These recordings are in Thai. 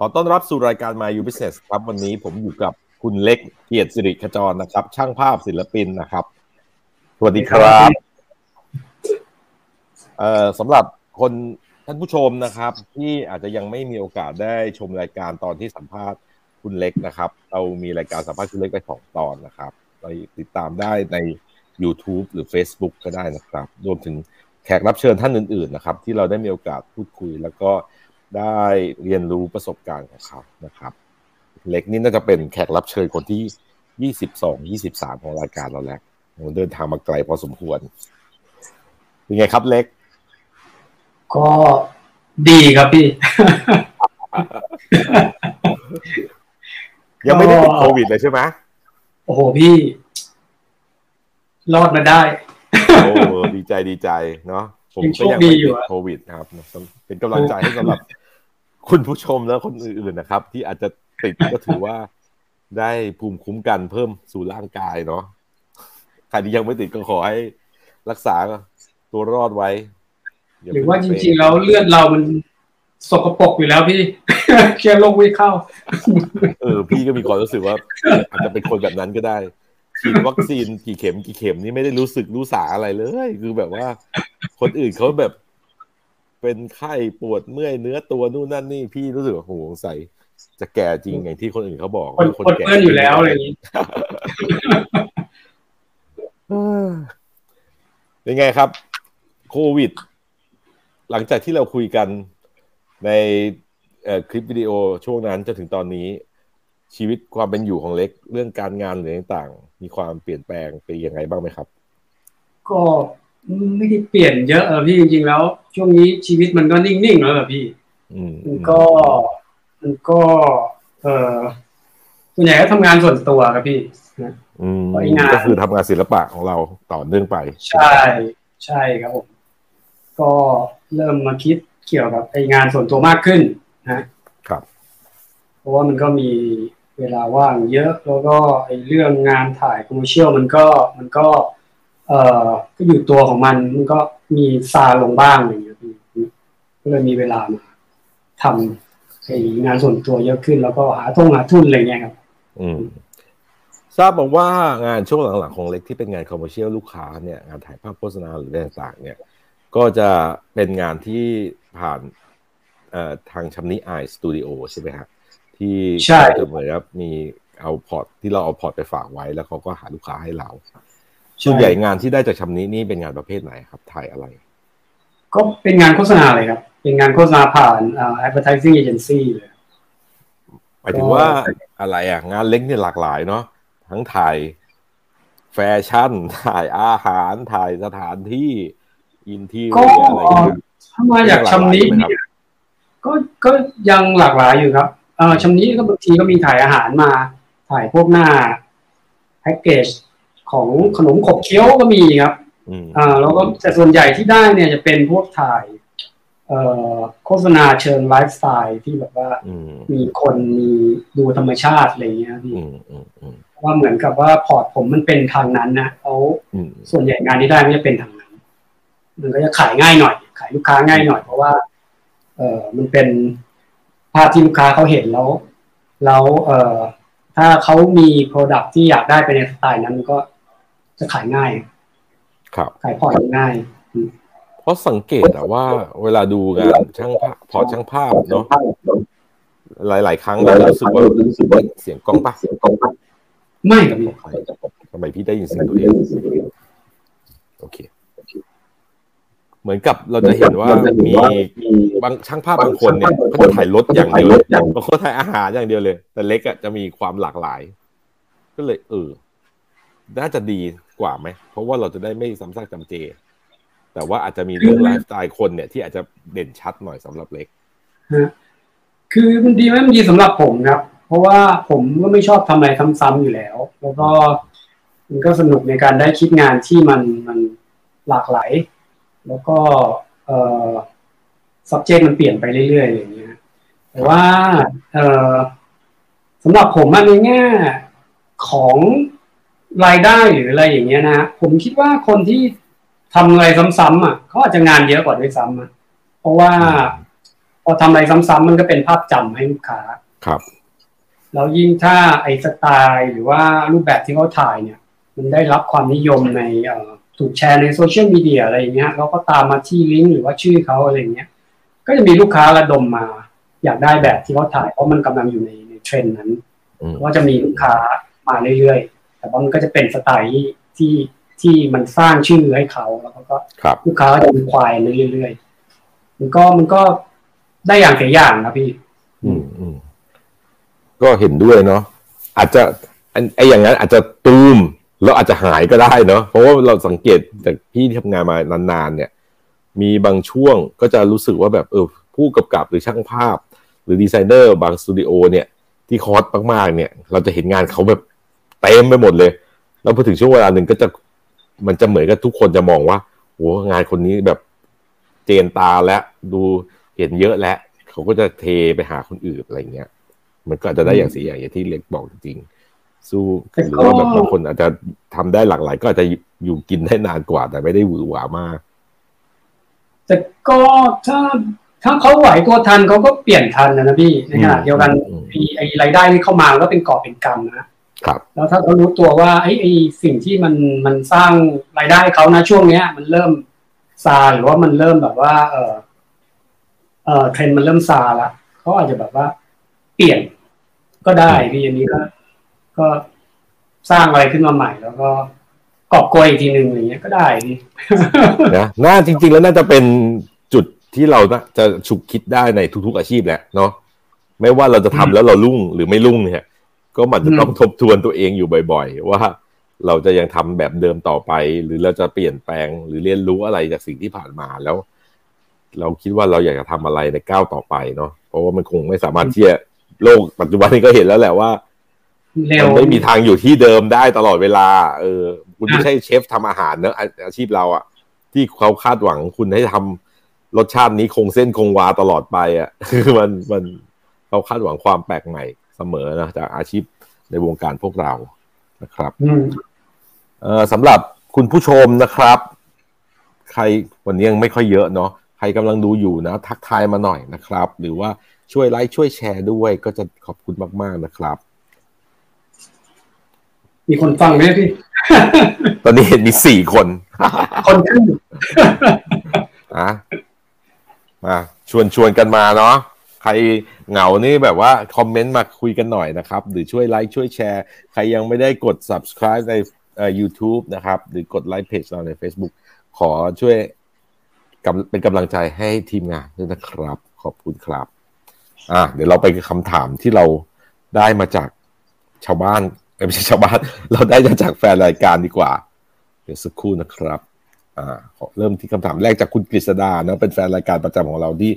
ขอต้อนรับสู่รายการ My You Business ครับวันนี้ผมอยู่กับคุณเล็กเกียรติสิริขจรนะครับ ช่างภาพศิลปินนะครับ สวัสดีครับเอ่อสำหรับคนท่านผู้ชมนะครับ ที่อาจจะยังไม่มีโอกาสได้ชมรายการตอนที่สัมภาษณ์คุณเล็กนะครับ เรามีรายการสัมภาษณ์คุณเล็กไปสองตอนนะครับไปติดตามได้ใน YouTube หรือ Facebook ก็ได้นะครับ รวมถึงแขกรับเชิญท่านอื่น ๆ นะครับ ที่เราได้มีโอกาสพูดคุยแล้วก็ ได้เรียนรู้ประสบการณ์ของเขานะครับ เล็กนี่น่าจะเป็นแขกรับเชิญคนที่ยี่สิบสองยี่สิบสามของรายการเราแล้วผมเดินทางมาไกลพอสมควรเป็นไงครับเล็ก ก็ดีครับพี่ ยังไม่ได้ติดโควิดเลยใช่ไหมโอ้โหพี่ รอดมาได้ โอ้ดีใจดีใจเนาะผมยังก็โชคยังดีไม่อยู่ติดอะโควิดนะครับ เป็นกำลังใจให้สำหรับ คุณผู้ชมและคนอื่นๆนะครับ ที่อาจจะติดก็ถือว่าได้ภูมิคุ้มกันเพิ่มสู่ร่างกายเนาะใครที่ยังไม่ติดก็ขอให้รักษาตัวรอดไว้ย่หรือว่าจริงๆแล้วเลือดเรามันสกปรกอยู่แล้วพี่เชื้อโรคไม่เข้า เออ พี่ก็มีความรู้สึกว่า อาจจะเป็นคนแบบนั้นก็ได้ฉีดวัคซีนกี่เข็มกี่เข็มนี่ไม่ได้รู้สึกรู้สาอะไรเลย คือแบบว่า คนอื่นเขาแบบ เป็นไข้ปวดเมื่อยเนื้อตัวนู่นนั่นนี่พี่รู้สึกว่าโหสงสัยจะแก่จริงอย่างที่คนอื่นเขาบอกคนว่าคนเปื้อนอยู่แล้วอะไรอย่างนี้เออเป็นไงครับ โควิด หลังจากที่เราคุยกันในเอ่อคลิปวิดีโอช่วงนั้นจนถึงตอนนี้ ชีวิตความเป็นอยู่ของเล็กเรื่องการงานหรือต่าง ๆ มีความเปลี่ยนแปลงไปยังไงบ้างไหมครับ ก็ ไม่ได้เปลี่ยนเยอะเออพี่จริงๆแล้ว ช่วงนี้ชีวิตมันก็นิ่งๆแล้วแบบพี่อืมมันก็มันก็ เออส่วนใหญ่ก็ทำงานส่วนตัวครับพี่นะอืมไว้งานก็คือทำงานศิลปะของเราต่อเนื่องไป ใช่ ใช่ครับผม ก็เริ่มมาคิดเกี่ยวกับไองานส่วนตัวมากขึ้นนะครับ เพราะว่ามันก็มีเวลาว่างเยอะแล้วก็ไอเรื่องงานถ่ายคอมเมอร์เชียลมันก็มันก็ เอ่อก็อยู่ตัวของมันมันก็มีซาลงบ้างอย่างเงี้ยพี่ก็เลยมีเวลามาทำไองานส่วนตัวเยอะขึ้น แล้วก็หาทงหาทุนอะไรเงี้ยครับ อืมทราบมาว่างานช่วงหลังๆของเล็กที่เป็นงานคอมเมอร์เชียลลูกค้าเนี่ยงานถ่ายภาพโฆษณาหรืออะไรต่างๆ เนี่ย ก็จะเป็นงานที่ผ่านเอ่อทาง Chamni's Eye สตูดิโอใช่ไหมฮะที่ใช่จะเหมือนกับมีเอา port ที่เราเอา port ไปฝากไว้แล้วเขาก็หาลูกค้าให้เรา ส่วนใหญ่งานที่ได้จาก Chamni นี่เป็นงานประเภทไหนครับถ่ายอะไร ก็เป็นงานโฆษณาเลยครับ เป็นงานโฆษณาผ่านอ่า advertising agency เลยหมายถึงว่าอะไรอะ งานเล็กเนี่ยหลากหลายเนาะทั้งถ่ายแฟชั่น ถ่ายอาหาร ถ่ายสถานที่อินทีก็อะไรอย่างเงี้ยถ้ามาจากชำนี้หลากหลายไหมครับเนี่ยก็ก็ยังหลากหลายอยู่ครับเออชำนี้ก็บางทีก็มีถ่ายอาหารมา ถ่ายพวกหน้าแพ็กเกจ ของขนมขบเคี้ยวก็มีครับอืมอ่าแล้วก็แต่ส่วนใหญ่ที่ได้เนี่ยจะเป็นพวกถ่ายเอ่อโฆษณาเชิงไลฟ์สไตล์ที่แบบว่าอืมมีคนมีดูธรรมชาติอะไรอย่างเงี้ยพี่อืมอืมอืมเพราะว่าเหมือนกับว่าพอร์ตผมมันเป็นทางนั้นนะเขาอืมส่วนใหญ่งานที่ได้ไม่จะเป็นทางนั้น มันก็จะขายง่ายหน่อย ขายลูกค้าง่ายหน่อยเพราะว่า เออมันเป็นภาพที่ลูกค้าเขาเห็นแล้ว แล้วเออถ้าเขามี product ที่อยากได้ไปในสไตล์นั้นมันก็ จะขายง่าย ครับขายพอร์ตง่าย เพราะสังเกตอะว่า เวลาดูงานช่างภาพพอร์ตช่างภาพเนาะหลาย ๆ ครั้งเราจะรู้สึกว่าเสียงกล้องปะไม่ครับพี่ทำไมพี่ได้ยินเสียงตัวเองโอเค เหมือนกับเราจะเห็นว่ามีบางช่างภาพบางคนเนี่ยเขาจะถ่ายรถอย่างเดียวเลยบางคนถ่ายอาหารอย่างเดียวเลย แต่เล็กอะจะมีความหลากหลาย ก็เลย เออ น่าจะดี กว่าไหม เพราะว่าเราจะได้ไม่ซ้ำซากจำเจ แต่ว่าอาจจะมีเรื่องไลฟ์สไตล์คนเนี่ยที่อาจจะเด่นชัดหน่อยสำหรับเล็กฮะคือมันดีไหมมันดีสำหรับผมครับ เพราะว่าผมก็ไม่ชอบทำอะไรซ้ำๆอยู่แล้ว แล้วก็มันก็สนุกในการได้คิดงานที่มันมันหลากหลาย แล้วก็เอ่อ subject มันเปลี่ยนไปเรื่อยๆอย่างเงี้ยแต่ว่าเอ่อสำหรับผมอะในแง่ของ รายได้หรืออะไรอย่างเงี้ยนะผมคิดว่าคนที่ทำอะไรซ้ำๆอะเขาอาจจะงานเยอะกว่าด้วยซ้ำอะเพราะว่า พอทำอะไรซ้ำๆมันก็เป็นภาพจำให้ลูกค้าครับแล้วยิ่งถ้าไอ้สไตล์หรือว่ารูปแบบที่เขาถ่ายเนี่ย มันได้รับความนิยมในเอ่อถูกแชร์ในโซเชียลมีเดียอะไรอย่างเงี้ยแล้วก็ตามมาที่ลิงก์หรือว่าชื่อเขาอะไรเงี้ย ก็จะมีลูกค้าระดมมา อยากได้แบบที่เขาถ่ายเพราะมันกำลังอยู่ในในเทรนด์นั้นอืมก็จะมีลูกค้ามาเรื่อยๆ แต่ว่ามันก็จะเป็นสไตล์ที่ที่ที่มันสร้างชื่อให้เขาแล้วเขาก็ครับลูกค้าก็จะมีควายไปเรื่อยๆมันก็มันก็ได้อย่างเสียอย่างนะพี่ อืมอืมก็เห็นด้วยเนาะอาจจะอันไออย่างนั้น อาจจะตูมแล้วอาจจะหายก็ได้เนาะเพราะว่าเราสังเกตจากพี่ที่ทำงานมานานๆเนี่ย มีบางช่วงก็จะรู้สึกว่าแบบเออผู้กำกับหรือช่างภาพ หรือดีไซเนอร์บางสตูดิโอเนี่ย ที่คอสมากๆเนี่ย เราจะเห็นงานเขาแบบ เต็มไปหมดเลย แล้วพอถึงช่วงเวลาหนึ่งก็จะมันจะเหมือนกับทุกคนจะมองว่าโหงานคนนี้แบบเจนตาแล้วดูเห็นเยอะแล้วเขาก็จะเทไปหาคนอื่นอะไรเงี้ย มันก็อาจจะได้อย่างสีอย่างอย่างที่เล็กบอกจริงๆสู้แต่หก็รือว่าแบบบางคนอาจจะทำได้หลากหลาย ก็อาจจะอยู่กินได้นานกว่า แต่ไม่ได้หวือหวามาก แต่ก็ถ้าถ้าเขาไหวตัวทันเขาก็เปลี่ยนทันนะนะพี่ในขณะเดียวกันอืมไอ้ไอ้รายได้ที่เข้ามาก็เป็นกอบเป็นกำนะ ครับแล้วถ้าเขารู้ตัวว่าไอ้ไอ้สิ่งที่มันมันสร้างรายได้ให้เขานะช่วงเนี้ย มันเริ่มซาหรือว่ามันเริ่มแบบว่า เออเออเทรนด์มันเริ่มซาละเขาอาจจะแบบว่า เปลี่ยนก็ได้พี่อันนี้ก็ก็สร้างอะไรขึ้นมาใหม่ แล้วก็กอบโกยอีกทีหนึ่งอย่างเงี้ยก็ได้พี่นะน่าจริง ๆ แล้วน่าจะเป็นจุดที่เราน่าจะฉุกคิดได้ในทุก ๆอาชีพแหละเนาะไม่ว่าเราจะทำแล้วเรารุ่งหรือไม่รุ่งเนี่ย ก็มันจะต้องทบทวนตัวเองอยู่บ่อย ๆ ว่าเราจะยังทำแบบเดิมต่อไป หรือเราจะเปลี่ยนแปลงหรือเรียนรู้อะไรจากสิ่งที่ผ่านมาแล้ว เราคิดว่าเราอยากจะทำอะไรในก้าวต่อไปเนาะเพราะว่ามันคงไม่สามารถที่จะโลกปัจจุบันนี้ก็เห็นแล้วแหละว่าเร็วมันไม่มีทางอยู่ที่เดิมได้ตลอดเวลา เออ คุณไม่ใช่เชฟทำอาหารเนอะอาอาชีพเราอะที่เขาคาดหวังคุณให้ทำรสชาตินี้คงเส้นคงวาตลอดไปอะคือมันมันเขาคาดหวังความแปลกใหม่ เสมอนะจากอาชีพในวงการพวกเรานะครับอืมเอ่อสำหรับคุณผู้ชมนะครับ ใครวันนี้ยังไม่ค่อยเยอะเนาะใครกำลังดูอยู่นะ ทักทายมาหน่อยนะครับ หรือว่าช่วยไลค์ช่วยแชร์ด้วยก็จะขอบคุณมาก ๆนะครับ มีคนฟังไหมพี่ ตอนนี้เห็นมีสี่คน คนขึ้นอะมาชวนชวนกันมาเนาะ ใครเหงานี่แบบว่าคอมเมนต์มาคุยกันหน่อยนะครับ หรือช่วยไลค์ช่วยแชร์ ใครยังไม่ได้กด subscribe ในเอ่อ YouTube นะครับ หรือกดไลค์เพจเราใน Facebook ขอช่วยกำเป็นกำลังใจให้ทีมงานด้วยนะครับ ขอบคุณครับ อะเดี๋ยวเราไปคำถามที่เราได้มาจากชาวบ้านไม่ใช่ชาวบ้าน เราได้มาจากแฟนรายการดีกว่า เดี๋ยวสักครู่นะครับ อ่าเริ่มที่คำถามแรกจากคุณกฤษดานะเป็นแฟนรายการประจำของเราที่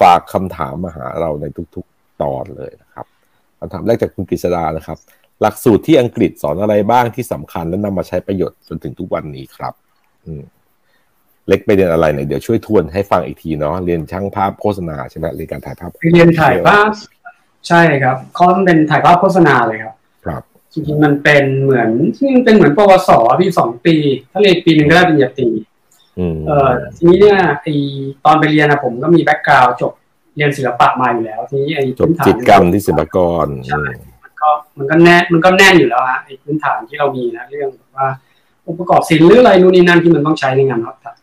ฝากคำถามมาหาเราในทุกๆตอนเลยนะครับคำถามแรกจากคุณกฤษดานะครับ หลักสูตรที่อังกฤษสอนอะไรบ้างที่สำคัญและนำมาใช้ประโยชน์จนถึงทุกวันนี้ครับอืมเล็กไปเรียนอะไรเนี่ยเดี๋ยวช่วยทวนให้ฟังอีกทีเนาะเรียนช่างภาพโฆษณาใช่ไหมเรียนการถ่ายภาพไปเรียนถ่ายภาพ ใช่ครับคอร์สเป็นถ่ายภาพโฆษณาเลยครับ ครับจริงๆมันเป็นเหมือนที่มันเป็นเหมือนปวสพี่สองปี ถ้าเรียนปีหนึ่งก็ได้ปริญญาตรีอืม เอ่อทีนี้เนี่ยไอตอนไปเรียนนะผมก็มี background จบเรียนศิลปะมาอยู่แล้ว ทีนี้ไอจบพื้นฐานจิตรกรรมที่ศิลปากรอืมมันก็มันก็แน่นมันก็แน่นอยู่แล้วฮะไอพื้นฐานที่เรามีนะเรื่องแบบว่าองค์ประกอบศิลป์หรืออะไรนู่นนี่นั่นที่มันต้องใช้ในงานภาพถ่าย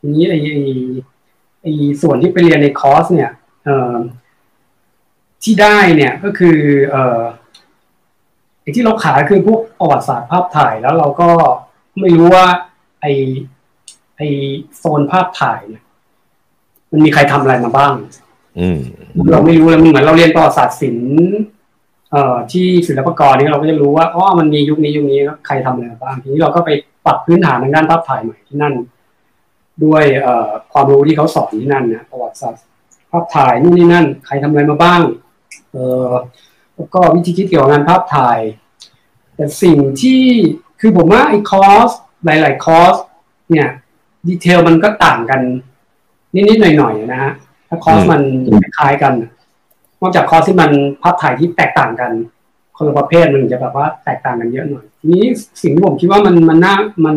ทีนี้ไอไอไอส่วนที่ไปเรียนในคอร์ส เนี่ย เอ่อที่ได้เนี่ยก็คือ เอ่อไอที่เราขายคือพวกประวัติศาสตร์ภาพถ่ายแล้วเราก็ไม่รู้ว่า ไอ ไอโซนภาพถ่ายเนี่ยมันมีใครทำอะไรมาบ้างอืมเราไม่รู้เลยมันเหมือนเราเรียนประวัติศาสตร์ศิลป์เอ่อที่ศิลปากรนี่เราก็จะรู้ว่าอ๋อมันมียุคนี้ยุคนี้แล้วใครทำอะไรมาบ้างทีนี้เราก็ไปปรับพื้นฐานทางด้านภาพถ่ายใหม่ที่นั่น ด้วยเอ่อความรู้ที่เขาสอนที่นั่นนะประวัติศาสตร์ภาพถ่ายนู่นนี่นั่น ใครทำอะไรมาบ้าง เอ่อแล้วก็วิธีคิดเกี่ยวกับงานภาพถ่าย แต่สิ่งที่คือผมว่าไอ้คอร์สหลาย ๆ คอร์สเนี่ย ดีเทลมันก็ต่างกัน นิดๆหน่อยๆนะฮะถ้าคอร์สมันคล้ายๆกันนอกจากคอร์สที่มันภาพถ่ายที่แตกต่างกัน คนละประเภทมันจะแบบว่าแตกต่างกันเยอะหน่อยทีนี้สิ่งที่ผมคิดว่ามันมันน่ามัน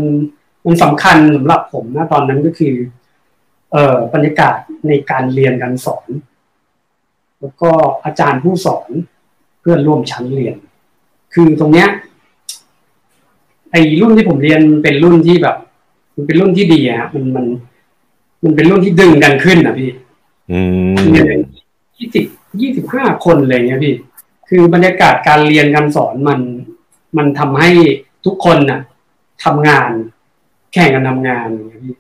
มันสำคัญสำหรับผมนะตอนนั้นก็คือ เอ่อบรรยากาศในการเรียนการสอน แล้วก็อาจารย์ผู้สอนเพื่อนร่วมชั้นเรียน คือตรงเนี้ยไอ้รุ่นที่ผมเรียนเป็นรุ่นที่แบบ มันเป็นรุ่นที่ดีอะมันมัน มันเป็นรุ่นที่ดึงกันขึ้นอะพี่อืมเรียนยี่สิบยี่สิบห้าคนเลยเนี่ยพี่ คือบรรยากาศการเรียนการสอนมัน มันทำให้ทุกคนน่ะทำงาน แข่งกันทำงานอย่างเงี้ยพี่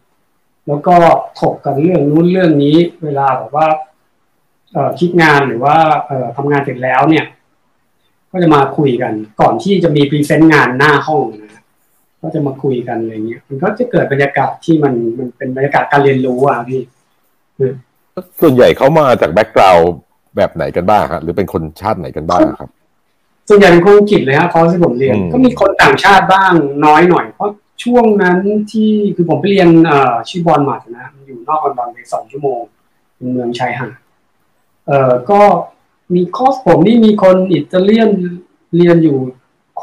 แล้วก็ถกกันเรื่องนู้นเรื่องนี้ เวลาแบบว่า เอ่อคิดงานหรือว่า เอ่อทำงานเสร็จแล้วเนี่ย ก็จะมาคุยกัน ก่อนที่จะมี present งานหน้าห้องนะ ก็จะมาคุยกันอะไรเงี้ยมันก็จะเกิดบรรยากาศที่มันมันเป็นบรรยากาศการเรียนรู้อะพี่ส่วนใหญ่เขามาจาก background แบบไหนกันบ้างครับหรือเป็นคนชาติไหนกันบ้างครับ ส่วนใหญ่เป็นคนอังกฤษเลยฮะคอร์สที่ผมเรียนอืมก็มีคนต่างชาติบ้างน้อยหน่อย เพราะช่วงนั้นที่คือผมไปเรียนเอ่อชื่อบอลมาร์ทนะมันอยู่นอกลอนดอนไปสองชั่วโมงเป็นเมืองชายหาดเอ่อก็มีคอร์สผมนี่มีคนอิตาเลียนเรียนอยู่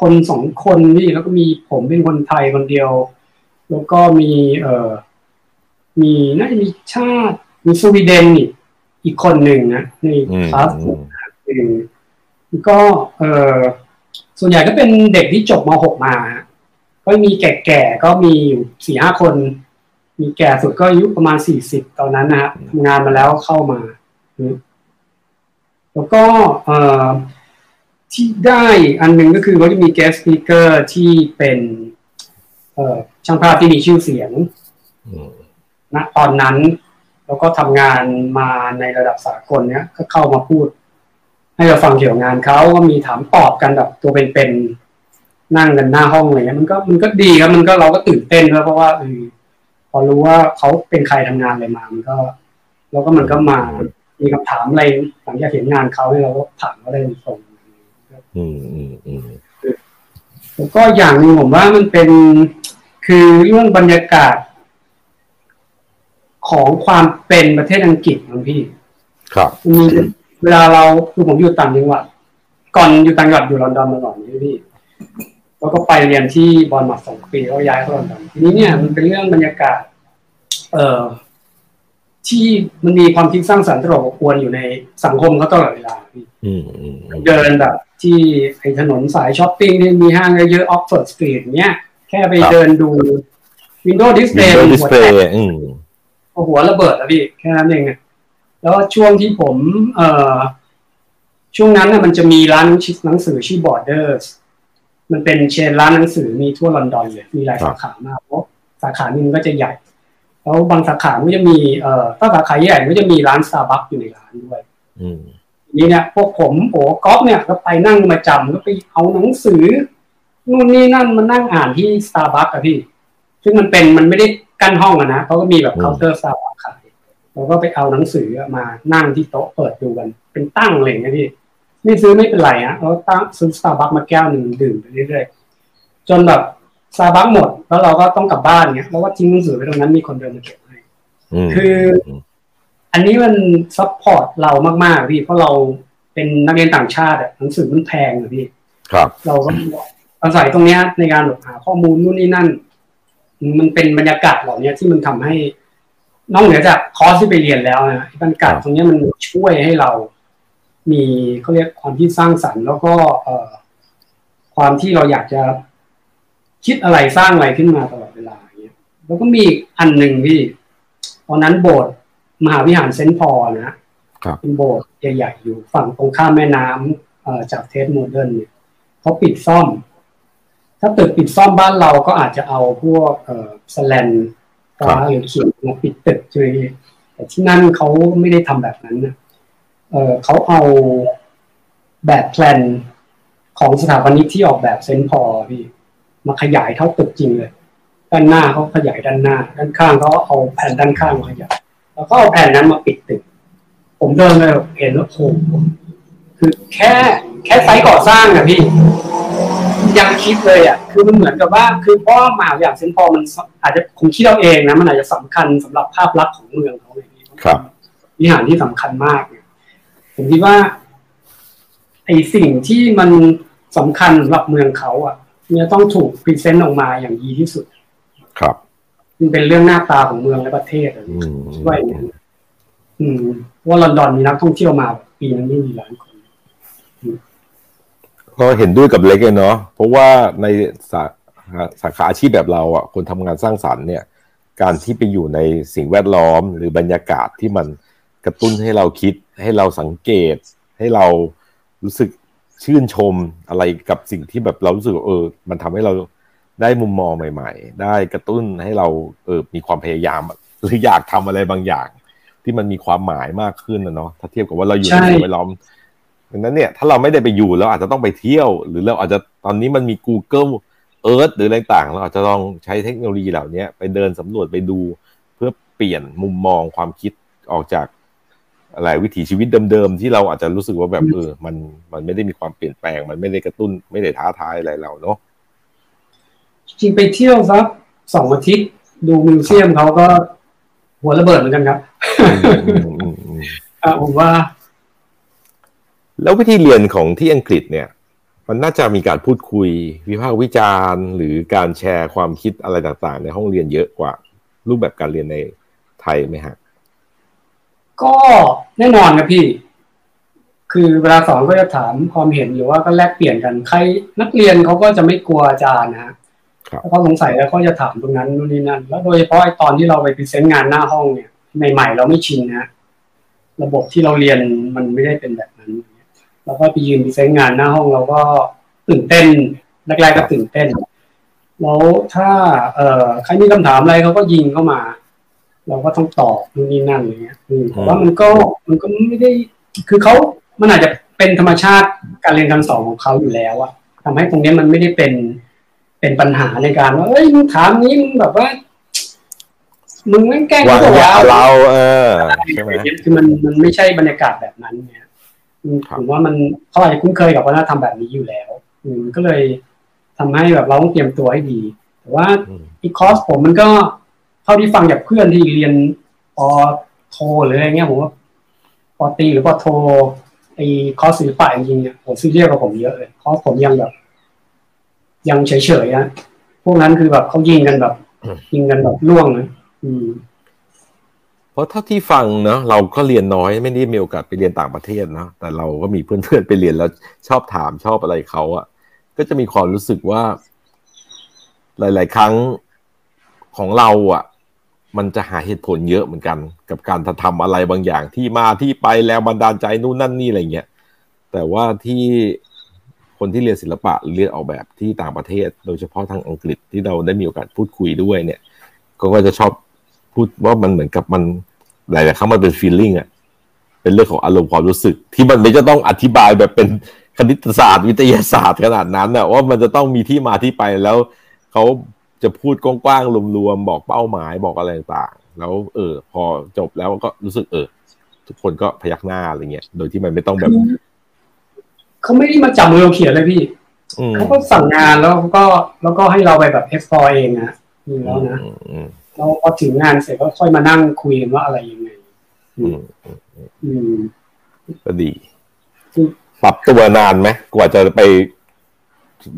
คนสองคนนี่แล้วก็มีผมเป็นคนไทยคนเดียว แล้วก็มีเอ่อมีน่าจะมีชาติมีสวีเดนอีกอีกคนหนึ่งนะในอืมคลาสอืมอืมก็เออส่วนใหญ่ก็เป็นเด็กที่จบม .6 มาฮะก็มีแก่ๆก็มีอยู่สี่ห้าคน มีแก่สุดก็อายุประมาณสี่สิบตอนนั้นนะฮะทำงานมาแล้วเข้ามาอืมแล้วก็เอ่อ ที่ได้อันหนึ่งก็คือเขาจะมี guest speaker ที่เป็นเอ่อช่างภาพที่มีชื่อเสียงอืมณตอนนั้น แล้วก็ทำงานมาในระดับสากลเนี้ยก็เข้ามาพูด ให้เราฟังเกี่ยวกับงานเขาก็มีถามตอบกันแบบตัวเป็นๆนั่งกันหน้าห้องอะไรเงี้ยมันก็มันก็ดีครับมันก็เราก็ตื่นเต้นด้วยเพราะว่าเออพอรู้ว่าเขาเป็นใครทำงานอะไรมา มันก็ แล้วก็มันก็มามีคำถามอะไรหลังจากเห็นงานเขาเนี่ยเราก็ถามก็ได้ตรง อืมอืมอืมแล้วก็อย่างหนึ่งผมว่ามันเป็นคือเรื่องบรรยากาศ ของความเป็นประเทศอังกฤษนะพี่ ครับมีเวลาเราคือผมอยู่ต่างจังหวัดก่อนอยู่ต่างจังหวัดอยู่ลอนดอนมาก่อนใช่ไหมพี่แล้วก็ไปเรียนที่บอลมาสองปีแล้วย้ายเข้าลอนดอนทีนี้เนี่ยมันเป็นเรื่องบรรยากาศ เอ่อที่มันมีความคิดสร้างสรรค์ตลอดอบอวลอยู่ในสังคมเขาตลอดเวลาพี่อืมอืมเดินแบบ ที่ไอ้ถนนสายช้อปปิ้งที่มีห้างเยอะๆ Oxford Street เนี้ยแค่ไปเดินดู window display window display หัวแตกอืมหัวระเบิดอะพี่ แค่นั้นเองอะแล้วช่วงที่ผม เอ่อ ช่วงนั้นน่ะมันจะมีร้านหนังสือชื่อ Borders มันเป็น chain ร้านหนังสือมีทั่วลอนดอนเลยมีหลายสาขามากเพราะสาขาหนึ่งก็จะใหญ่ แล้วบางสาขาก็จะมีเอ่อถ้าสาขาใหญ่ก็จะมีร้านสตาร์บัคอยู่ในร้านด้วย อืมที นี้เนี่ยพวกผมโอ้ก๊อฟเนี่ยก็ไปนั่งมาจำก็ไปเอาหนังสือนู่นนี่นั่นมานั่งอ่านที่สตาร์บัคอะพี่ ซึ่งมันเป็นมันไม่ได้กั้นห้องอะนะเขาก็มีแบบเคาน์เตอร์สตาร์บัคขายเราก็ไปเอาหนังสือมานั่งที่โต๊ะเปิดดูกัน เป็นตั้งอะไรอย่างเงี้ยพี่ไม่ซื้อไม่เป็นไรฮะเราตั้งซื้อสตาร์บัคมาแก้วหนึ่งดื่มไปเรื่อยๆจนแบบสตาร์บัคหมด แล้วเราก็ต้องกลับบ้านเงี้ยแล้วก็ทิ้งหนังสือไว้ตรงนั้นมีคนเดินมาเก็บให้อืมคือ อันนี้มัน support เรามากๆพี่เพราะเราเป็นนักเรียนต่างชาติอะหนังสือมันแพงอะพี่ครับ เราก็อาศัยตรงเนี้ยในการแบบหาข้อมูลนู่นนี่นั่น มันเป็นบรรยากาศเหล่านี้ที่มันทำให้นอกเหนือจากคอร์สที่ไปเรียนแล้วนะบรรยากาศตรงเนี้ยมันช่วยให้เรา มีเขาเรียกความที่สร้างสรรค์ แล้วก็เอ่อความที่เราอยากจะคิดอะไรสร้างอะไรขึ้นมาตลอดเวลาอย่างเงี้ยแล้วก็มีอีกอันหนึ่งพี่ตอนนั้นโบสถ์ มหาวิหารเซนต์พอลนะครับเป็นโบสถ์ใหญ่ๆอยู่ฝั่งตรงข้ามแม่น้ำเอ่อจาก Tate Modern เนี่ยเขาปิดซ่อม ถ้าตึกปิดซ่อมบ้านเราก็อาจจะเอาพวกเอ่อสแลนฟ้าหรือเขียนมาปิดตึกใช่ไหมพี่แต่ที่นั่นเขาไม่ได้ทำแบบนั้นนะเออเขาเอาแบบแพลนของสถาปนิกที่ออกแบบเซนต์พอลพี่มาขยายเท่าตึกจริงเลย ด้านหน้าเขาขยายด้านหน้า ด้านข้างเขาเอาแผ่นด้านข้างมาขยาย แล้วก็เอาแผ่นนั้นมาปิดตึก ผมเดินไปเห็นแล้วโอ้คือแค่แค่ไซต์ก่อสร้างอะพี่ ยังคิดเลยอะคือมันเหมือนกับว่า คือพราะว่ามาวิทยาลัยเซนต์พอมันอาจจะผมคิดเอาเองนะมันอาจจะสำคัญสำหรับภาพลักษณ์ของเมืองเขาเลยพี่ครับวิหารที่สำคัญมากเนี่ยผมคิดว่าไอสิ่งที่มันสำคัญสำหรับเมืองเขาอะเนี่ยต้องถูกพรีเซนต์ออกมาอย่างดีที่สุด มันเป็นเรื่องหน้าตาของเมืองและประเทศอะอืมด้วยเนี่ยอืมว่าลอนดอนมีนักท่องเที่ยวมาปีปีนั้นไม่มีล้านคนก็เห็นด้วยกับเล็กเลยเนาะเพราะว่าในสาสาขาอาชีพแบบเราอะคนทำงานสร้างสรรค์เนี่ย การที่ไปอยู่ในสิ่งแวดล้อม หรือบรรยากาศที่มันกระตุ้นให้เราคิด ให้เราสังเกต ให้เรารู้สึกชื่นชมอะไรกับสิ่งที่แบบเรารู้สึกเออ มันทำให้เรา ได้มุมมองใหม่ ๆ ได้กระตุ้นให้เราเออมีความพยายาม หรืออยากทำอะไรบางอย่าง ที่มันมีความหมายมากขึ้นนะเนาะถ้าเทียบกับว่าเราอยู่ในสิ่งแวดล้อมดังนั้นเนี่ยถ้าเราไม่ได้ไปอยู่เราอาจจะต้องไปเที่ยว หรือเราอาจจะตอนนี้มันมี Google Earth หรืออะไรต่างเราอาจจะลองใช้เทคโนโลยีเหล่านี้ไปเดินสำรวจไปดู เพื่อเปลี่ยนมุมมองความคิดออกจากอะไรวิถีชีวิตเดิมๆที่เราอาจจะรู้สึกว่าแบบเออมันมันไม่ได้มีความเปลี่ยนแปลง มันไม่ได้กระตุ้นไม่ได้ท้าทายอะไรเราเนาะ จริงไปเที่ยวสักสองอาทิตย์ดูมิวเซียมเขาก็หัวระเบิดเหมือนกันครับผมว่า แล้ววิธีเรียนของที่อังกฤษเนี่ย มันน่าจะมีการพูดคุย วิพากษ์วิจารณ์ หรือการแชร์ความคิดอะไรต่างๆ ในห้องเรียนเยอะกว่า รูปแบบการเรียนในไทยไหมฮะ ก็แน่นอนครับพี่ คือเวลาสอนก็จะถามความเห็นหรือว่าก็แลกเปลี่ยนกัน ใครนักเรียนเขาก็จะไม่กลัวอาจารย์นะถ้าเขาสงสัยแล้วเขาจะถามตรงนั้นนู่นนี่นั่น แล้วโดยเฉพาะตอนที่เราไป present งานหน้าห้องเนี่ยใหม่ๆเราไม่ชินนะระบบที่เราเรียนมันไม่ได้เป็นแบบนั้นเราก็ไปยืน present งานหน้าห้องเราก็ตื่นเต้นแรกๆก็ตื่นเต้นแล้วถ้า เอ่อใครมีคำถามอะไรเขาก็ยิงเข้ามา เราก็ต้องตอบนู่นนี่นั่นอะไรเงี้ยแต่ว่ามันก็มันก็ไม่ได้ คือเขามันอาจจะเป็นธรรมชาติการเรียนการสอนของเขาอยู่แล้วอะทำให้ตรงนี้มันไม่ได้เป็น เป็นปัญหาในการว่าเอ้ยมึงถามนี้มึงแบบว่า มึงไม่แก้ก็บอกว่าเราเออใช่ไหมคือมันมันไม่ใช่บรรยากาศแบบนั้นเนี่ยผมว่ามันเขาอาจจะคุ้นเคยกับวัฒนธรรมแบบนี้อยู่แล้วอืมก็เลยทำให้แบบเราต้องเตรียมตัวให้ดี แต่ว่าอีคอร์สผมมันก็เท่าที่ฟังจากเพื่อนที่เรียนปอโทหรืออะไรเงี้ยผมว่าปอตีหรือปอโทไอ้คอร์สศิลปะจริงๆเนี่ยผมซีเรียสกับผมเยอะเลยคอร์สผมยังแบบ ยังเฉยๆนะพวกนั้นคือแบบเขายิงกันแบบ ยิงกันแบบล่วงนะอืมเพราะถ้าที่ฟังเนาะเราก็เรียนน้อยไม่ได้มีโอกาสไปเรียนต่างประเทศนะแต่เราก็มีเพื่อนๆไปเรียนแล้วชอบถามชอบอะไรเขาอะก็จะมีความรู้สึกว่า หลาย ๆ ครั้งของเราอะมันจะหาเหตุผลเยอะเหมือนกัน กับการทำอะไรบางอย่างที่มาที่ไปแล้วบันดาลใจนู่นนั่นนี่อะไรเงี้ยแต่ว่าที่ คนที่เรียนศิลปะเรียนออกแบบที่ต่างประเทศ โดยเฉพาะทางอังกฤษที่เราได้มีโอกาสพูดคุยด้วยเนี่ยก็จะชอบพูดว่ามันเหมือนกับมันหลายๆครั้งมันเป็นฟีลลิ่งอะเป็นเรื่องของอารมณ์ความรู้สึก ที่มันไม่จะต้องอธิบายแบบเป็นคณิตศาสตร์วิทยาศาสตร์ขนาดนั้นอะว่ามันจะต้องมีที่มาที่ไปแล้วเขาจะพูดกว้างๆรวมๆบอกเป้าหมายบอกอะไรต่างๆแล้ว เออ พอจบแล้วก็รู้สึกเออ ทุกคนก็พยักหน้าอะไรเงี้ยโดยที่มันไม่ต้องแบบ เขาไม่ได้มาจับมือเราเขียนเลยพี่เขาก็สั่งงานแล้วก็แล้วก็ให้เราไปแบบ explore เองนะนี่แล้วนะแล้วพอถึงงานเสร็จก็ค่อยมานั่งคุยกันว่าอะไรยังไงอืมก็ดี ปรับตัวนานไหมกว่าจะไป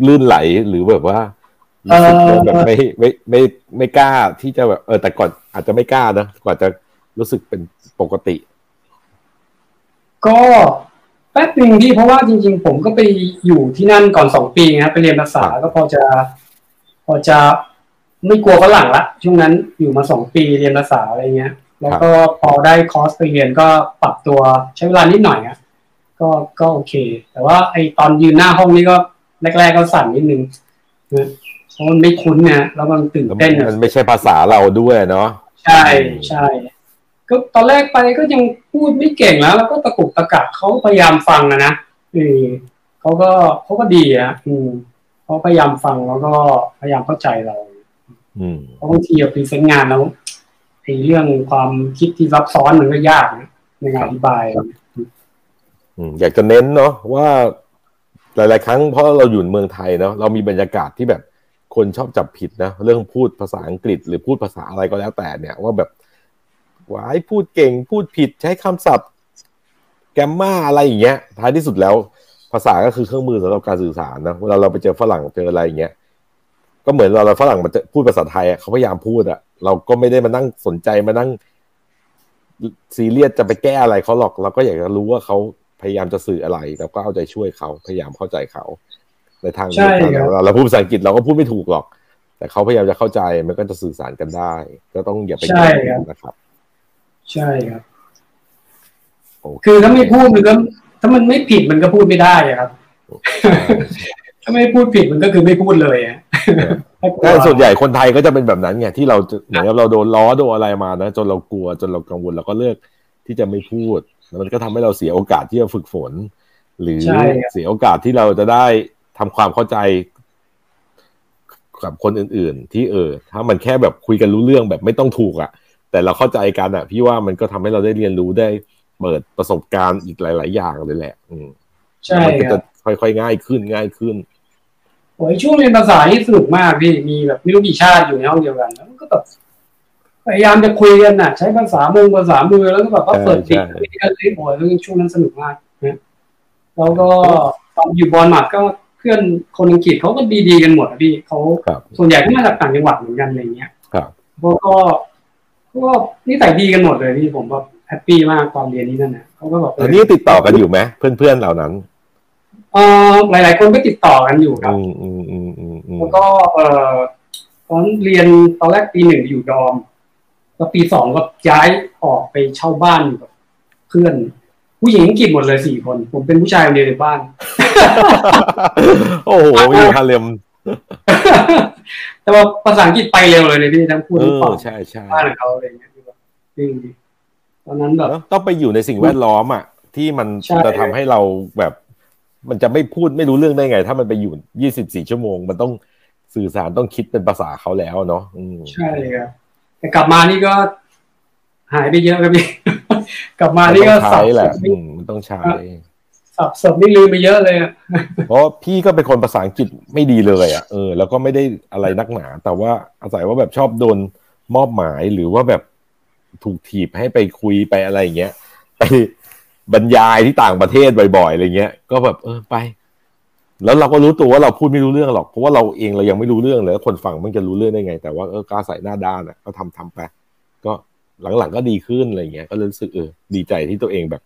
ลื่นไหลหรือแบบว่ารู้สึกแบบไม่ไม่ไม่ไม่กล้าที่จะแบบเออแต่ก่อนอาจจะไม่กล้านะกว่าจะรู้สึกเป็นปกติ ก็ แป๊บหนึ่งที่เพราะว่าจริง ๆ ผมก็ไปอยู่ที่นั่นก่อนสองปีครับไปเรียนภาษาก็พอจะ พอจะไม่กลัวฝรั่งละช่วงนั้นอยู่มาสองปีเรียนภาษาอะไรเงี้ย แล้วก็พอได้คอร์สไปเรียนก็ปรับตัวใช้เวลานิดหน่อยอะก็ก็โอเค แต่ว่าไอตอนยืนหน้าห้องนี้ก็แรกๆก็สั่นนิดนึงเพราะมันไม่คุ้นเนี่ยแล้วมันตื่นเต้นมันไม่ใช่ภาษาเราด้วยเนาะใช่ใช่ ก็ตอนแรกไปก็ยังพูดไม่เก่งแล้ว แล้วก็ตะกุกตะกักเขาพยายามฟังนะนะอือเขาก็เขาก็ดีอะอืมเขาพยายามฟังแล้วก็พยายามเข้าใจเราอืมเพราะบางทีเรา present งานแล้วไอ้เรื่องความคิดที่ซับซ้อนมันก็ยากนะในการอธิบายอืมอยากจะเน้นเนาะว่าหลาย ๆ ครั้งเพราะเราอยู่เมืองไทยเนาะเรามีบรรยากาศที่แบบคนชอบจับผิดนะเรื่องพูดภาษาอังกฤษ หรือพูดภาษาอะไรก็แล้วแต่เนี่ยว่าแบบ ว้ายพูดเก่งพูดผิดใช้คำศัพท์ แกมมาอะไรอย่างเงี้ย ท้ายที่สุดแล้ว ภาษาก็คือเครื่องมือสำหรับการสื่อสารนะเวลาเราไปเจอฝรั่งเจออะไรอย่างเงี้ยก็เหมือนเราเราฝรั่งมาพูดภาษาไทยเขาพยายามพูดอะเราก็ไม่ได้มานั่งสนใจมานั่งซีเรียสจะไปแก้อะไรเขาหรอก เราก็อยากจะรู้ว่าเขาพยายามจะสื่ออะไรเราก็เอาใจช่วยเขาพยายามเข้าใจเขา ในทางใช่เดียวครักับนเราพูดภาษาอังกฤษเราก็พูดไม่ถูกหรอก แต่เขาพยายามจะเข้าใจมันก็จะสื่อสารกันได้ ก็ต้องอย่าไปใช่เกลียดครับนะครับ ใช่ครับโอเคคือถ้าไม่พูดมันก็ถ้ามันไม่ผิดมันก็พูดไม่ได้อะครับ ถ้าไม่พูดผิดมันก็คือไม่พูดเลยอะถ้ากลัวแต่ส่วนใหญ่คนไทยก็จะเป็นแบบนั้นไงที่เราจะเหมือนกับเราโดนล้อโดนอะไรมานะจนเรากลัวจนเรากังวลเราก็เลือกที่จะไม่พูดแล้วมันก็ทำให้เราเสียโอกาสที่จะฝึกฝน หรือใช่ครับเสียโอกาสที่เราจะได้ทำความเข้าใจกับคนอื่น ๆ ที่เออ ถ้ามันแค่แบบคุยกันรู้เรื่องแบบไม่ต้องถูกอะ่ะ แต่เราเข้าใจกันอะ่ะพี่ว่ามันก็ทำให้เราได้เรียนรู้ได้เปิดประสบการณ์อีกหลาย ๆ อย่างเลยแหละ อืมใช่มันก็ครัจะบค่อยๆง่ายขึ้นง่ายขึ้นโอ้ยช่วงเรียนภาษานี่สนุกมากพี่มีแบบไม่รู้กี่ชาติอยู่ในห้องเดียวกันแล้วก็แบบพยายามจะคุยกันน่ะ ใช้ภาษามงภาษามือแล้วก็แบบว่าเปิดใช่ติดใช่คุยกันเลยโอ้ยเรื่องช่วงนั้นสนุกมากนะแล้วก็ตอนอยู่บอลมาดก็เพื่อนคนอังกฤษเขาก็ดีๆกันหมดอะพี่เขาครับส่วนใหญ่ก็มาจากต่างจังหวัดเหมือนกันอะไรเงี้ยครับเขาก็ ก็นิสัยดีกันหมดเลยพี่ผมแบบแฮปปี้มากตอนเรียนนี้นั่นนะเขาก็แบบตอนนี้ติดต่อกันอยู่ไหมเพื่อนๆเหล่านั้นเออหลาย ๆ คนก็ติดต่อกันอยู่ครับอืมอืมอืมอืมอืมแล้วก็เอ่อตอนเรียนตอนแรกปีหนึ่งอยู่ดอมแล้วปีสองก็ย้ายออกไปเช่าบ้านอยู่กับเพื่อน ผู้หญิงอังกฤษหมดเลยสี่คน ผมเป็นผู้ชายคนเดียวในบ้าน โอ้โหอยู่ฮาเลม แต่ว่าภาษาอังกฤษไปเร็วเลยเลยพี่ทั้งพูดเอทั้งอฟังใช่ใช่บ้านของเขาอะไรอย่างเงี้ยคือแบบจริงดิตอนนั้นแบบแล้วต้องไปอยู่ในสิ่งแวดล้อมอะที่มันใช่จะทำให้เราแบบ มันจะไม่พูดไม่รู้เรื่องได้ไง ถ้ามันไปอยู่ยี่สิบสี่ชั่วโมง มันต้องสื่อสารต้องคิดเป็นภาษาเขาแล้วเนาะอืมใช่ครับแต่กลับมานี่ก็หายไปเยอะครับพี่กลับมามันนี่ต้ก็องสัใช้บแหสละนอืมมันต้องใช้ สับสนนี่ลืมไปเยอะเลยอะเพราะพี่ก็เป็นคนภาษาอังกฤษไม่ดีเลยอะเออแล้วก็ไม่ได้อะไรนักหนา แต่ว่าอาศัยว่าแบบชอบโดนมอบหมายหรือว่าแบบถูกถีบให้ไปคุยไปอะไรอย่างเงี้ยไปบรรยายที่ต่างประเทศบ่อยๆอะไรเงี้ย ก็แบบเออไป แล้วเราก็รู้ตัวว่าเราพูดไม่รู้เรื่องหรอกเพราะว่าเราเองเรายังไม่รู้เรื่องเลยคนฟังมันจะรู้เรื่องได้ไง แต่ว่าเออกล้าใส่หน้าด้านอะ ก็ทำทำไปก็หลังๆก็ดีขึ้นอะไรเงี้ย ก็รู้สึกเออดีใจที่ตัวเองแบบ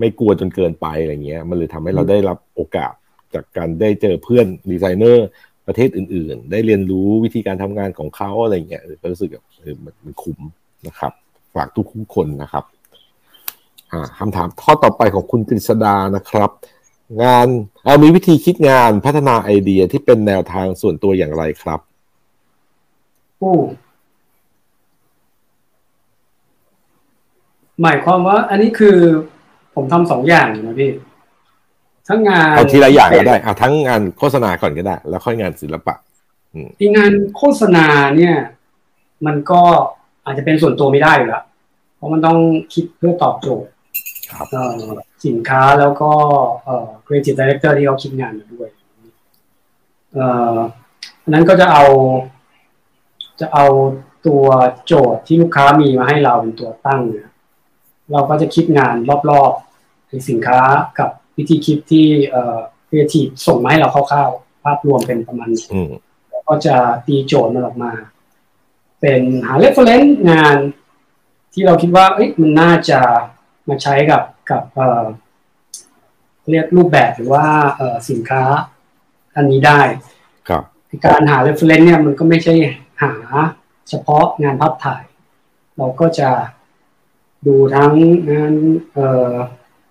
ไม่กลัวจนเกินไปอะไรเงี้ย มันเลยทำให้เราได้รับโอกาสจากการได้เจอเพื่อนดีไซเนอร์ประเทศอื่น ๆ ได้เรียนรู้วิธีการทำงานของเขาอะไรเงี้ยเออก็รู้สึกแบบเออมันมันคุ้มนะครับ ฝากทุกคนนะครับอ่าคำถามข้อต่อไปของคุณกฤษดานะครับ งานเอามีวิธีคิดงานพัฒนาไอเดียที่เป็นแนวทางส่วนตัวอย่างไรครับโอ้หมายความว่าอันนี้คือ ผมทำสองอย่างอยู่นะพี่ ทั้งงานเอาทีละอย่างก็ได้เอาทั้งงานโฆษณาก่อนก็ได้ แล้วค่อยงานศิลปะที่งานโฆษณาเนี่ย มันก็อาจจะเป็นส่วนตัวไม่ได้อยู่แล้วเพราะมันต้องคิดเพื่อตอบโจทย์ครับเอ่อสินค้าแล้วก็เอ่อ creative director ที่เขาคิดงานมาด้วยเอ่ออันนั้นก็จะเอา จะเอาตัวโจทย์ที่ลูกค้ามีมาให้เราเป็นตัวตั้งเนี่ย เราก็จะคิดงานรอบๆในสินค้ากับวิธีคิดที่เอ่อ creative ส่งมาให้เราคร่าวๆภาพรวมเป็นประมาณนี้อืมแล้วก็จะตีโจทย์มันออกมา เป็นหา reference งานที่เราคิดว่าเอ้ยมันน่าจะมาใช้กับกับเอ่อเรียกรูปแบบหรือว่าเอ่อสินค้าอันนี้ได้ ครับการหา reference เนี่ยมันก็ไม่ใช่หาเฉพาะงานภาพถ่าย เราก็จะ ดูทั้งงานเอ่อ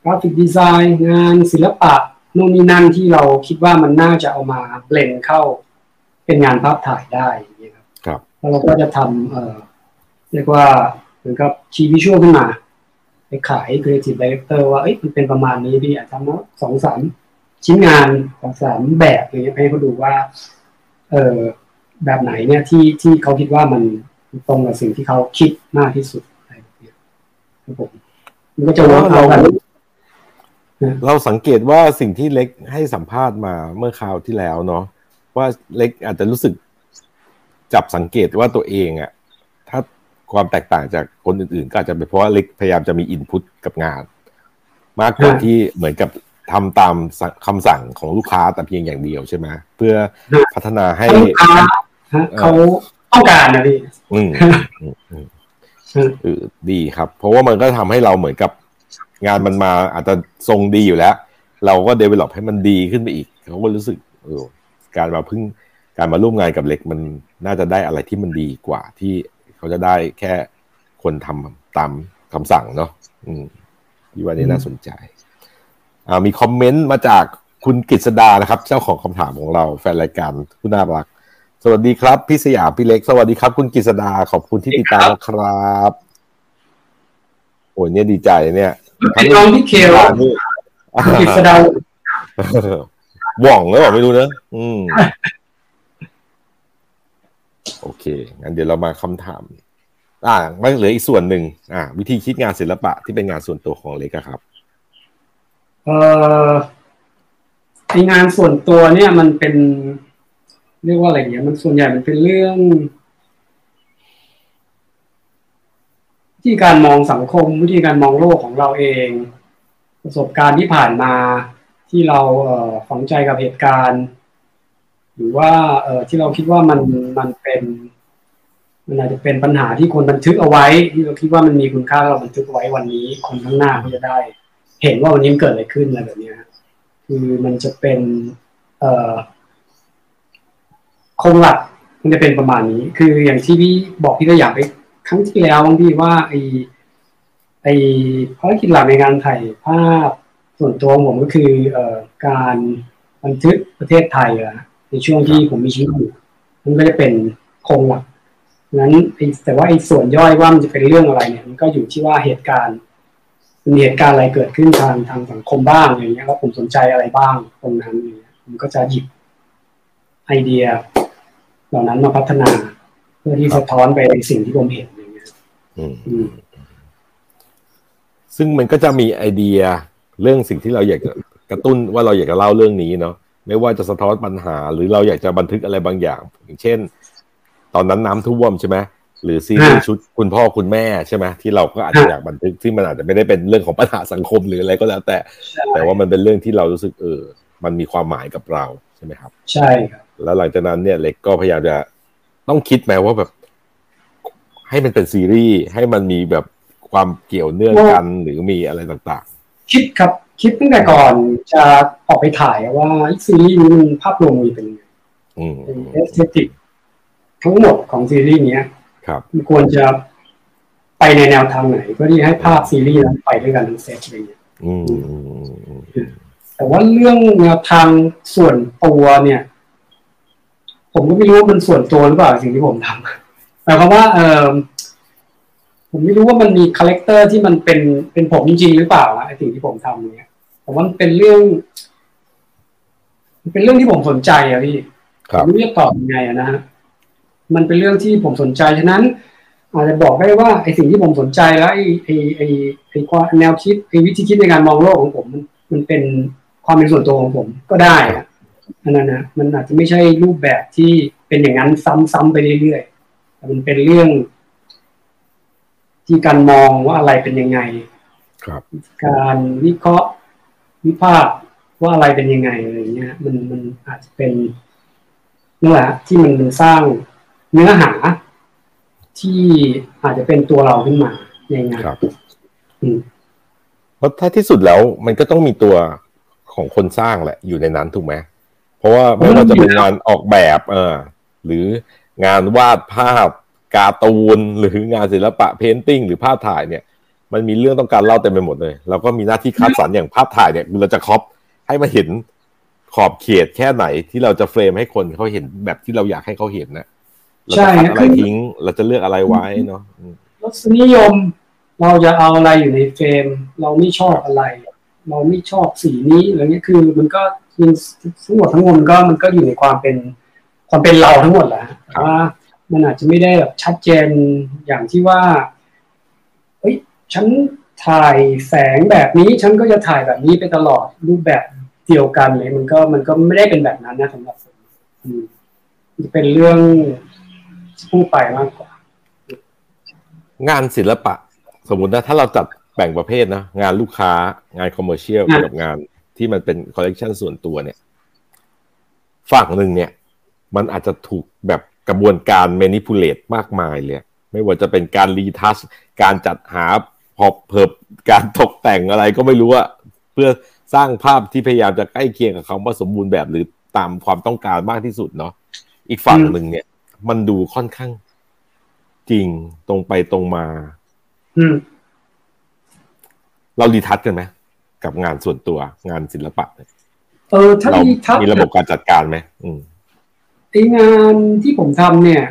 กราฟิกดีไซน์งานศิลปะนู่นนี่นั่นที่เราคิดว่ามันน่าจะเอามาเบลนเข้า เป็นงานภาพถ่ายได้อย่างเงี้ยครับครับแล้วเราก็จะทำเอ่อเรียกว่าเหมือนกับชีวิชวลขึ้นมาไปขาย creative director ว่าเอ้ยมันเป็นประมาณนี้ดีอาจจะทำมาสองสามชิ้นงานสองสามแบบอย่างเงี้ยให้เขาดูว่า เออแบบไหนเนี่ยที่ที่เขาคิดว่ามันตรงกับสิ่งที่เขาคิดมากที่สุด มมันก็จะเวิร์กเอากันเราสังเกตว่าสิ่งที่เล็กให้สัมภาษณ์มาเมื่อคราวที่แล้วเนาะว่าเล็กอาจจะรู้สึกจับสังเกตว่าตัวเองอะถ้าความแตกต่างจากคนอื่นๆ ก็อาจจะเป็นเพราะว่าเล็กพยายามจะมีอินพุตกับงาน มากกว่าอ่าที่เหมือนกับทำตามคำสั่งของลูกค้าแต่เพียงอย่างเดียวใช่ไหมเพื่อพัฒนาให้ลูกค้าฮะเขาต้องการนะพี่อืมอืมอืม เออดีครับ เพราะว่ามันก็ทำให้เราเหมือนกับงานมันมาอาจจะทรงดีอยู่แล้ว เราก็เดเวล็อปให้มันดีขึ้นไปอีกเขาก็รู้สึกเออการมาพึ่งการมาร่วมงานกับเล็กมันน่าจะได้อะไรที่มันดีกว่าที่เขาจะได้แค่คนทำตามคำสั่งเนาะอืมพี่ว่านี่น่าสนใจอ่ามีคอมเมนต์มาจากคุณกฤษดานะครับ เจ้าของคำถามของเราแฟนรายการผู้น่ารัก สวัสดีครับ พี่สยามพี่เล็ก สวัสดีครับ คุณกฤษดาขอบคุณที่ติดตามนะครับ โอ้ยเนี่ยดีใจเนี่ยเป็นน้องพี่เคลกฤษดาหว่องแล้วบอกไม่รู้เนอะอืมโอเค งั้นเดี๋ยวเรามาคำถาม อ่าไม่เหลืออีกส่วนหนึ่ง อ่า วิธีคิดงานศิลปะที่เป็นงานส่วนตัวของเล็กอะครับ เอ่อไองานส่วนตัวเนี่ยมันเป็น เรียกว่าอะไรเนี่ยมันส่วนใหญ่มันเป็นเรื่องวิธีการมองสังคม วิธีการมองโลกของเราเอง ประสบการณ์ที่ผ่านมาที่เราเออฝังใจกับเหตุการณ์ หรือว่าเออที่เราคิดว่ามันมันเป็นมันอาจจะเป็นปัญหาที่คนบันทึกเอาไว้ ที่เราคิดว่ามันมีคุณค่าเราบันทึกไว้วันนี้ คนข้างหน้าก็จะได้ เห็นว่าวันนี้มันเกิดอะไรขึ้นอะไรแบบนี้คือมันจะเป็น เอ่อ คงหลักมันจะเป็นประมาณนี้ คืออย่างที่พี่บอกพี่ตัวอย่างไปครั้งที่แล้วบางพี่ว่าไอไอภารกิจหลักในการถ่ายภาพส่วนตัวของผมก็คือเอ่อการบันทึกประเทศไทยอะในช่วงที่ผมมีชีวิตอยู่มันก็จะเป็นโครงหลักนั้นไอแต่ว่าไอส่วนย่อยว่ามันจะเป็นเรื่องอะไรเนี่ย มันก็อยู่ที่ว่าเหตุการณ์มีเหตุการณ์อะไรเกิดขึ้นทางทางสังคมบ้างอย่างเงี้ยแล้วผมสนใจอะไรบ้างตรงนั้นเงี้ยผมก็จะหยิบไอเดีย เหล่านั้นมาพัฒนา เพื่อที่สะท้อนไปในสิ่งที่ผมเห็นอย่างเงี้ยอืมอืมซึ่งมันก็จะมีไอเดียเรื่องสิ่งที่เราอยากจะกระตุ้นว่าเราอยากจะเล่าเรื่องนี้เนาะไม่ว่าจะสะท้อนปัญหา หรือเราอยากจะบันทึกอะไรบางอย่าง อย่างเช่น ตอนนั้นน้ำท่วมใช่ไหมหรือซีรีส์ชุดคุณพ่อคุณแม่ใช่ไหมที่เราก็อาจจะอยากบันทึกซึ่งมันอาจจะไม่ได้เป็นเรื่องของปัญหาสังคมหรืออะไรก็แล้ว แต่ แต่ว่ามันเป็นเรื่องที่เรารู้สึกเออ มันมีความหมายกับเราใช่ไหมครับ ใช่ครับ แล้วหลังจากนั้นเนี่ยเล็กก็พยายามจะต้องคิดไหมว่าแบบ ให้มันเป็นซีรีส์ให้มันมีแบบความเกี่ยวเนื่องกันหรือมีอะไรต่างคิดครับ คิดตั้งแต่ก่อนจะออกไปถ่ายว่าซีรีส์นี้มันภาพรวมมีเป็นยังไงๆอืมเป็น aesthetic ทั้งหมดของซีรีส์เนี้ยครับมันควรจะไปในแนวทางไหนเพื่อที่ให้ภาพซีรีส์นั้นไปด้วยกันทั้งเซตอะไรเงี้ยอืมอืมอืมอืมแต่ว่าเรื่องแนวทางส่วนตัวเนี่ย ผมก็ไม่รู้ว่ามันส่วนตัวหรือเปล่าสิ่งที่ผมทำหมายความว่าเออผมไม่รู้ว่ามันมี character ที่มันเป็นเป็นผมจริงๆหรือเปล่านะไอสิ่งที่ผมทำเนี่ยแต่ว่ามันเป็นเรื่องมันเป็นเรื่องที่ผมสนใจอะพี่ครับผมไม่รู้จะตอบยังไงอะนะฮะมันเป็นเรื่องที่ผมสนใจฉะนั้น อาจจะบอกได้ว่าไอ้สิ่งที่ผมสนใจแล้วไอ้ไอ้ไอ้ไอ้ความแนวคิดไอ้วิธีคิดในการมองโลกของผมมันมันเป็นความเป็นส่วนตัวของผมก็ได้อะอั นนั้นนะมันอาจจะไม่ใช่รูปแบบที่เป็นอย่างนั้นซ้ำๆไปเรื่อยๆแต่มันเป็นเรื่อง ที่การมองว่าอะไรเป็นยังไง ครับ การวิเคราะห์วิพากษ์ว่าอะไรเป็นยังไงอะไรเงี้ย มันมันอาจจะเป็นนั่นแหละที่มันมันสร้างเนื้อหาที่อาจจะเป็นตัวเราขึ้นมาในงานครับอืมเพราะถ้าที่สุดแล้วมันก็ต้องมีตัวของคนสร้างแหละ อยู่ในนั้นถูกไหม เพราะว่าไม่ว่าจะเป็นงานออกแบบเออหรืองานวาดภาพการ์ตูนหรืองานศิลปะเพนติ้งหรือภาพถ่ายเนี่ย มันมีเรื่องต้องการเล่าเต็มไปหมดเลยเราก็มีหน้าที่คัดสรรอย่างภาพถ่ายเนี่ยเราจะครอปให้มาเห็นขอบเขตแค่ไหนที่เราจะเฟรมให้คนเขาเห็นแบบที่เราอยากให้เขาเห็นนะเราจะคัดอะไรทิ้ง เราจะเลือกอะไรไว้เนาะอืมรสนิยมเราจะเอาอะไรอยู่ในเฟรม เราไม่ชอบอะไร เราไม่ชอบสีนี้อะไรเงี้ยคือมันก็ มันทั้งหมดทั้งมวลก็มันก็อยู่ในความเป็นความเป็นเราทั้งหมดแหละฮะแต่ว่ามันอาจจะไม่ได้แบบชัดเจนอย่างที่ว่าเฮ้ยฉันถ่ายแสงแบบนี้ ฉันก็จะถ่ายแบบนี้ไปตลอดรูปแบบเดียวกันเลยมันก็มันก็ไม่ได้เป็นแบบนั้นนะสำหรับผมอืมมันจะเป็นเรื่องผู้ไปมากกว่า งานศิลปะ สมมตินะถ้าเราจัดแบ่งประเภทนะ งานลูกค้างาน commercial อะกับงาน ที่มันเป็นคอลเลกชันส่วนตัวเนี่ย ฝั่งหนึ่งเนี่ย มันอาจจะถูกแบบกระบวนการ manipulate มากมายเลย ไม่ว่าจะเป็นการรีทัชการจัดหาพอเพิบการตกแต่งอะไรก็ไม่รู้อะเพื่อสร้างภาพที่พยายามจะใกล้เคียงกับคำว่าสมบูรณ์แบบหรือตามความต้องการมากที่สุดเนาะอีกฝั่งหนึ่งเนี่ย มันดูค่อนข้าง จริงตรงไปตรงมาอืมเราดีทัชกันไหม กับงานส่วนตัวงานศิลปะเนี่ยเออถ้าเราดีทัศน์มีระบบการจัดการไหมอืมไองานที่ผมทำเนี่ย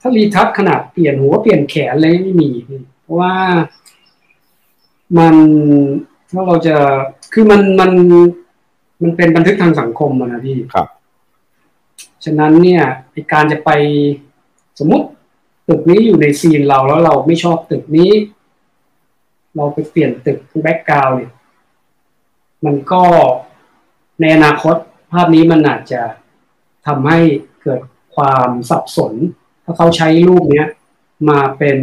ถ้ารีทัชขนาดเปลี่ยนหัวเปลี่ยนแขนอะไรไม่มีพี่เพราะว่ามันถ้าเราจะคือมันมันมันเป็นบันทึกทางสังคมอะนะพี่ครับ ฉะนั้นเนี่ยไอการจะไปสมมติตึกนี้อยู่ในซีนเราแล้วเราไม่ชอบตึกนี้ เราไปเปลี่ยนตึกแบ็กกราวเนี่ย มันก็ในอนาคตภาพนี้มันอาจจะทำให้เกิดความสับสน ถ้าเขาใช้รูปเนี้ยมาเป็น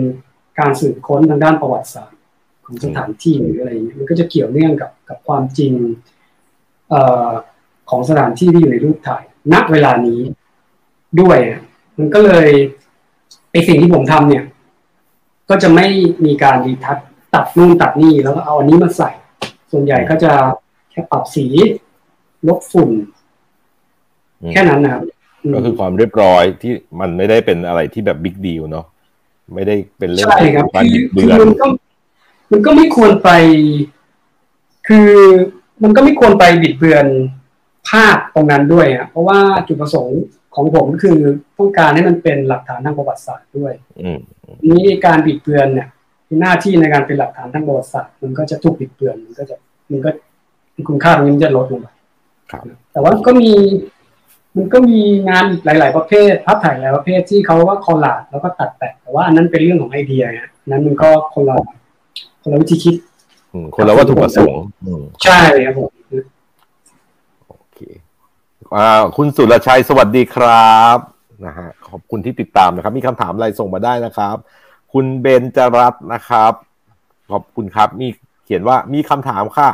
การสืบค้นทางด้านประวัติศาสตร์ของสถานที่หรืออะไรอย่างเงี้ยมันก็จะเกี่ยวเนื่องกับกับความจริงเอ่อของสถานที่ที่อยู่ในรูปถ่าย ณเวลานี้ด้วย มันก็เลยไอสิ่งที่ผมทำเนี่ย ก็จะไม่มีการรีทัชตัดนู่นตัดนี่แล้วก็เอาอันนี้มาใส่ ส่วนใหญ่ก็จะ ค่ปรับสีลบฝุ่นอืมแค่นั้นนะครับมก็คือความเรียบร้อยที่มันไม่ได้เป็นอะไรที่แบบบิ๊กดีลเนาะไม่ได้เป็นเรื่องใช่ครับการคือบิดคืเบืออนมันก็มันก็ไม่ควรไป คือมันก็ไม่ควรไปบิดเบือนภาพตรงนั้นด้วยอะเพราะว่าจุดประสงค์ของผมคือต้องการให้มันเป็นหลักฐานทางประวัติศาสตร์ด้วยอืมนี้การบิดเบือนเนี่ยหน้าที่ในการเป็นหลักฐานทางประวัติศาสตร์มันก็จะถูกบิดเบือนมันก็จะมันก็ คุณค่าตรงนี้มันจะลดลงไปครับแต่ว่าก็มีมันก็มีงานอีกหลาย ๆ ประเภทภาพถ่ายหลายประเภทที่เขาว่าคอลลาดแล้วก็ตัดแต่งแต่ว่าอันนั้นเป็นเรื่องของไอเดียไงอันนั้นมันก็คนละคนละวิธีคิดอืมคนละวัตถุประสงค์อืมใช่ครับผมโอเคอ่าคุณสุรชัยสวัสดีครับนะฮะขอบคุณที่ติดตามนะครับ มีคำถามอะไรส่งมาได้นะครับ คุณเบนจรัตน์นะครับ ขอบคุณครับ มีเขียนว่ามีคำถามค่ะ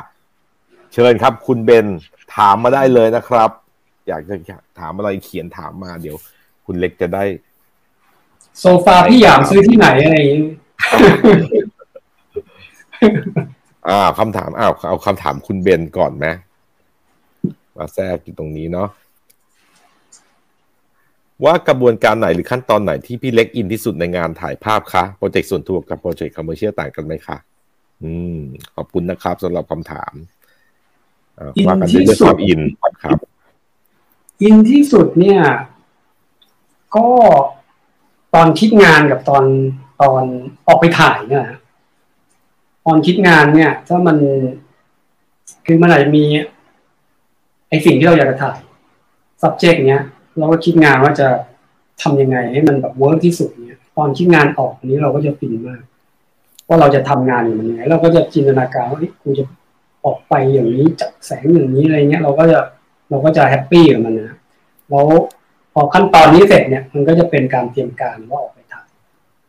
เชิญครับ คุณเบนถามมาได้เลยนะครับ อยากจะถามอะไรเขียนถามมาเดี๋ยว คุณเล็กจะได้ โซฟาพี่หยามซื้อที่ไหนอะไรอย่างนี้อ่าคำถามอ้าวเอาคำถามคุณเบนก่อนไหมมาแทรกอยู่ตรงนี้เนาะว่ากระบวนการไหนหรือขั้นตอนไหนที่พี่เล็กอินที่สุดในงานถ่ายภาพคะโปรเจกต์ส่วนตัวกับโปรเจกต์ commercial ต่างกันไหมคะ อืม ขอบคุณนะครับสำหรับคำถามอ่า ว่ากันด้วยเรื่องความอินครับ อินที่สุดเนี่ย ก็ตอนคิดงานกับตอนตอนออกไปถ่ายเนี่ยนะตอนคิดงานเนี่ย ถ้ามันคือมันอาจจะมีไอ้สิ่งที่เราอยากจะถ่าย subject เนี้ย เราก็คิดงานว่าจะทำยังไงให้มันแบบเวิร์กที่สุดเนี่ย ตอนคิดงานออกอันนี้เราก็จะฟินมาก ว่าเราจะทำงานอย่างมันยังไงเราก็จะจินตนาการว่าเฮ้ยกูจะ ออกไปอย่างนี้จัดแสงอย่างนี้อะไรเงี้ยเราก็จะเราก็จะแฮปปี้กับมันนะแล้วพอขั้นตอนนี้เสร็จเนี่ยมันก็จะเป็นการเตรียมการว่าออกไปถ่าย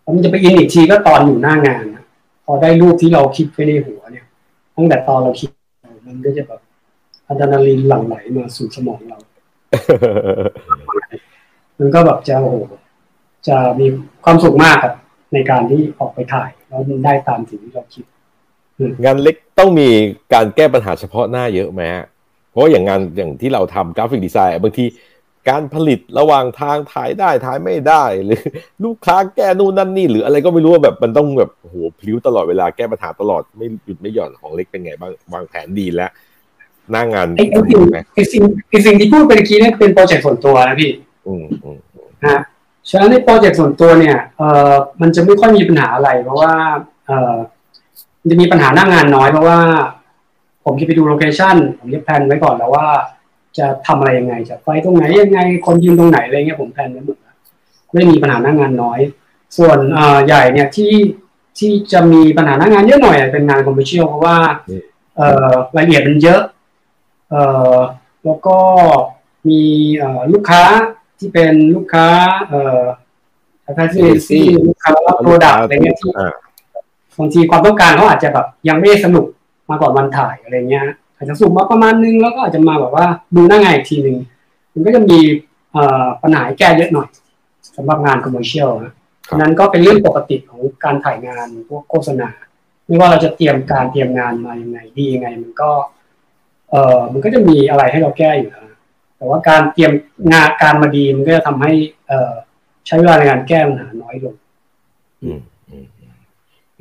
แล้วมันจะไปอินอีกทีก็ตอนอยู่หน้างานนะพอได้รูปที่เราคิดไว้ในหัวเนี่ยตั้งแต่ตอนเราคิดมันก็จะแบบอะดรีนาลีนหลั่งไหลมาสู่สมองเรา มันก็แบบจะโอ้โหจะมีความสุขมากครับในการที่ออกไปถ่าย แล้วมันได้ตามสิ่งที่เราคิด งานเล็กต้องมีการแก้ปัญหาเฉพาะหน้าเยอะไหมฮะเพราะว่าอย่างงานอย่างที่เราทำกราฟิกดีไซน์บางทีการผลิตระหว่างทางถ่ายได้ถ่ายไม่ได้ หรือลูกค้าแก้นู่นนั่นนี่ หรืออะไรก็ไม่รู้ว่าแบบมันต้องแบบโอ้โหพลิ้วตลอดเวลาแก้ปัญหาตลอดไม่หยุดไม่หย่อนของเล็กเป็นไงบ้างวางแผนดีแล้วหน้างานไอ้ไอ้สิ่งไหมไอ้สิ่งไอ้สิ่งที่พูดไปเมื่อกี้เนี่ยเป็นโปรเจกต์ส่วนตัวนะพี่ อืมอืมฮะฉะนั้นในโปรเจกต์ส่วนตัวเนี่ยเอ่อมันจะไม่ค่อยมีปัญหาอะไร เพราะว่าเอ่อ มันจะมีปัญหาหน้างานน้อยเพราะว่า ผมจะไปดู location ผมจะ plan ไว้ก่อนแล้วว่า จะทำอะไรยังไง จะไปตรงไหนยังไง คนยืนตรงไหนอะไรเงี้ยผม plan ไว้หมดแล้วไม่มีปัญหาหน้างานน้อย ส่วนใหญ่เนี่ยที่ที่จะมีปัญหาหน้างานเยอะหน่อยเป็นงาน commercial เพราะว่าเอ่อรายละเอียดมันเยอะเอ่อแล้วก็มีลูกค้าที่เป็นลูกค้าเอ่อแฟชั่นซี่ลูกค้า product อะไรเงี้ยที่ บางทีความต้องการเขาอาจจะแบบยังไม่ได้สรุปมาก่อนวันถ่ายอะไรเงี้ยอาจจะสรุปมาประมาณนึงแล้วก็อาจจะมาแบบว่าดูหน้างานอีกทีหนึ่งมันก็จะมีเอ่อปัญหาให้แก้เยอะหน่อยสำหรับงาน commercial นะฉะนั้นก็เป็นเรื่องปกติของการถ่ายงานพวกโฆษณาไม่ว่าเราจะเตรียมการเตรียมงานมายังไงดียังไง มันก็ เออมันก็จะมีอะไรให้เราแก้อยู่นะแต่ว่าการเตรียมงานการมาดีมันก็จะทำให้ เออใช้เวลาในการแก้ปัญหาน้อยลง อืมอืม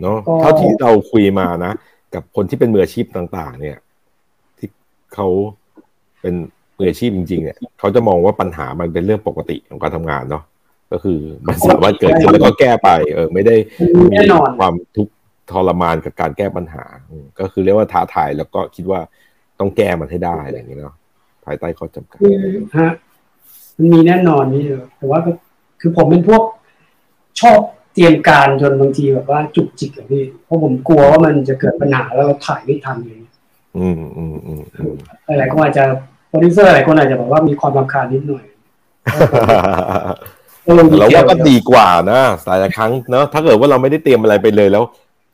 เนาะเท่าที่เราคุยมานะ กับคนที่เป็นมืออาชีพต่าง ๆ เนี่ย ที่เขาเป็นมืออาชีพจริง ๆ เนี่ยเขาจะมองว่าปัญหามันเป็นเรื่องปกติของการทำงานเนาะก็คือมันสามารถเกิดขึ้นแล้วก็แก้ไป เออ ไม่ได้มีความทุกข์ทรมานกับการแก้ปัญหา ก็คือเรียกว่าท้าทายแล้วก็คิดว่าต้องแก้มันให้ได้อะไรอย่างนี้เนาะภายใต้ข้อจำกัดฮะมันมีแน่นอนนี่แต่ว่าคือผมเป็นพวกชอบ เตรียมการจนบางทีแบบว่าจุกจิกอะพี่ เพราะผมกลัวว่ามันจะเกิดปัญหาแล้วเราถ่ายไม่ทันเลยอืมอืมอืมหลายคนอาจจะโปรดิวเซอร์หลายคนอาจจะบอกว่ามีความรำคาญนิดหน่อยเราว่าก็ดีกว่านะสายครั้งเนาะถ้าเกิดว่าเราไม่ได้เตรียมอะไรไปเลยแล้ว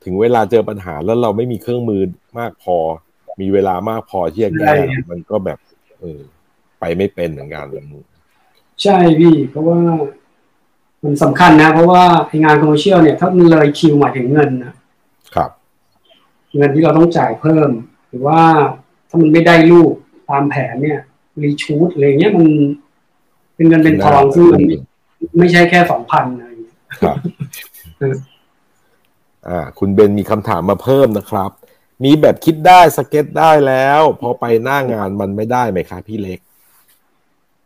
ถึงเวลาเจอปัญหาแล้วเราไม่มีเครื่องมือมากพอ มีเวลามากพอที่จะแก้มันก็แบบ เออ ไปไม่เป็นเหมือนกันใช่พี่ เพราะว่า มันสำคัญนะ เพราะว่าไองานคอมเมอร์เชียลเนี่ย ถ้ามันเลยคิวหมายถึงเงินนะครับ เงินที่เราต้องจ่ายเพิ่ม หรือว่าถ้ามันไม่ได้ลูกตามแผนเนี่ยรีชูดอะไรเงี้ยมันเป็นเงินเป็นทองซึ่งมันไม่ใช่แค่สองพันอะไรครับอ่า คุณเบนมีคำถามมาเพิ่มนะครับ มีแบบคิดได้สเก็ตได้แล้ว พอไปหน้างานมันไม่ได้ไหมคะพี่เล็ก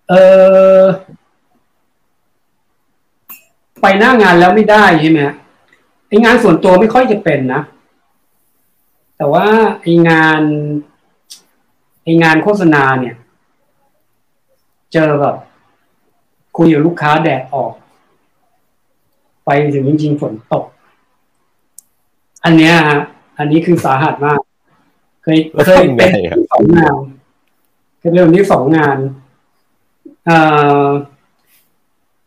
เออ ไปหน้างานแล้วไม่ได้ใช่ไหมไองานส่วนตัวไม่ค่อยจะเป็นนะ แต่ว่าไองานไองานโฆษณาเนี่ย เจอแบบคุยกับลูกค้าแดดออก ไปถึงจริงๆฝนตก อันเนี้ยฮะอันนี้คือสาหัสมาก เคยเคยเป็นสองงานเคยเป็นแบบนี้สองงานเอ่อ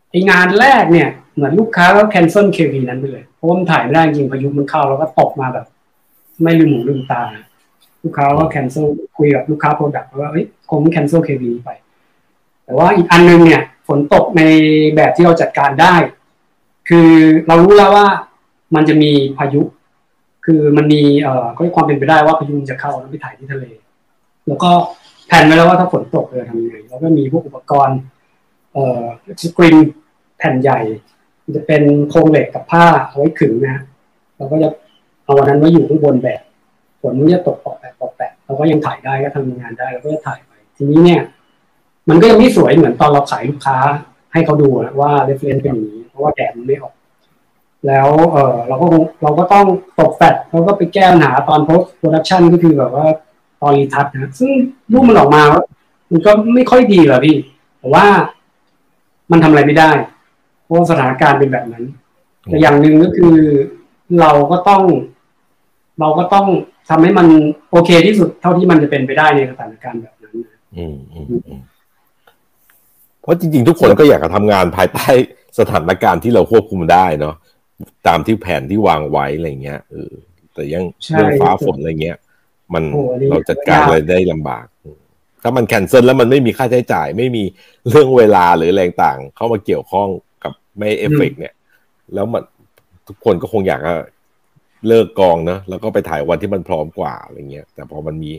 ไอ้งานแรกเนี่ย เหมือนลูกค้าก็ cancel KV นั้นไปเลยเพราะมันถ่ายไม่ได้จริงพายุมันเข้าแล้วก็ตกมาแบบ ไม่ลืมหูลืมตา ลูกค้าก็ cancel คุยกับลูกค้า product ว่าเฮ้ยคง cancel KV ไป แต่ว่าอีกอันนึงเนี่ย ฝนตกในแบบที่เราจัดการได้ คือเรารู้แล้วว่ามันจะมีพายุ คือมันมีเอ่อก็ความเป็นไปได้ว่าพายุจะเข้าแล้วไปถ่ายที่ทะเล แล้วก็แพลนไว้แล้วว่าถ้าฝนตกจะทำยังไงแล้วก็มีพวกอุปกรณ์ เอ่อสกรีนแผ่นใหญ่ จะเป็นโครงเหล็กกับผ้าเอาไว้ขึงนะเราก็จะเอาวันนั้นไว้อยู่ข้างบนแบบฝนมันจะตกปอกแปะปอกแปะเราก็ยังถ่ายได้ก็ทำงานได้เราก็จะถ่ายไปทีนี้เนี่ย มันก็ยังไม่สวยเหมือนตอนเราขายลูกค้าให้เขาดูนะว่าเรฟเลนเป็นอย่างนี้เพราะว่าแดดมันไม่ออก แล้วเออเราก็เราก็ต้องตกแฟดเราก็ไปแก้ปัญหาตอนโพสต์โปรดักชันก็คือแบบว่าตอนรีทัชนะซึ่งรูปมันออกมา มันก็ไม่ค่อยดีหรอพี่แต่ว่ามันทำอะไรไม่ได้ เพราะสถานการณ์เป็นแบบนั้น แต่อย่างหนึ่งก็คือเราก็ต้อง เราก็ต้องทำให้มันโอเคที่สุดเท่าที่มันจะเป็นไปได้ในสถานการณ์แบบนั้นอืมอืมเพราะจริงๆ ทุกคนก็อยากจะทำงานภายใต้สถานการณ์ที่เราควบคุมได้เนาะตามที่แผนที่วางไว้อะไรเงี้ยเออแต่ยังเรื่องฟ้าฝนอะไรเงี้ย มันเราจัดการอะไรได้ลำบาก ถ้ามันแคนเซิลแล้วมันไม่มีค่าใช้จ่าย ไม่มีเรื่องเวลาหรือแรงต่าง เข้ามาเกี่ยวข้อง ไม่เอฟเฟกเนี่ย แล้วมันทุกคนก็คงอยากเลิกกองนะแล้วก็ไปถ่ายวันที่มันพร้อมกว่าอะไรเงี้ยแต่พอมันมี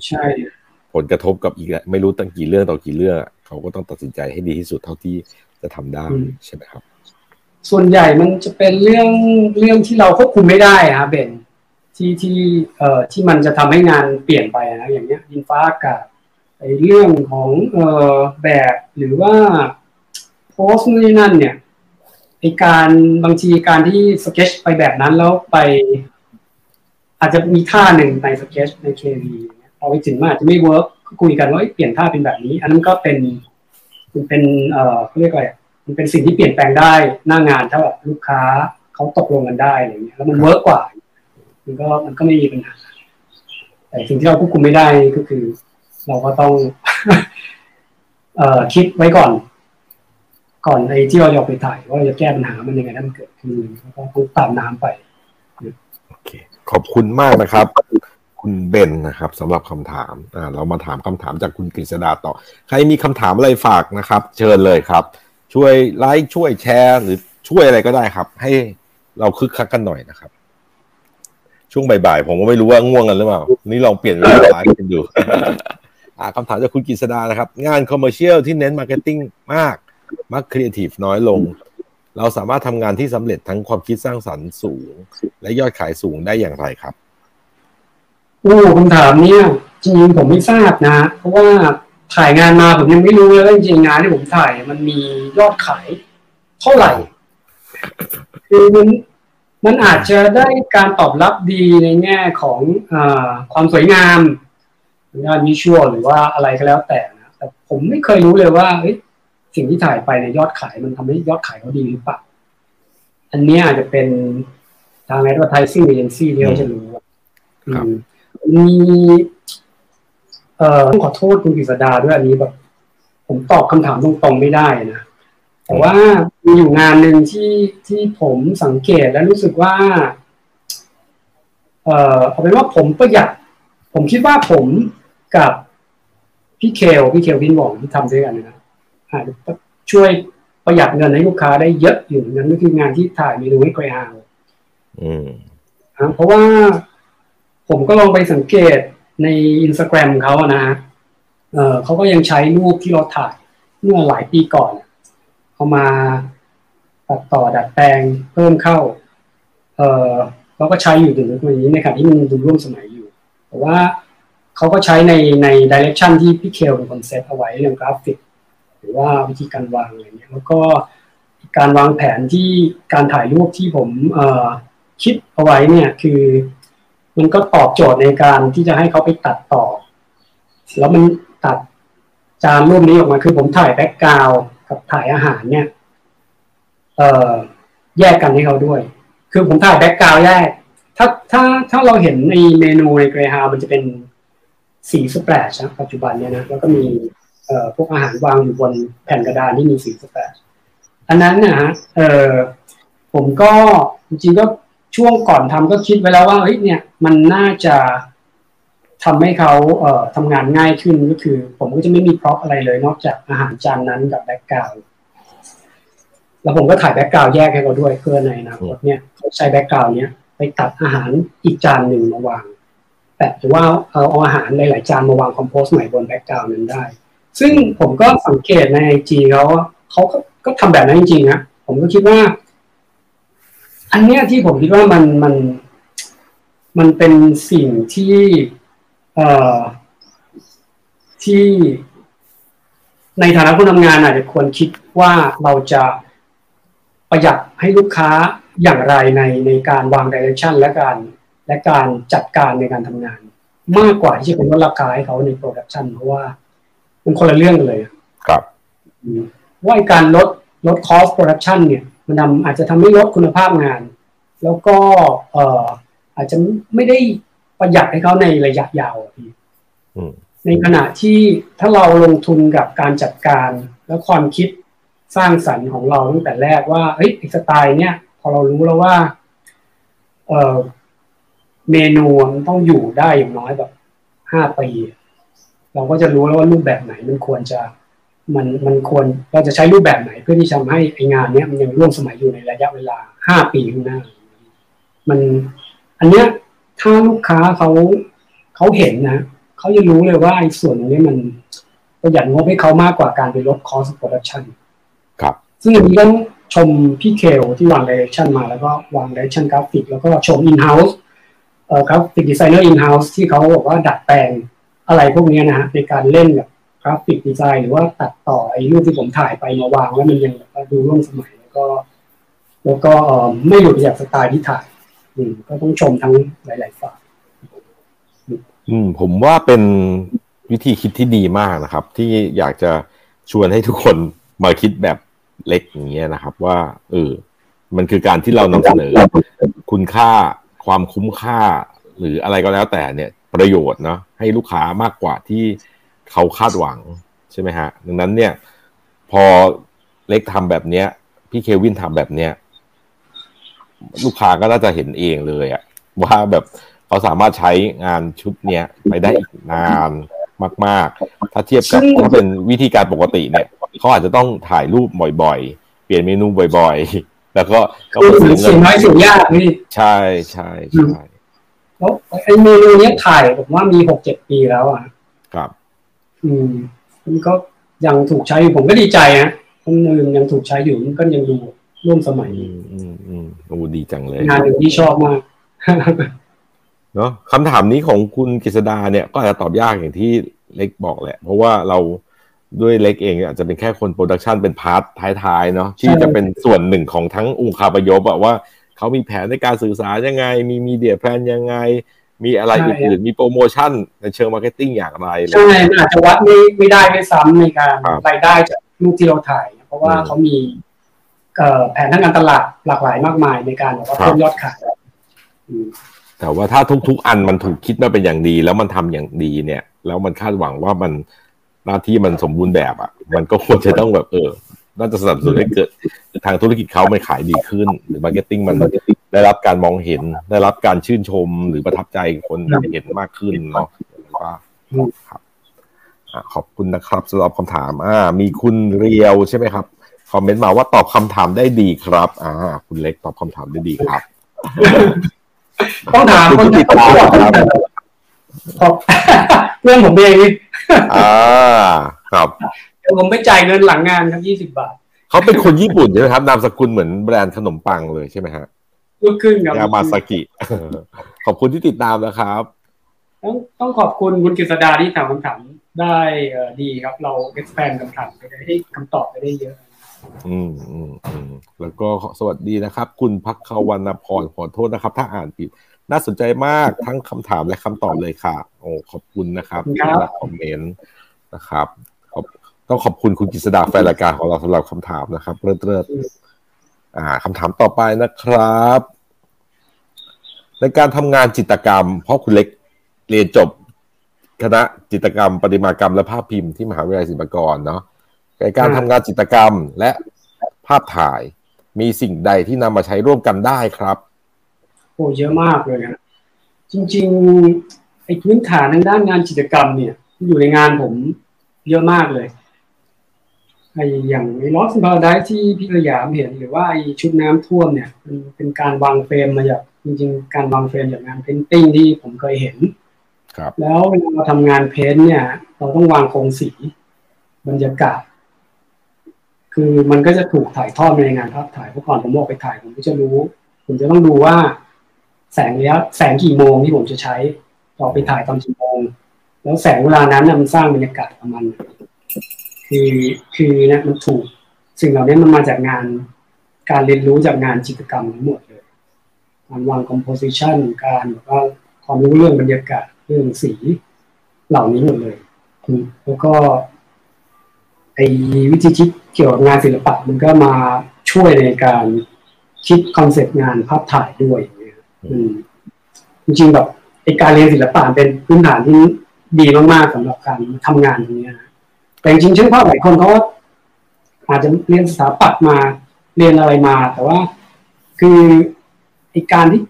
ผลกระทบกับอีกไม่รู้ตั้งกี่เรื่องต่อกี่เรื่องเขาก็ต้องตัดสินใจให้ดีที่สุดเท่าที่จะทำได้ใช่ไหมครับ ส่วนใหญ่มันจะเป็นเรื่องเรื่องที่เราควบคุมไม่ได้ครับเบนที่ที่เอ่อที่มันจะทำให้งานเปลี่ยนไปนะอย่างเงี้ยดินฟ้าอากาศไอ้เรื่องของเอ่อแบบหรือว่า pose นี่นั่นเนี่ย ในการบางทีการที่สเก็ตไปแบบนั้นแล้วไป อาจจะมีท่าหนึ่งในสเก็ตใน KV พอไปถึงมันอาจจะไม่ work คุยกันว่าเปลี่ยนท่าเป็นแบบนี้ อันนั้นก็เป็นมันเป็นเอ่อเขาเรียกอะไรมันเป็นสิ่งที่เปลี่ยนแปลงได้หน้างานถ้าแบบลูกค้าเขาตกลงกันได้อะไรเงี้ยแล้วมัน work กว่า มันก็มันก็ไม่มีปัญหาแต่สิ่งที่เราควบคุมไม่ได้ก็คือ เราก็ต้อง เอ่อคิดไว้ก่อน ก่อนไอ้ที่เราจะไปถ่ายว่าจะแก้ปัญหามันยังไงถ้ามันเกิดขึ้นแล้วก็ต้องตามน้ำไปโอเค ขอบคุณมากนะครับ คุณเบนนะครับสำหรับคำถามอ่าเรามาถามคำถามจากคุณกฤษดาต่อ ใครมีคำถามอะไรฝากนะครับ เชิญเลยครับ ช่วยไลค์ช่วยแชร์ หรือช่วยอะไรก็ได้ครับ ให้เราคึกคักกันหน่อยนะครับ ช่วงบ่ายๆผมก็ไม่รู้ว่าง่วงกันหรือเปล่า นี่ลองเปลี่ยนเวลากันดูอ่าคำถามจากคุณกฤษดานะครับ งาน commercial ที่เน้น marketing มาก มักครีเอทีฟน้อยลง เราสามารถทำงานที่สำเร็จทั้งความคิดสร้างสรรค์สูง และยอดขายสูงได้อย่างไรครับโอ้คำถามเนี้ยจริงผมไม่ทราบนะ เพราะว่าถ่ายงานมาผมยังไม่รู้เลยว่าจริงงานที่ผมถ่ายมันมียอดขายเท่าไหร่ คือมันมันอาจจะได้การตอบรับดีในแง่ของอความสวยงามงานวิชวลหรือว่าอะไรก็แล้วแต่นะแต่ผมไม่เคยรู้เลยว่า สิ่งที่ถ่ายไปในยอดขายมันทำให้ยอดขายเขาดีหรือเปล่า อันนี้อาจจะเป็นทาง advertising agency ที่เขาจะรู้มีเอ่อต้องขอโทษคุณกฤษดาด้วยอันนี้แบบ ผมตอบคำถามตรงๆไม่ได้นะแต่ว่ามีอยู่งานหนึ่งที่ที่ผมสังเกตและรู้สึกว่า เอ่อเอาเป็นว่าผมประหยัด ผมคิดว่าผมกับพี่เคลพี่เคลพินหว่องที่ทำด้วยกันนะ อาจจะช่วยประหยัดเงินให้ลูกค้าได้เยอะอยู่นั้นก็คืองานที่ถ่ายเมนูให้ไกรฮาวอืมเพราะว่าผมก็ลองไปสังเกตในอินสตาแกรมเขาอะนะฮะเออเขาก็ยังใช้รูปที่เราถ่ายเมื่อหลายปีก่อนเอามาตัดต่อดัดแปลงเพิ่มเข้า เออเราก็ใช้อยู่ถึงวันนี้ในขณะที่มันดูร่วมสมัยอยู่ แต่ว่าเขาก็ใช้ในใน direction ที่พี่เคลเป็นคนเซตเอาไว้เรื่องกราฟิก หรือว่าวิธีการวางอะไรเงี้ยแล้วก็การวางแผนที่การถ่ายรูปที่ผมเออคิดเอาไว้เนี่ยคือ มันก็ตอบโจทย์ในการที่จะให้เขาไปตัดต่อ แล้วมันตัดจานรูปนี้ออกมาคือผมถ่าย background กับถ่ายอาหารเนี่ยเอ่อแยกกันให้เขาด้วย คือผมถ่าย background แยกถ้าถ้าถ้าเราเห็นในเมนูในเกรฮามันจะเป็นสี splash นะปัจจุบันเนี่ยนะแล้วก็มี พวกอาหารวางอยู่บนแผ่นกระดานที่มีสี splash อันนั้นนะฮะเออผมก็จริงๆก็ช่วงก่อนทำก็คิดไว้แล้วว่าเฮ้ยเนี่ยมันน่าจะทำให้เขาเอ่อทำงานง่ายขึ้นก็คือ ผมก็จะไม่มี prop อะไรเลย นอกจากอาหารจานนั้นกับ background แล้วผมก็ถ่าย background แยกให้เขาด้วยเพื่อในอนาคตเนี่ยเขาใช้ background เนี้ยไปตัดอาหารอีกจานหนึ่งมาวางแต่หรือว่าเอาเอาอาหารหลายๆจานมาวางคอมโพสใหม่บนแบ็กกราวนั้นได้ ซึ่งผมก็สังเกตในไอจีเขาเขาก็ทำแบบนั้นจริงๆนะผมก็คิดว่า อันเนี้ยที่ผมคิดว่ามันมันมันเป็นสิ่งที่เอ่อที่ในฐานะผู้ทำงานอาจจะควรคิดว่าเราจะประหยัดให้ลูกค้าอย่างไรในในการวาง direction และการและการจัดการในการทำงาน มากกว่าที่จะเป็นลดราคาให้เขาใน production เพราะว่า มันคนละเรื่องกันเลยครับว่าการลดลด cost production เนี่ย มันทำอาจจะทำให้ลดคุณภาพงาน แล้วก็เอ่ออาจจะไม่ได้ประหยัดให้เขาในระยะยาวพี่ในขณะที่ถ้าเราลงทุนกับการจัดการและความคิดสร้างสรรค์ของเราตั้งแต่แรกว่าเฮ้ยสไตล์เนี้ยพอเรารู้แล้วว่า เออเมนูมันต้องอยู่ได้อย่างน้อยแบบห้าปี เราก็จะรู้แล้วว่ารูปแบบไหนมันควรจะมันมันควรเราจะใช้รูปแบบไหนเพื่อที่จะทำให้ไองานเนี้ยมันยังร่วมสมัยอยู่ในระยะเวลาห้าปีข้างหน้า มันอันเนี้ยถ้าลูกค้าเขาเขาเห็นนะเขาจะรู้เลยว่าไอ้ส่วนนี้มันประหยัดงบให้เขามากกว่าการไปลด cost production ครับ ซึ่งอันนี้ต้องชมพี่เคลที่วาง direction มาแล้วก็วาง direction กราฟิกแล้วก็ชม in-house เอ่อ graphic designer in-house ที่เขาบอกว่าดัดแปลง อะไรพวกนี้นะฮะในการเล่นกับ graphic design หรือว่าตัดต่อไอ้รูปที่ผมถ่ายไปมาวางแล้วมันยังดูร่วมสมัยแล้วก็ แล้วก็ไม่หลุดจากสไตล์ที่ถ่ายอืมก็ต้องชมทั้งหลาย ๆฝ่ายอืม ผมว่าเป็นวิธีคิดที่ดีมากนะครับ ที่อยากจะชวนให้ทุกคนมาคิดแบบเล็กอย่างเงี้ยนะครับ ว่าเออมันคือการที่เรานำเสนอ คุณค่าความคุ้มค่า หรืออะไรก็แล้วแต่เนี่ย ประโยชน์เนาะให้ลูกค้ามากกว่าที่เขาคาดหวังใช่ไหมฮะ ดังนั้นเนี่ย พอเล็กทำแบบเนี้ย พี่เควินทำแบบเนี้ยลูกค้าก็น่าจะเห็นเองเลยอะว่าแบบเขาสามารถใช้งานชุดเนี้ยไปได้อีกนานมาก ๆ ถ้าเทียบกับถ้าเป็นวิธีการปกติเนี่ยเขาอาจจะต้องถ่ายรูปบ่อยๆ เปลี่ยนเมนูบ่อยๆ แล้วก็ก็เสียงน้อยเสียงยากนี่ใช่ใช่ใช่ แล้วไอ้เมนูเนี้ยถ่ายผมว่ามีหกเจ็ดปีแล้วอะ ครับ อืมมันก็ยังถูกใช้อยู่ผมก็ดีใจนะคนอื่นยังถูกใช้อยู่มันก็ยังดูร่วมสมัย อืมอืมอืมโอ้ดีจังเลย งานหนึ่งที่ชอบมากเนาะคำถามนี้ของคุณกฤษดาเนี่ย ก็อาจจะตอบยากอย่างที่เล็กบอกแหละ เพราะว่าเราด้วยเล็กเองเนี่ยอาจจะเป็นแค่คน production เป็น part ท้ายๆเนาะที่จะเป็นส่วนหนึ่งของทั้งองค์คาพยพอะว่า เขามีแผนในการสื่อสารยังไง มี media plan ยังไง มีอะไรใช่อื่นๆมีโปรโมชั่นในเชิง marketing อย่างไรอะไรใช่มันอาจจะวัดไม่ไม่ได้ด้วยซ้ำในการครับรายได้จากรูปที่เราถ่าย เพราะว่าอืมเขามีเอ่อแผนทางการตลาดหลากหลายมากมายในการแบบว่าครับเพิ่มยอดขายอืมแต่ว่าถ้าทุก ๆ อันมันถูกคิดมาเป็นอย่างดี แล้วมันทำอย่างดีเนี่ย แล้วมันคาดหวังว่ามันหน้าที่มันสมบูรณ์แบบอะ มันก็ควรจะต้องแบบเออ น่าจะสนับสนุนให้เกิดทางธุรกิจเขามันขายดีขึ้น หรือ marketing มันได้รับการมองเห็น ได้รับการชื่นชมหรือประทับใจคนเห็นมากขึ้นเนาะว่าครับอะขอบคุณนะครับสำหรับคำถาม อ่า มีคุณเรียวใช่ไหมครับ คอมเมนต์มาว่าตอบคำถามได้ดีครับ อ่า คุณเล็กตอบคำถามได้ดีครับ ต้องถามคนที่ขอบคุณที่ติดตามครับขอบเพื่อนผมเองนี่อ่า ครับเดี๋ยว ผมไปจ่ายเงินหลังงานครับยี่สิบาท เขาเป็นคนญี่ปุ่นใช่ไหมครับ นามสกุลเหมือนแบรนด์ขนมปังเลยใช่ไหมฮะลูกครึ่งครับยามาซากิ ขอบคุณที่ติดตามนะครับ ต้องต้องขอบคุณคุณกฤษดาที่ถามคำถามได้เอ่อดีครับ เรา expand คำถามไปได้ให้คำตอบไปได้เยอะ อืมอืมอืมแล้วก็สวัสดีนะครับ คุณพักขวรรณพรขอโทษนะครับ ถ้าอ่านผิด น่าสนใจมากทั้งคำถามและคำตอบเลยค่ะ โอ้ขอบคุณนะครับขอบคุณครับสำหรับคอมเมนต์นะครับขอบ ต้องขอบคุณคุณกฤษดาแฟนรายการของเราสำหรับคำถามนะครับเริ่มๆอ่าคำถามต่อไปนะครับ ในการทำงานจิตรกรรม เพราะคุณเล็กเรียนจบคณะจิตรกรรม ประติมากรรมและภาพพิมพ์ที่มหาวิทยาลัยศิลปากรเนาะในการทำงานจิตรกรรมและภาพถ่ายมีสิ่งใดที่นำมาใช้ร่วมกันได้ครับโอ้เยอะมากเลยนะจริงๆไอ้พื้นฐานทางด้านงานจิตรกรรมเนี่ย อยู่ในงานผมเยอะมากเลย ไอ้อย่างไอ้ Lost Paradise ที่พี่ระยามเห็นหรือว่าไอ้ชุดน้ำท่วมเนี่ยมันเป็นการวางเฟรมมาจากจริงๆ การวางเฟรมจากงาน painting ที่ผมเคยเห็น ครับ แล้วเวลาเราทำงาน paint เนี่ย เราต้องวางโครงสีบรรยากาศ คือมันก็จะถูกถ่ายทอดมาในงานภาพถ่ายเพราะก่อนผมออกไปถ่ายผมก็จะรู้ ผมจะต้องดูว่า แสงระยะแสงกี่โมงที่ผมจะใช้ออกไปถ่ายตอนกี่โมงแล้วแสงเวลานั้นน่ะมันสร้างบรรยากาศประมาณไหน คือคือเนี่ยมันถูก สิ่งเหล่านี้มันมาจากงานการเรียนรู้จากงานจิตรกรรมทั้งหมดเลยการวางคอมโพสิชันการแบบว่าความรู้เรื่องบรรยากาศเรื่องสีเหล่านี้หมดเลยแล้วก็ไอ้วิธีคิดเกี่ยวกับงานศิลปะมันก็มาช่วยในการคิดคอนเซปต์งานภาพถ่ายด้วยอย่างเงี้ยจริงๆแบบไอ้การเรียนศิลปะเป็นพื้นฐานที่ดีมากๆสำหรับการทำงานตรงเนี้ยนะ แต่จริงๆช่างภาพหลายคนเขาก็อาจจะเรียนสถาปัตย์มาเรียนอะไรมา แต่ว่าคือไอ้การที่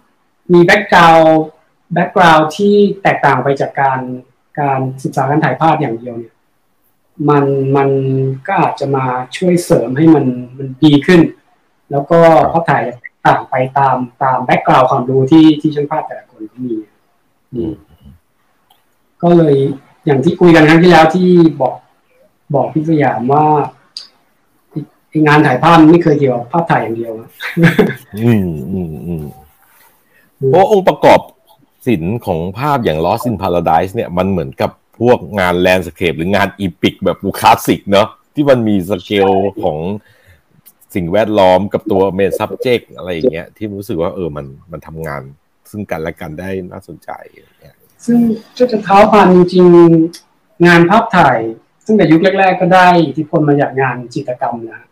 มี background background ที่แตกต่างไปจากการการศึกษาการถ่ายภาพอย่างเดียวเนี่ย มันมันก็อาจจะมาช่วยเสริมให้มันมันดีขึ้น แล้วก็ภาพถ่ายจะแตกต่างไปตามตามแบ็กกราวความรู้ที่ที่ช่างภาพแต่ละคนเขามีอืมก็เลยอย่างที่คุยกันครั้งที่แล้วที่บอก บอกพี่สยามว่าไอ้ไอ้งานถ่ายภาพมันไม่เคยเกี่ยวกับภาพถ่ายอย่างเดียวอะอืมอืมอืมเพราะองค์ประกอบศิลป์ของภาพอย่าง Lost in Paradise เนี่ยมันเหมือนกับพวกงาน landscape หรืองาน epic แบบคลาสสิกเนาะที่มันมีสเกลของสิ่งแวดล้อมกับตัวเมน subject อะไรอย่างเงี้ย ที่รู้สึกว่าเออมันมันทำงาน ซึ่งกันและกันได้น่าสนใจอย่างเงี้ยซึ่งจะจะเท้าความจริงๆงานภาพถ่าย ตั้งแต่ยุคแรก ๆ ก็ได้อิทธิพลมาจากงานจิตรกรรมนะ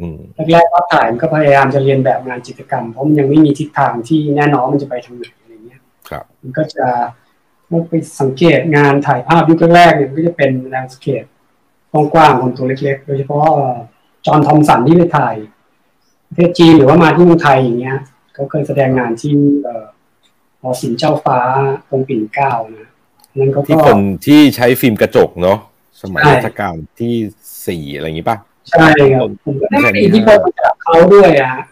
อืมแรกๆภาพถ่ายมันก็พยายามจะเรียนแบบงานจิตรกรรม เพราะมันยังไม่มีทิศทางที่แน่นอนมันจะไปทางไหนอะไรเงี้ยครับมันก็จะเมื่อไปสังเกตงานถ่ายภาพยุคแรกๆเนี่ยมันก็จะเป็นแลนด์สเคปกว้างๆคนตัวเล็กๆ โดยเฉพาะเอ่อจอห์นทอมสันที่ไปถ่ายประเทศจีนหรือว่ามาที่เมืองไทยอย่างเงี้ยเขาเคยแสดงงานที่เอ่อหอศิลป์เจ้าฟ้าตรงปิ่นเกล้านะนั่นเขาที่ก็คนที่ใช้ฟิล์มกระจกเนาะ สมัยใช่รัชกาลที่สี่อะไรอย่างงี้ป่ะ ใช่ครับผมก็ได้อิทธิพลมาจากเขาด้วยอะฮะ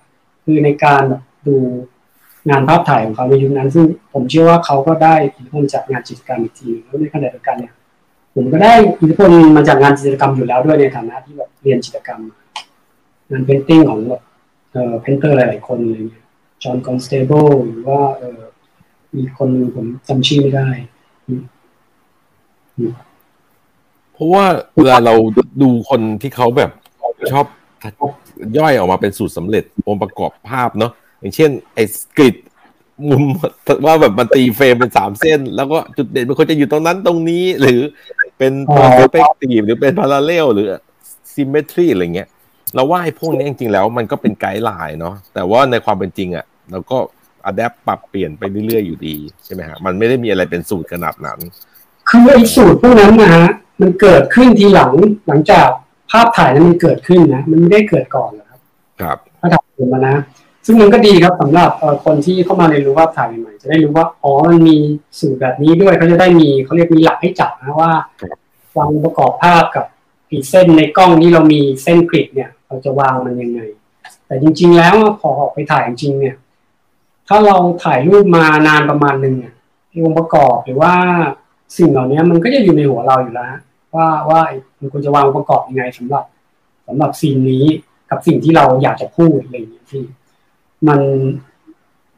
คือในการแบบดูงานภาพถ่ายของเขาในยุคนั้น ซึ่งผมเชื่อว่าเขาก็ได้อิทธิพลจากงานจิตรกรรมอีกทีแล้วในขณะเดียวกันเนี่ย ผมก็ได้อิทธิพลมาจากงานจิตรกรรมอยู่แล้วด้วยในฐานะที่แบบเรียนจิตรกรรม งาน painting ของแบบเอ่อ painter หลายๆคนอะไรเงี้ย John Constable หรือว่าเอ่อมีคนผมจำชื่อไม่ได้เพ ราะว่าเวลาเราดูคนที่เขาแบบชอบย่อยออกมาเป็นสูตรสำเร็จองค์ประกอบภาพเนาะอย่างเช่น ไอ้ grid มุมว่าแบบมันตีเฟรมเป็นสามเส้น แล้วก็จุดเด่นมันควรจะอยู่ตรงนั้นตรงนี้ หรือเป็น perspective หรือเป็น parallel หรือ symmetry อะไรเงี้ยเราว่าไอ้พวกนี้จริงๆแล้วมันก็เป็น guideline เนาะแต่ว่าในความเป็นจริงอะ่ะเราก็อัดแอปปรับเปลี่ยนไปเรื่อยๆอยู่ดีใช่ไหมฮะมันไม่ได้มีอะไรเป็นสูตรขนาดนั้น คือไอ้สูตรพวกนั้นนะฮะ มันเกิดขึ้นทีหลังหลังจากภาพถ่ายนั้นมันเกิดขึ้นนะ มันไม่ได้เกิดก่อนนะครับ ครับภาพถ่ายผมมานะ ซึ่งมันก็ดีครับสำหรับเอ่อคนที่เข้ามาเรียนรู้ภาพถ่ายใหม่ๆจะได้รู้ว่าอ๋อมันมีสูตรแบบนี้ด้วยเขาจะได้มีเขาเรียกมีหลักให้จับนะว่าครับวางประกอบภาพกับอีกเส้นในกล้องนี้เรามีเส้นกริดเนี่ย เราจะวางมันยังไง แต่จริง ๆ แล้วพอออกไปถ่ายจริงๆเนี่ย ถ้าเราถ่ายรูปมานานประมาณหนึ่งเนี่ยองค์ประกอบหรือว่าสิ่งเหล่านี้มันก็จะอยู่ในหัวเราอยู่แล้วฮะ ว่าว่ามันควรจะวางองค์ประกอบยังไงสำหรับสำหรับซีนนี้กับสิ่งที่เราอยากจะพูดอะไรอย่างเงี้ยที่มัน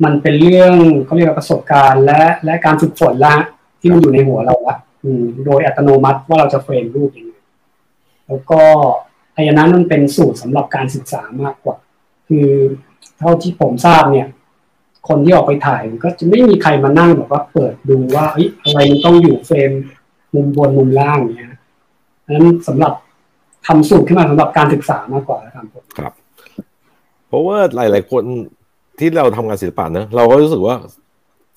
มันเป็นเรื่องเขาเรียกว่าประสบการณ์และและการฝึกฝนละที่มันอยู่ในหัวเราละอืมโดยอัตโนมัติว่าเราจะเฟรมรูปยังไงแล้วก็ไอ้อันนั้นมันเป็นสูตรสำหรับการศึกษามากกว่า คือเท่าที่ผมทราบเนี่ย คนที่ออกไปถ่ายก็จะไม่มีใครมานั่งแบบว่าเปิดดูว่าอ้อะไรมันต้องอยู่เฟรมมุมบนมุมล่างเงี้ย นนั้นสำหรับทำสูตรขึ้นมาสำหรับการศึกษามากกว่าครับผมครับ เพราะว่าหลาย ๆ คนที่เราทำงานศิลปะเนอะเราก็รู้สึกว่า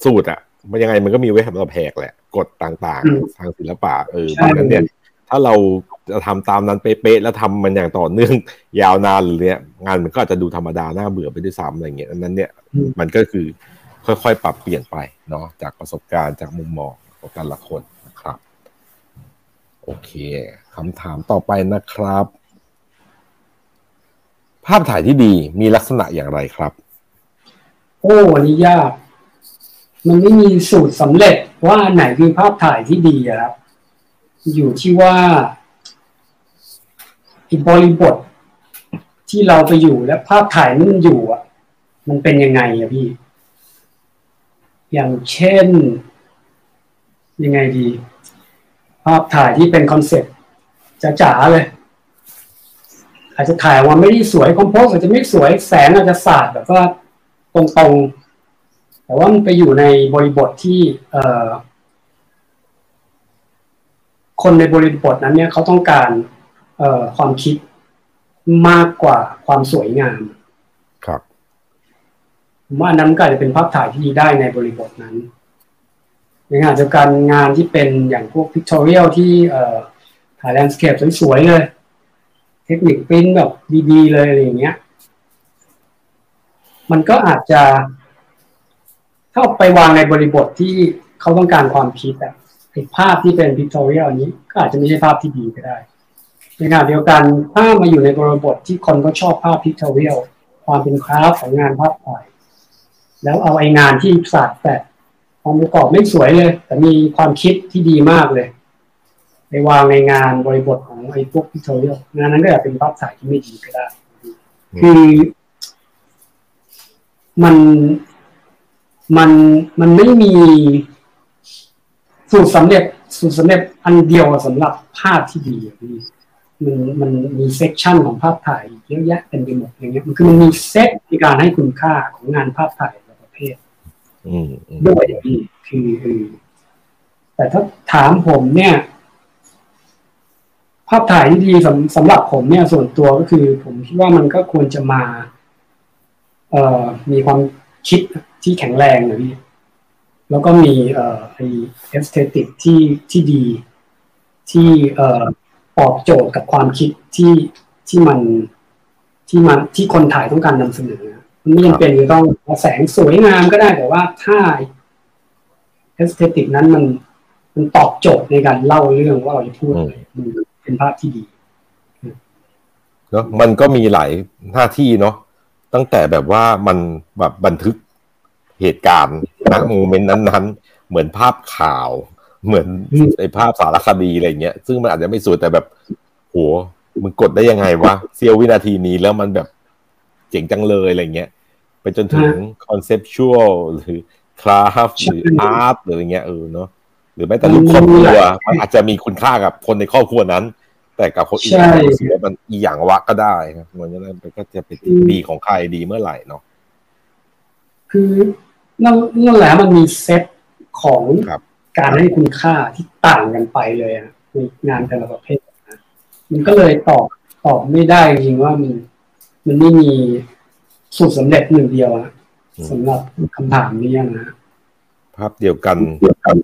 สูตรอะมันยังไงมันก็มีไว้สำหรับแหกแหละกฎต่างๆ ทางศิลปะเออเพราะฉะนั้นเนี่ยถ้าเราจะทำตามนั้นเป๊ะๆแล้วทำมันอย่างต่อเนื่องยาวนานหรือเนี้ยงานมันก็อาจจะดูธรรมดาน่าเบื่อไปด้วยซ้ำอะไรเงี้ยอันนั้นเนี่ยอืมมันก็คือค่อยๆ ปรับเปลี่ยนไปเนาะจากประสบการณ์จากมุมมองของแต่ละคนนะครับ โอเค คำถามต่อไปนะครับ ภาพถ่ายที่ดีมีลักษณะอย่างไรครับ โอ้อันนี้ยาก มันไม่มีสูตรสำเร็จว่าไหนคือภาพถ่ายที่ดีอะครับ อยู่ที่ว่าอีบริบทที่เราไปอยู่และภาพถ่ายนั้นมันอยู่อะ มันเป็นยังไงอะพี่ อย่างเช่น ยังไงดี ภาพถ่ายที่เป็นคอนเซ็ปต์ จ๋าๆเลย อาจจะถ่ายออกมาไม่ได้สวยคอมโพสอาจจะไม่สวยแสงอาจจะสาดแบบว่าตรงๆ แต่ว่ามันไปอยู่ในบริบทที่ เอ่อคนในบริบทนั้นเนี่ยเขาต้องการ เอ่อความคิดมากกว่าความสวยงาม ครับผมว่าอันนั้นก็อาจจะเป็นภาพถ่ายที่ดีได้ในบริบทนั้นในขณะเดียวกันงานที่เป็นอย่างพวกพิก t o เรียลที่เอ่อ ถ่ายแลนด์สเคปสวยๆเลย เทคนิคปริ้นแบบดีๆเลยอะไรอย่างเงี้ย มันก็อาจจะถ้าไปวางในบริบทที่เขาต้องการความคิดอะไอภาพที่เป็นพิก t o เรียลนี้ ก็อาจจะไม่ใช่ภาพที่ดีก็ได้ในขณะเดียวกันถ้ามาอยู่ในบริบทที่คนก็ชอบภาพพิก t o เรียลความเป็นคราฟของงานภาพถ่ายแล้วเอาไอ้งานที่ศาสตร์แต่องค์ประกอบไม่สวยเลย แต่มีความคิดที่ดีมากเลย ไปวางในงานบริบทของไอ้พวกพิก t o เรียลงานนั้นก็อาจเป็นภาพถ่ายที่ไม่ดีก็ได้ คือมันมันมันไม่มีสูตรสำเร็จสูตรสำเร็จอันเดียวสำหรับภาพที่ดีอะพี่มันมันมี section ของภาพถ่ายเยอะแยะเต็มไปหมดอย่างเงี้ยมันคือมันมีเซตในการให้คุณค่าของงานภาพถ่ายแต่ละประเภทอืมอืมด้วยอย่างนี้คือคือแต่ถ้าถามผมเนี่ย ภาพถ่ายที่ดีสำสำหรับผมเนี่ยส่วนตัวก็คือ ผมคิดว่ามันก็ควรจะมา เอ่อมีความคิดที่แข็งแรงนะพี่แล้วก็มีเอ่อไอ้ aesthetic ที่ที่ดีที่เอ่อตอบโจทย์กับความคิดที่ที่มันที่มันที่คนถ่ายต้องการนำเสนอมันไม่จำเป็นจะต้องแสงสวยงามก็ได้แต่ว่าถ้า aesthetic นั้นมันมันตอบโจทย์ในการเล่าเรื่องว่าเราจะพูดอะไรมัน เป็นภาพที่ดีเนาะมันก็มีหลายหน้าที่เนาะตั้งแต่แบบว่ามันแบบบันทึกเหตุการณ์ณ moment นั้นๆ เหมือนภาพข่าว เหมือนไอ้ภาพสารคดีอะไรเงี้ย ซึ่งมันอาจจะไม่สวยแต่แบบโหมึงกดได้ยังไงวะเซียววินาทีนี้แล้วมันแบบเจ๋งจังเลยอะไรเงี้ยไปจนถึงคอนเซปชวลหรือคราฟหรืออาร์ตหรืออะไรเงี้ยเออเนาะ หรือแม้แต่ลูกครอบครัวมันอาจจะมีคุณค่ากับคนในครอบครัวนั้น แต่กับคนอื่นรู้สึกว่ามันอีหยังวะก็ได้ครับมันก็ก็จะเป็นดีของใครดีเมื่อไหร่เนาะคือนั่นนั่นแหละมันมีเซตของการให้คุณค่าที่ต่างกันไปเลยอะในงานแต่ละประเภทนะมันก็เลยตอบตอบไม่ได้จริงว่ามันมันไม่มีสูตรสำเร็จหนึ่งเดียวนะสำหรับคำถามนี้นะ ภาพเดียวกัน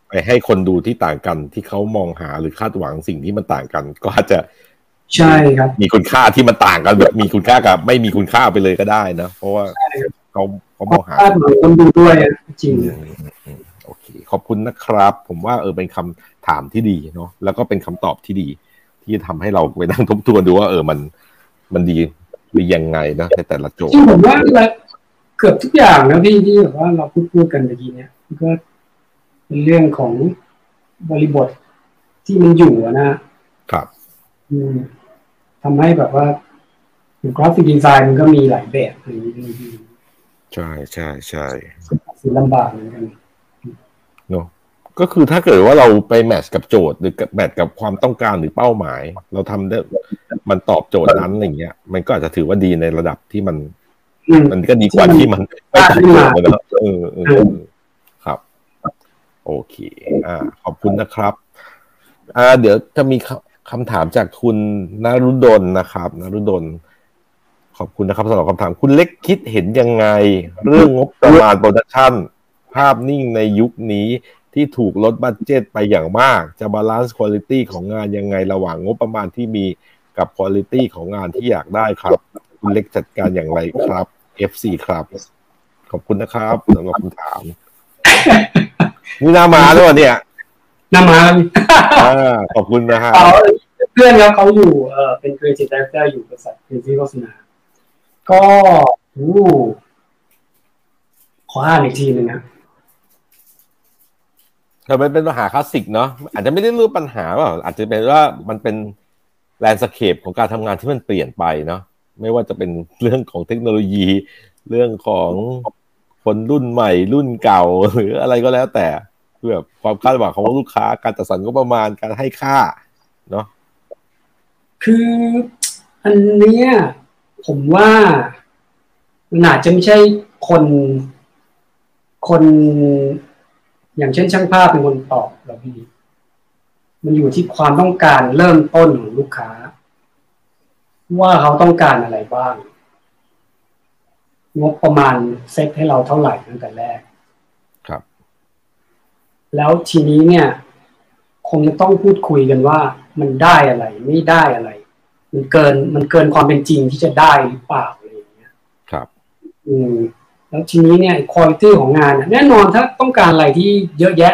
ไปให้คนดูที่ต่างกันที่เขามองหาหรือคาดหวังสิ่งที่มันต่างกัน ก็อาจจะใช่ครับ มีคุณค่าที่มันต่างกันแบบมีคุณค่ากับ ไม่มีคุณค่าไปเลยก็ได้นะเพราะว่าเขาเขามองหาคาดหวังคนดูด้วยจริงโอเค ขอบคุณนะครับ ผมว่าเออเป็นคำถามที่ดีเนาะแล้วก็เป็นคำตอบที่ดี ที่ทำให้เราไปนั่งทบทวนดูว่า เออมันมันดีดียังไงนะในแต่ละโจทย์ที่ผมว่าเกือบทุกอย่างนะพี่ที่แบบว่าเราพูดพูดกันเมื่อกี้เนี่ย ก็เป็นเรื่องของบริบทที่มันอยู่นะครับอืมทำให้แบบว่ากราฟิกดีไซน์มันก็มีหลายแบบอะไรอย่างนี้ใช่ใช่ใช่สิลำบากเหมือนกันเนาะก็คือถ้าเกิดว่าเราไปแมทช์กับโจทย์หรือแมทช์กับความต้องการหรือเป้าหมาย เราทำได้มันตอบโจทย์นั้นอะไรเงี้ย มันก็อาจจะถือว่าดีในระดับที่มัน มันก็ดีกว่าที่มันไม่ตอบโจทย์นะเออเออครับ โอเค อ่า ขอบคุณนะครับ อ่า เดี๋ยวจะมีคำถามจากคุณนรุดลนะครับนรุดลขอบคุณนะครับสำหรับคำถามคุณเล็กคิดเห็นยังไง เรื่องงบประมาณ production ภาพนิ่งในยุคนี้ที่ถูกลด budget ไปอย่างมาก จะ balance คุณภาพของงานยังไงระหว่างงบประมาณที่มีกับคุณภาพของงานที่อยากได้ครับ คุณเล็กจัดการอย่างไรครับ FC ครับ ขอบคุณนะครับสำหรับคำถาม นี่นามาด้วยเนี่ยนามาอ่าขอบคุณนะครับเพื่อนครับเขาอยู่เออเป็น creative director อยู่บริษัท creative โฆษณาก็อู้ขออ่านอีกทีหนึ่งนะแต่มันเป็นปัญหาคลาสสิกเนาะอาจจะไม่ได้รู้ปัญหาว่าอาจจะเป็นว่ามันเป็น landscape ของการทำงานที่มันเปลี่ยนไปเนาะไม่ว่าจะเป็นเรื่องของเทคโนโลยี เรื่องของ คนรุ่นใหม่รุ่นเก่าหรืออะไรก็แล้วแต่คือแบบความคาดหวังของลูกค้าการจัดสรรงบประมาณการให้ค่าเนาะคืออันเนี้ยผมว่ามันอาจจะไม่ใช่คนคนอย่างเช่นช่างภาพเป็นคนตอบหรอพี่มันอยู่ที่ความต้องการเริ่มต้นของลูกค้า ว่าเขาต้องการอะไรบ้าง งบประมาณเซตให้เราเท่าไหร่ตั้งแต่แรก ครับ แล้วทีนี้เนี่ย คงจะต้องพูดคุยกันว่ามันได้อะไร ไม่ได้อะไร มันเกินมันเกินความเป็นจริงที่จะได้หรือเปล่าอะไรอย่างเงี้ย ครับ อืมแล้วทีนี้เนี่ยคุณภาพของงานแน่นอนถ้าต้องการอะไรที่เยอะแยะ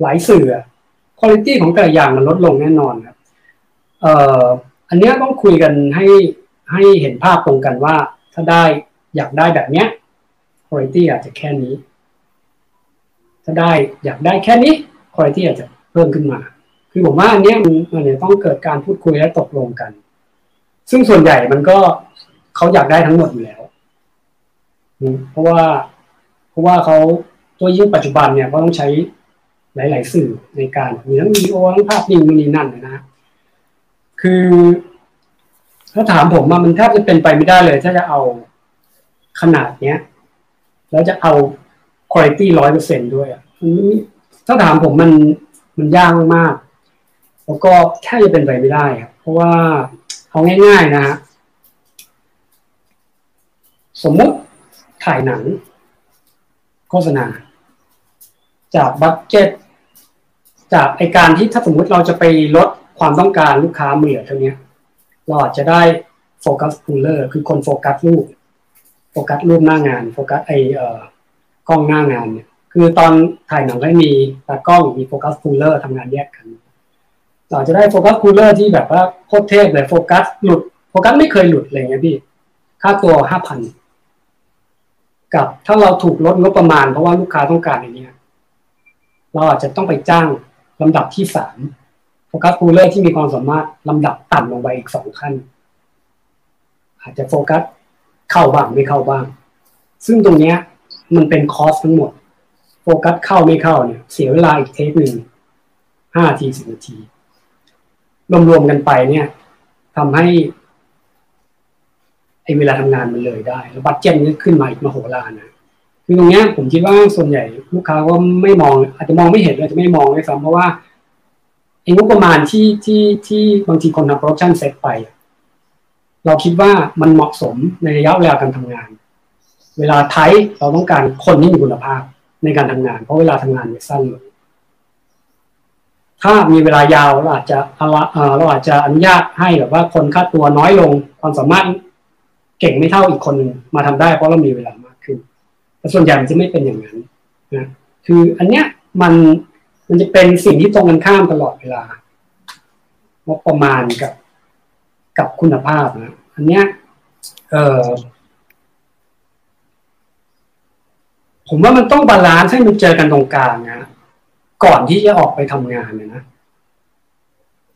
หลายสื่อคุณภาพของแต่ละอย่างมันลดลงแน่นอนครับเอ่ออันเนี้ยต้องคุยกันให้ให้เห็นภาพตรงกันว่า ถ้าได้ อยากได้แบบเนี้ยคุณภาพอาจจะแค่นี้ ถ้าได้อยากได้แค่นี้คุณภาพอาจจะเพิ่มขึ้นมา คือผมว่าอันเนี้ยมันเนี่ยต้องเกิดการพูดคุยและตกลงกัน ซึ่งส่วนใหญ่มันก็เขาอยากได้ทั้งหมดอยู่แล้ว เพราะว่าเพราะว่าเขาตัวยิ่งปัจจุบันเนี่ยเขาต้องใช้หลาย ๆ สื่อในการมีทั้งวิดีโอทั้งภาพนิ่งมีนี่นั่นนะคือถ้าถามผมมันแทบจะเป็นไปไม่ได้เลย ถ้าจะเอา ขนาดเนี้ยแล้วจะเอาคุณภาพร้อยเปอร์เซ็นด้วยอะถ้าถามผมมันมันยากมากแล้วก็แค่จะเป็นไปไม่ได้ครับเพราะว่าเอาง่าย ๆ นะฮะสมมุติถ่ายหนัง โฆษณา จาก budget จากไอการที่ถ้าสมมุติเราจะไปลดความต้องการลูกค้าเหลือเท่านี้เราอาจจะได้ focus puller คือคนโฟกัสรูป โฟกัสรูปหน้างาน โฟกัสไอเอ่อกล้องหน้างานเนี่ย คือตอนถ่ายหนังก็มีตากล้องมี focus puller ทำงานแยกกันเราจะได้ focus puller ที่แบบว่าโคตรเทพเลยโฟกัสหลุดโฟกัสไม่เคยหลุดเลยเงี้ยพี่ ค่าตัวห้าพันกับถ้าเราถูกลดงบประมาณเพราะว่าลูกค้าต้องการอย่างเนี้ยเราอาจจะต้องไปจ้างลำดับที่สาม focus puller ที่มีความสามารถลำดับต่ำลงไปอีกสองขั้น อาจจะโฟกัส เข้าบ้างไม่เข้าบ้าง ซึ่งตรงเนี้ยมันเป็น cost ทั้งหมด โฟกัสเข้าไม่เข้าเนี่ยเสียเวลาอีก take หนึ่งห้าทีสิบนาที รวมๆกันไปเนี่ยทำให้ไอ้เวลาทำงานมันเลยได้ แล้ว budget นี้ขึ้นมาอีกมโหฬารนะคือตรงเนี้ยผมคิดว่าส่วนใหญ่ลูกค้าก็ไม่มอง อาจจะมองไม่เห็นอาจจะไม่มองเลยซ้ำเพราะว่าไอ้งบประมาณที่ที่ที่บางทีคนทำ production set ไป เราคิดว่ามันเหมาะสมในระยะเวลาการทำงาน เวลาไทยเราต้องการคนที่มีคุณภาพในการทำงาน เพราะเวลาทำงานเนี่ยสั้นลงถ้ามีเวลายาวเราอาจจะเราอาจจะอนุญาตให้แบบว่าคนค่าตัวน้อยลงความสามารถเก่งไม่เท่าอีกคนหนึ่งมาทำได้เพราะเรามีเวลามากขึ้น แต่ส่วนใหญ่มันจะไม่เป็นอย่างนั้นนะคืออันเนี้ยมันมันจะเป็นสิ่งที่ตรงกันข้ามตลอดเวลางบประมาณกับ กับคุณภาพนะอันเนี้ยเออผมว่ามันต้อง balance ให้มันเจอกันตรงกลางนะก่อนที่จะออกไปทำงานเนี่ยนะ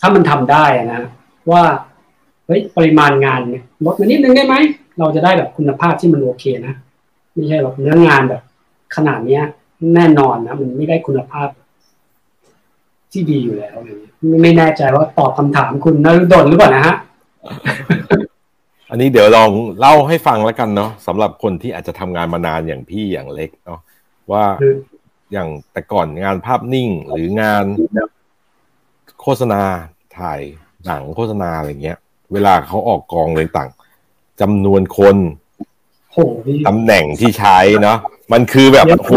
ถ้ามันทำได้นะว่าเฮ้ยปริมาณงานเนี่ยลดมานิดนึงได้ไหมเราจะได้แบบคุณภาพที่มันโอเคนะไม่ใช่แบบเนื้องานแบบ ขนาดเนี้ย แน่นอนนะมันไม่ได้คุณภาพ ที่ดีอยู่แล้วไม่แน่ใจว่าตอบคำถามคุณนรุดลหรือเปล่านะฮะ อันนี้เดี๋ยวลองเล่าให้ฟังแล้วกันเนาะสำหรับคนที่อาจจะทำงานมานานอย่างพี่อย่างเล็กเนาะว่าอย่างแต่ก่อนงานภาพนิ่งหรืองานโฆษณาถ่ายหนังโฆษณาอะไรเงี้ย เวลาเขาออกกองเลยต่างจำนวนคนตำแหน่งที่ใช้เนาะมันคือแบบโห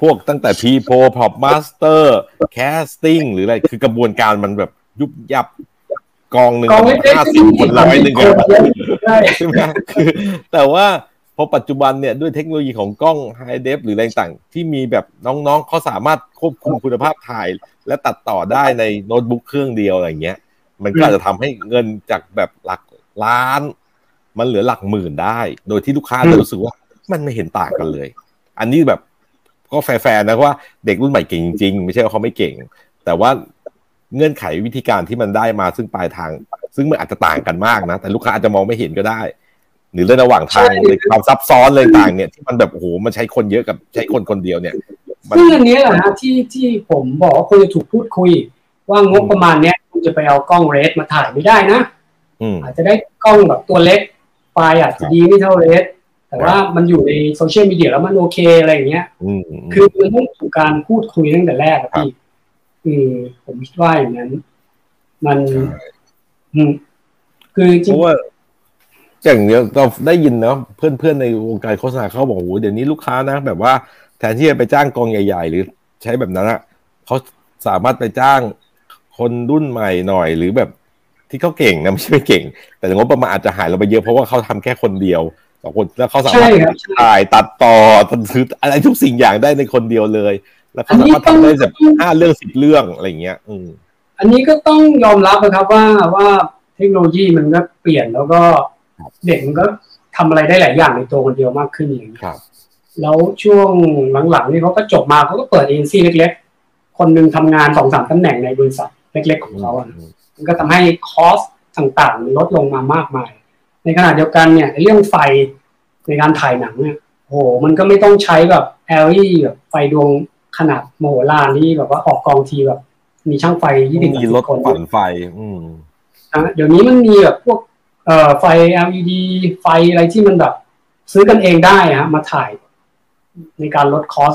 พวกตั้งแต่พี prop prop master casting หรืออะไรคือกระบวนการมันแบบยุบยับ กองหนึ่งห้าสิบคนร้อยหนึ่งใช่ไหมคือแต่ว่าพอปัจจุบันเนี่ยด้วยเทคโนโลยีของกล้องไฮเดฟหรืออะไรต่างที่มีแบบน้องๆเขาสามารถควบคุมคุณภาพถ่าย และตัดต่อได้ในโน้ตบุ๊กเครื่องเดียวอะไรเงี้ย มันก็จะทำให้เงินจากแบบหลักล้าน มันเหลือหลักหมื่นได้ โดยที่ลูกค้าจะรู้สึกว่ามันไม่เห็นต่างกันเลย อันนี้แบบก็แฟร์ๆนะว่าเด็กรุ่นใหม่เก่งจริงๆไม่ใช่ว่าเขาไม่เก่ง แต่ว่า เงื่อนไขวิธีการที่มันได้มาซึ่งปลายทาง ซึ่งมันอาจจะต่างกันมากนะ แต่ลูกค้าอาจจะมองไม่เห็นก็ได้ หรือเรื่องระหว่างทางในความซับซ้อนเลยต่างเนี่ยที่มันแบบโอ้โหมันใช้คนเยอะกับใช้คนคนเดียวเนี่ยซึ่งอันนี้แหละฮะที่ที่ผมบอกว่าคุณจะถูกพูดคุย ว่างบประมาณเนี้ยคุณจะไปเอากล้องเรสมาถ่ายไม่ได้นะอาจจะได้กล้องแบบตัวเล็กไฟอาจจะดีไม่เท่าเรสแต่ว่ามันอยู่ในโซเชียลมีเดียแล้วมันโอเคอะไรอย่างเงี้ย คือมันต้องถูกการพูดคุยตั้งแต่แรกพี่ อืมผมคิดว่าอย่างนั้น มันคือจริงอย่างเนี้ยเราได้ยินเนาะเพื่อนๆในวงการโฆษณาเขาบอกโอ้เดี๋ยวนี้ลูกค้านะ แบบว่าแทนที่จะไปจ้างกองใหญ่ ๆ หรือใช้แบบนั้นอะเขาสามารถไปจ้างคนรุ่นใหม่หน่อย หรือแบบที่เขาเก่งนะไม่ใช่ไม่เก่ง แต่งบประมาณอาจจะหายเราไปเยอะเพราะว่าเขาทำแค่คนเดียวสองคนแล้วเขาสามารถถ่ายตัดต่อตัดซื้ออะไรทุกสิ่งอย่างได้ในคนเดียวเลย แล้วเขาสามารถทำได้แบบห้าเรื่องสิบเรื่องอะไรเงี้ย อือันนี้ก็ต้องยอมรับนะครับว่าว่าเทคโนโลยีมันก็เปลี่ยนแล้วก็เด็กมันก็ทำอะไรได้หลายอย่างในตัวคนเดียวมากขึ้นอย่างนี้แล้วช่วงหลังๆนี่เขาก็จบมาเขาก็เปิดเอ็นซีเล็ก ๆ คนหนึ่งทำงานสองสามตำแหน่งในบริษัทเล็ก ๆ ของเขาอะมันก็ทำให้คอสต่างๆ ลดลงมามากมาย ในขณะเดียวกันเนี่ยเรื่องไฟในการถ่ายหนังเนี่ยโหมันก็ไม่ต้องใช้แบบ LED แบบไฟดวง ขนาดโมโหลานที่แบบว่าออกกองทีแบบ มีช่างไฟยี่สิบคนปั่นไฟ อืมเดี๋ยวนี้มันมีแบบพวกเอ่อไฟ LED ไฟอะไรที่มันแบบ ซื้อกันเองได้ฮะมาถ่าย ในการลดคอส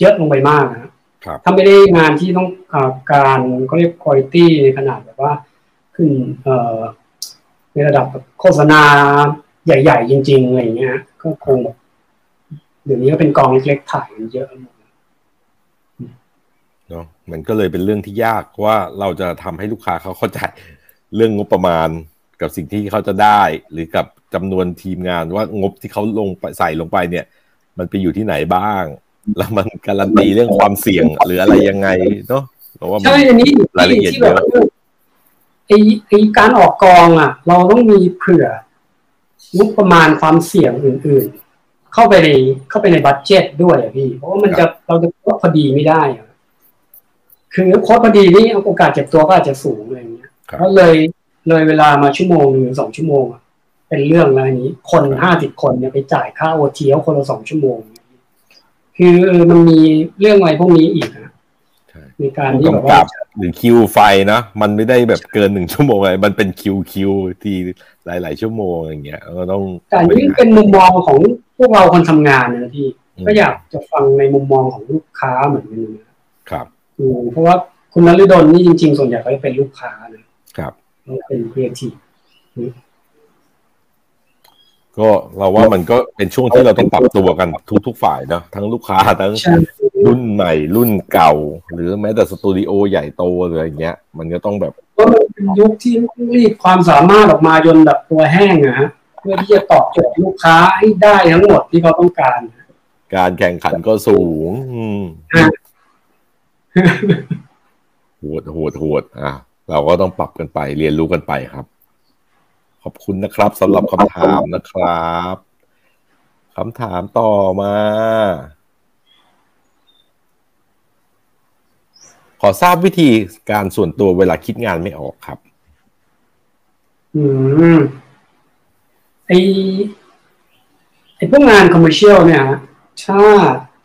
เยอะลงไปมากนะถ้าไม่ได้งานที่ต้องอการเขาเรียกคุณภาพในขนาดแบบว่า ขึ้นเอ่อในระดับโฆษณาใหญ่ ๆ จริง ๆ อะไรเงี้ย ก็คงแบบเดี๋ยวนี้ก็เป็นกองเล็กๆถ่ายกันเยอะเนาะ มันก็เลยเป็นเรื่องที่ยากว่าเราจะทำให้ลูกค้าเขาเข้าใจเรื่องงบประมาณกับสิ่งที่เขาจะได้ หรือกับจำนวนทีมงานว่างบที่เขาลงใส่ลงไปเนี่ย มันไปอยู่ที่ไหนบ้าง แล้วมันการันตีเรื่องความเสี่ยงหรืออะไรยังไงเนาะเพราะว่าใช่อันนี้รายละเอียดเยอะไอ้ไอ้การออกกองอะ เราต้องมีเผื่องบประมาณความเสี่ยงอื่นเข้าไปในเข้าไปในบัตเจ็ตด้วยอะพี่ เพราะว่ามันจะเราจะโค้ดพอดีไม่ได้อะ คือโค้ดพอดีนี่โอกาสเจ็บตัวก็อาจจะสูงอะไรอย่างเงี้ยครับก็เลยเลยเวลามาชั่วโมงหนึ่งสองชั่วโมงอะเป็นเรื่องแล้วอันนี้ คนห้าสิบคนเนี่ยไปจ่ายค่าโอทีเอาคนละสองชั่วโมง คือเออมันมีเรื่องอะไรพวกนี้อีกนะใช่ในการผู้ที่แบบกำว่ากับหรือคิวไฟนะมันไม่ได้แบบเกินหนึ่งชั่วโมงอะไรมันเป็นคิวคิวทีหลาย ๆ ชั่วโมงอย่างเงี้ยก็ต้องแต่อันนี้เป็นมุมมองของพวกเราคนทำงานนะพี่อืมก็อยากจะฟังในมุมมองของลูกค้าเหมือนกันนะครับ อืมเพราะว่าคุณนฤดลนี่จริง ๆ ส่วนใหญ่ก็จะเป็นลูกค้านะครับเขาเป็นครีเอทีฟก็เราว่ามันก็เป็นช่วงที่เราต้องปรับตัวกันทุก ๆ ฝ่ายเนอะทั้งลูกค้าทั้งใช่รุ่นใหม่ รุ่นเก่า หรือแม้แต่สตูดิโอใหญ่โตหรืออะไรเงี้ย มันก็ต้องแบบเพราะมันเป็นยุคที่ต้องรีดความสามารถออกมาจนแบบตัวแห้งนะฮะเพื่อที่จะตอบโจทย์ลูกค้าให้ได้ทั้งหมดที่เขาต้องการ การแข่งขันก็สูง อืม โหดโหดโหดอะเราก็ต้องปรับกันไป เรียนรู้กันไปครับ ขอบคุณนะครับสำหรับคำถามนะครับคำถามต่อมา ขอทราบวิธีการส่วนตัวเวลาคิดงานไม่ออกครับ อืมไอไอพวกงานคอมเมอร์เชียลเนี่ยถ้า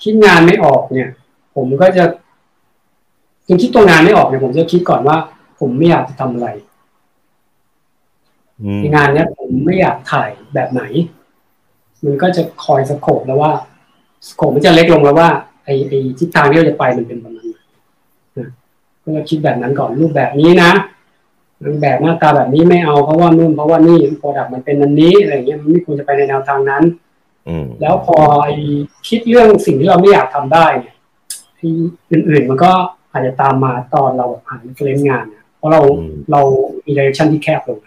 คิดงานไม่ออกเนี่ย ผมก็จะ คือคิดตัวงานไม่ออกเนี่ยผมจะคิดก่อนว่า ผมไม่อยากจะทำอะไรอืมในงานเนี้ยผมไม่อยากถ่ายแบบไหน มันก็จะคอยสโคปแล้วว่าสโคปมันจะเล็กลงแล้วว่าไอไอทิศทางที่เราจะไปมันเป็นประมาณไหนนะก็จะคิดแบบนั้นก่อนรูปแบบนี้นะแบบหน้าตาแบบนี้ไม่เอาเพราะว่านู่นเพราะว่านี่ product มันเป็นอันนี้อะไรเงี้ยมันไม่ควรจะไปในแนวทางนั้นอืมแล้วพอไอคิดเรื่องสิ่งที่เราไม่อยากทำได้เนี่ยไอ้อื่นๆมันก็ อาจจะตามมาตอนเราแบบอ่านเล่นงานเนี่ยเพราะเราเรามี direction ที่แคบลง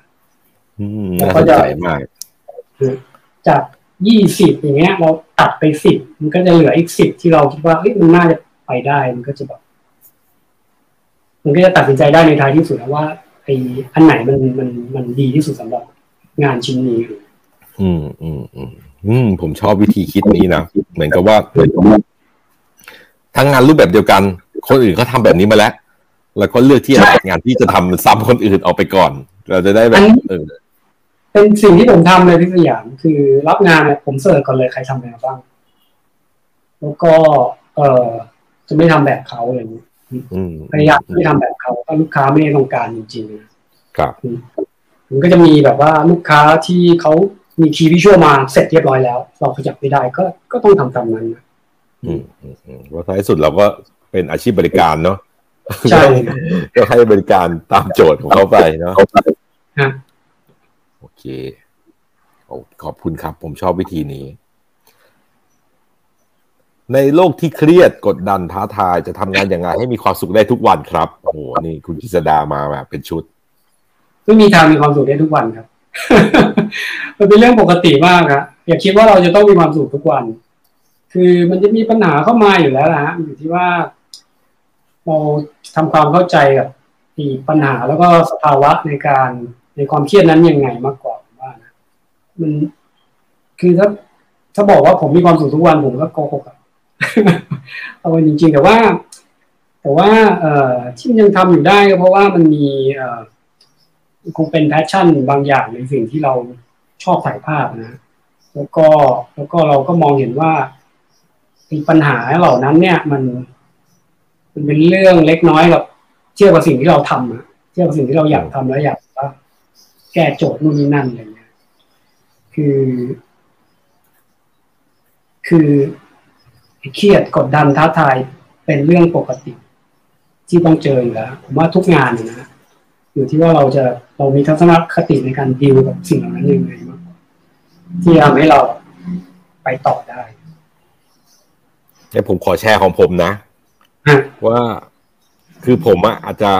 อืมแล้วก็น่าจะสนใจมากจากยี่สิบอย่างเงี้ย เราตัดไปสิบมันก็จะเหลืออีกสิบที่เราคิดว่าเอ้ยมันน่าจะไปได้มันก็จะแบบมันก็จะตัดสินใจได้ในท้ายที่สุดแล้วว่าไอ้อันไหนมันมันมันดีที่สุดสำหรับงานชิ้นนี้อืมอืมอืมอืมผมชอบวิธีคิดนี้นะเหมือนกับว่าทั้งงานรูปแบบเดียวกัน คนอื่นเขาทำแบบนี้มาแล้ว แล้วก็เลือกที่จะงานที่จะทำซ้ำคนอื่นออกไปก่อน เราจะได้แบบเออเป็นสิ่งที่ผมทำเลยพี่สยามคือรับงานเนี่ยผมเสิร์ชก่อนเลยใครทำอะไรมาบ้าง แล้วก็ เออจะไม่ทำแบบเขาอะไรอย่างเงี้ยอืมพยายามไม่ทำแบบเขาถ้าลูกค้าไม่ได้ต้องการจริงๆนะครับมันก็จะมีแบบว่าลูกค้าที่เขามีคีย์วิชวลมาเสร็จเรียบร้อยแล้ว เราขยับไม่ได้ก็ก็ต้องทำตามนั้นนะอืมอืมอืมว่าท้ายสุดเราก็ เป็นอาชีพบริการเนาะใช่ก็ให้บริการตามโจทย์ของเขาไปเนาะฮะโอเคโอ้ขอบคุณครับ ผมชอบวิธีนี้ ในโลกที่เครียดกดดันท้าทายจะทำงานอย่างไรให้มีความสุขได้ทุกวันครับโอ้โหนี่คุณกิษดามาแบบเป็นชุดไม่มีทางมีความสุขได้ทุกวันครับ มันเป็นเรื่องปกติมากครับอย่าคิดว่าเราจะต้องมีความสุขทุกวัน คือมันจะมีปัญหาเข้ามาอยู่แล้วนะฮะอยู่ที่ว่า เราทำความเข้าใจกับปัญหาแล้วก็สภาวะในการในความเครียดนั้นยังไงมากกว่าว่านะมันคือถ้าถ้าบอกว่าผมมีความสุขทุกวันผมก็โกหกอะเอาจริงๆ แต่ว่า แต่ว่า เอ่อที่มันยังทำอยู่ได้ก็เพราะว่ามันมีเอ่อคงเป็นแพชชั่นบางอย่างในสิ่งที่เราชอบถ่ายภาพนะแล้วก็แล้วก็เราก็มองเห็นว่าปัญหาเหล่านั้นเนี่ย มัน มันเป็นเรื่องเล็กน้อยกับเทียบกับสิ่งที่เราทำอะเทียบกับสิ่งที่เราอยากทำแล้วอยากว่าแก้โจทย์นู่นนี่นั่นอะไรเงี้ยคือ คือเครียดกดดันท้าทายเป็นเรื่องปกติ ที่ต้องเจออยู่แล้วผมว่าทุกงานนะอยู่ที่ว่าเราจะเรามีทัศนคติในการดีลกับสิ่งเหล่านั้นยังไงมากที่ทำให้เราไปต่อได้เดี๋ยวผมขอแชร์ของผมนะ ว่า คือผมอะอาจจะ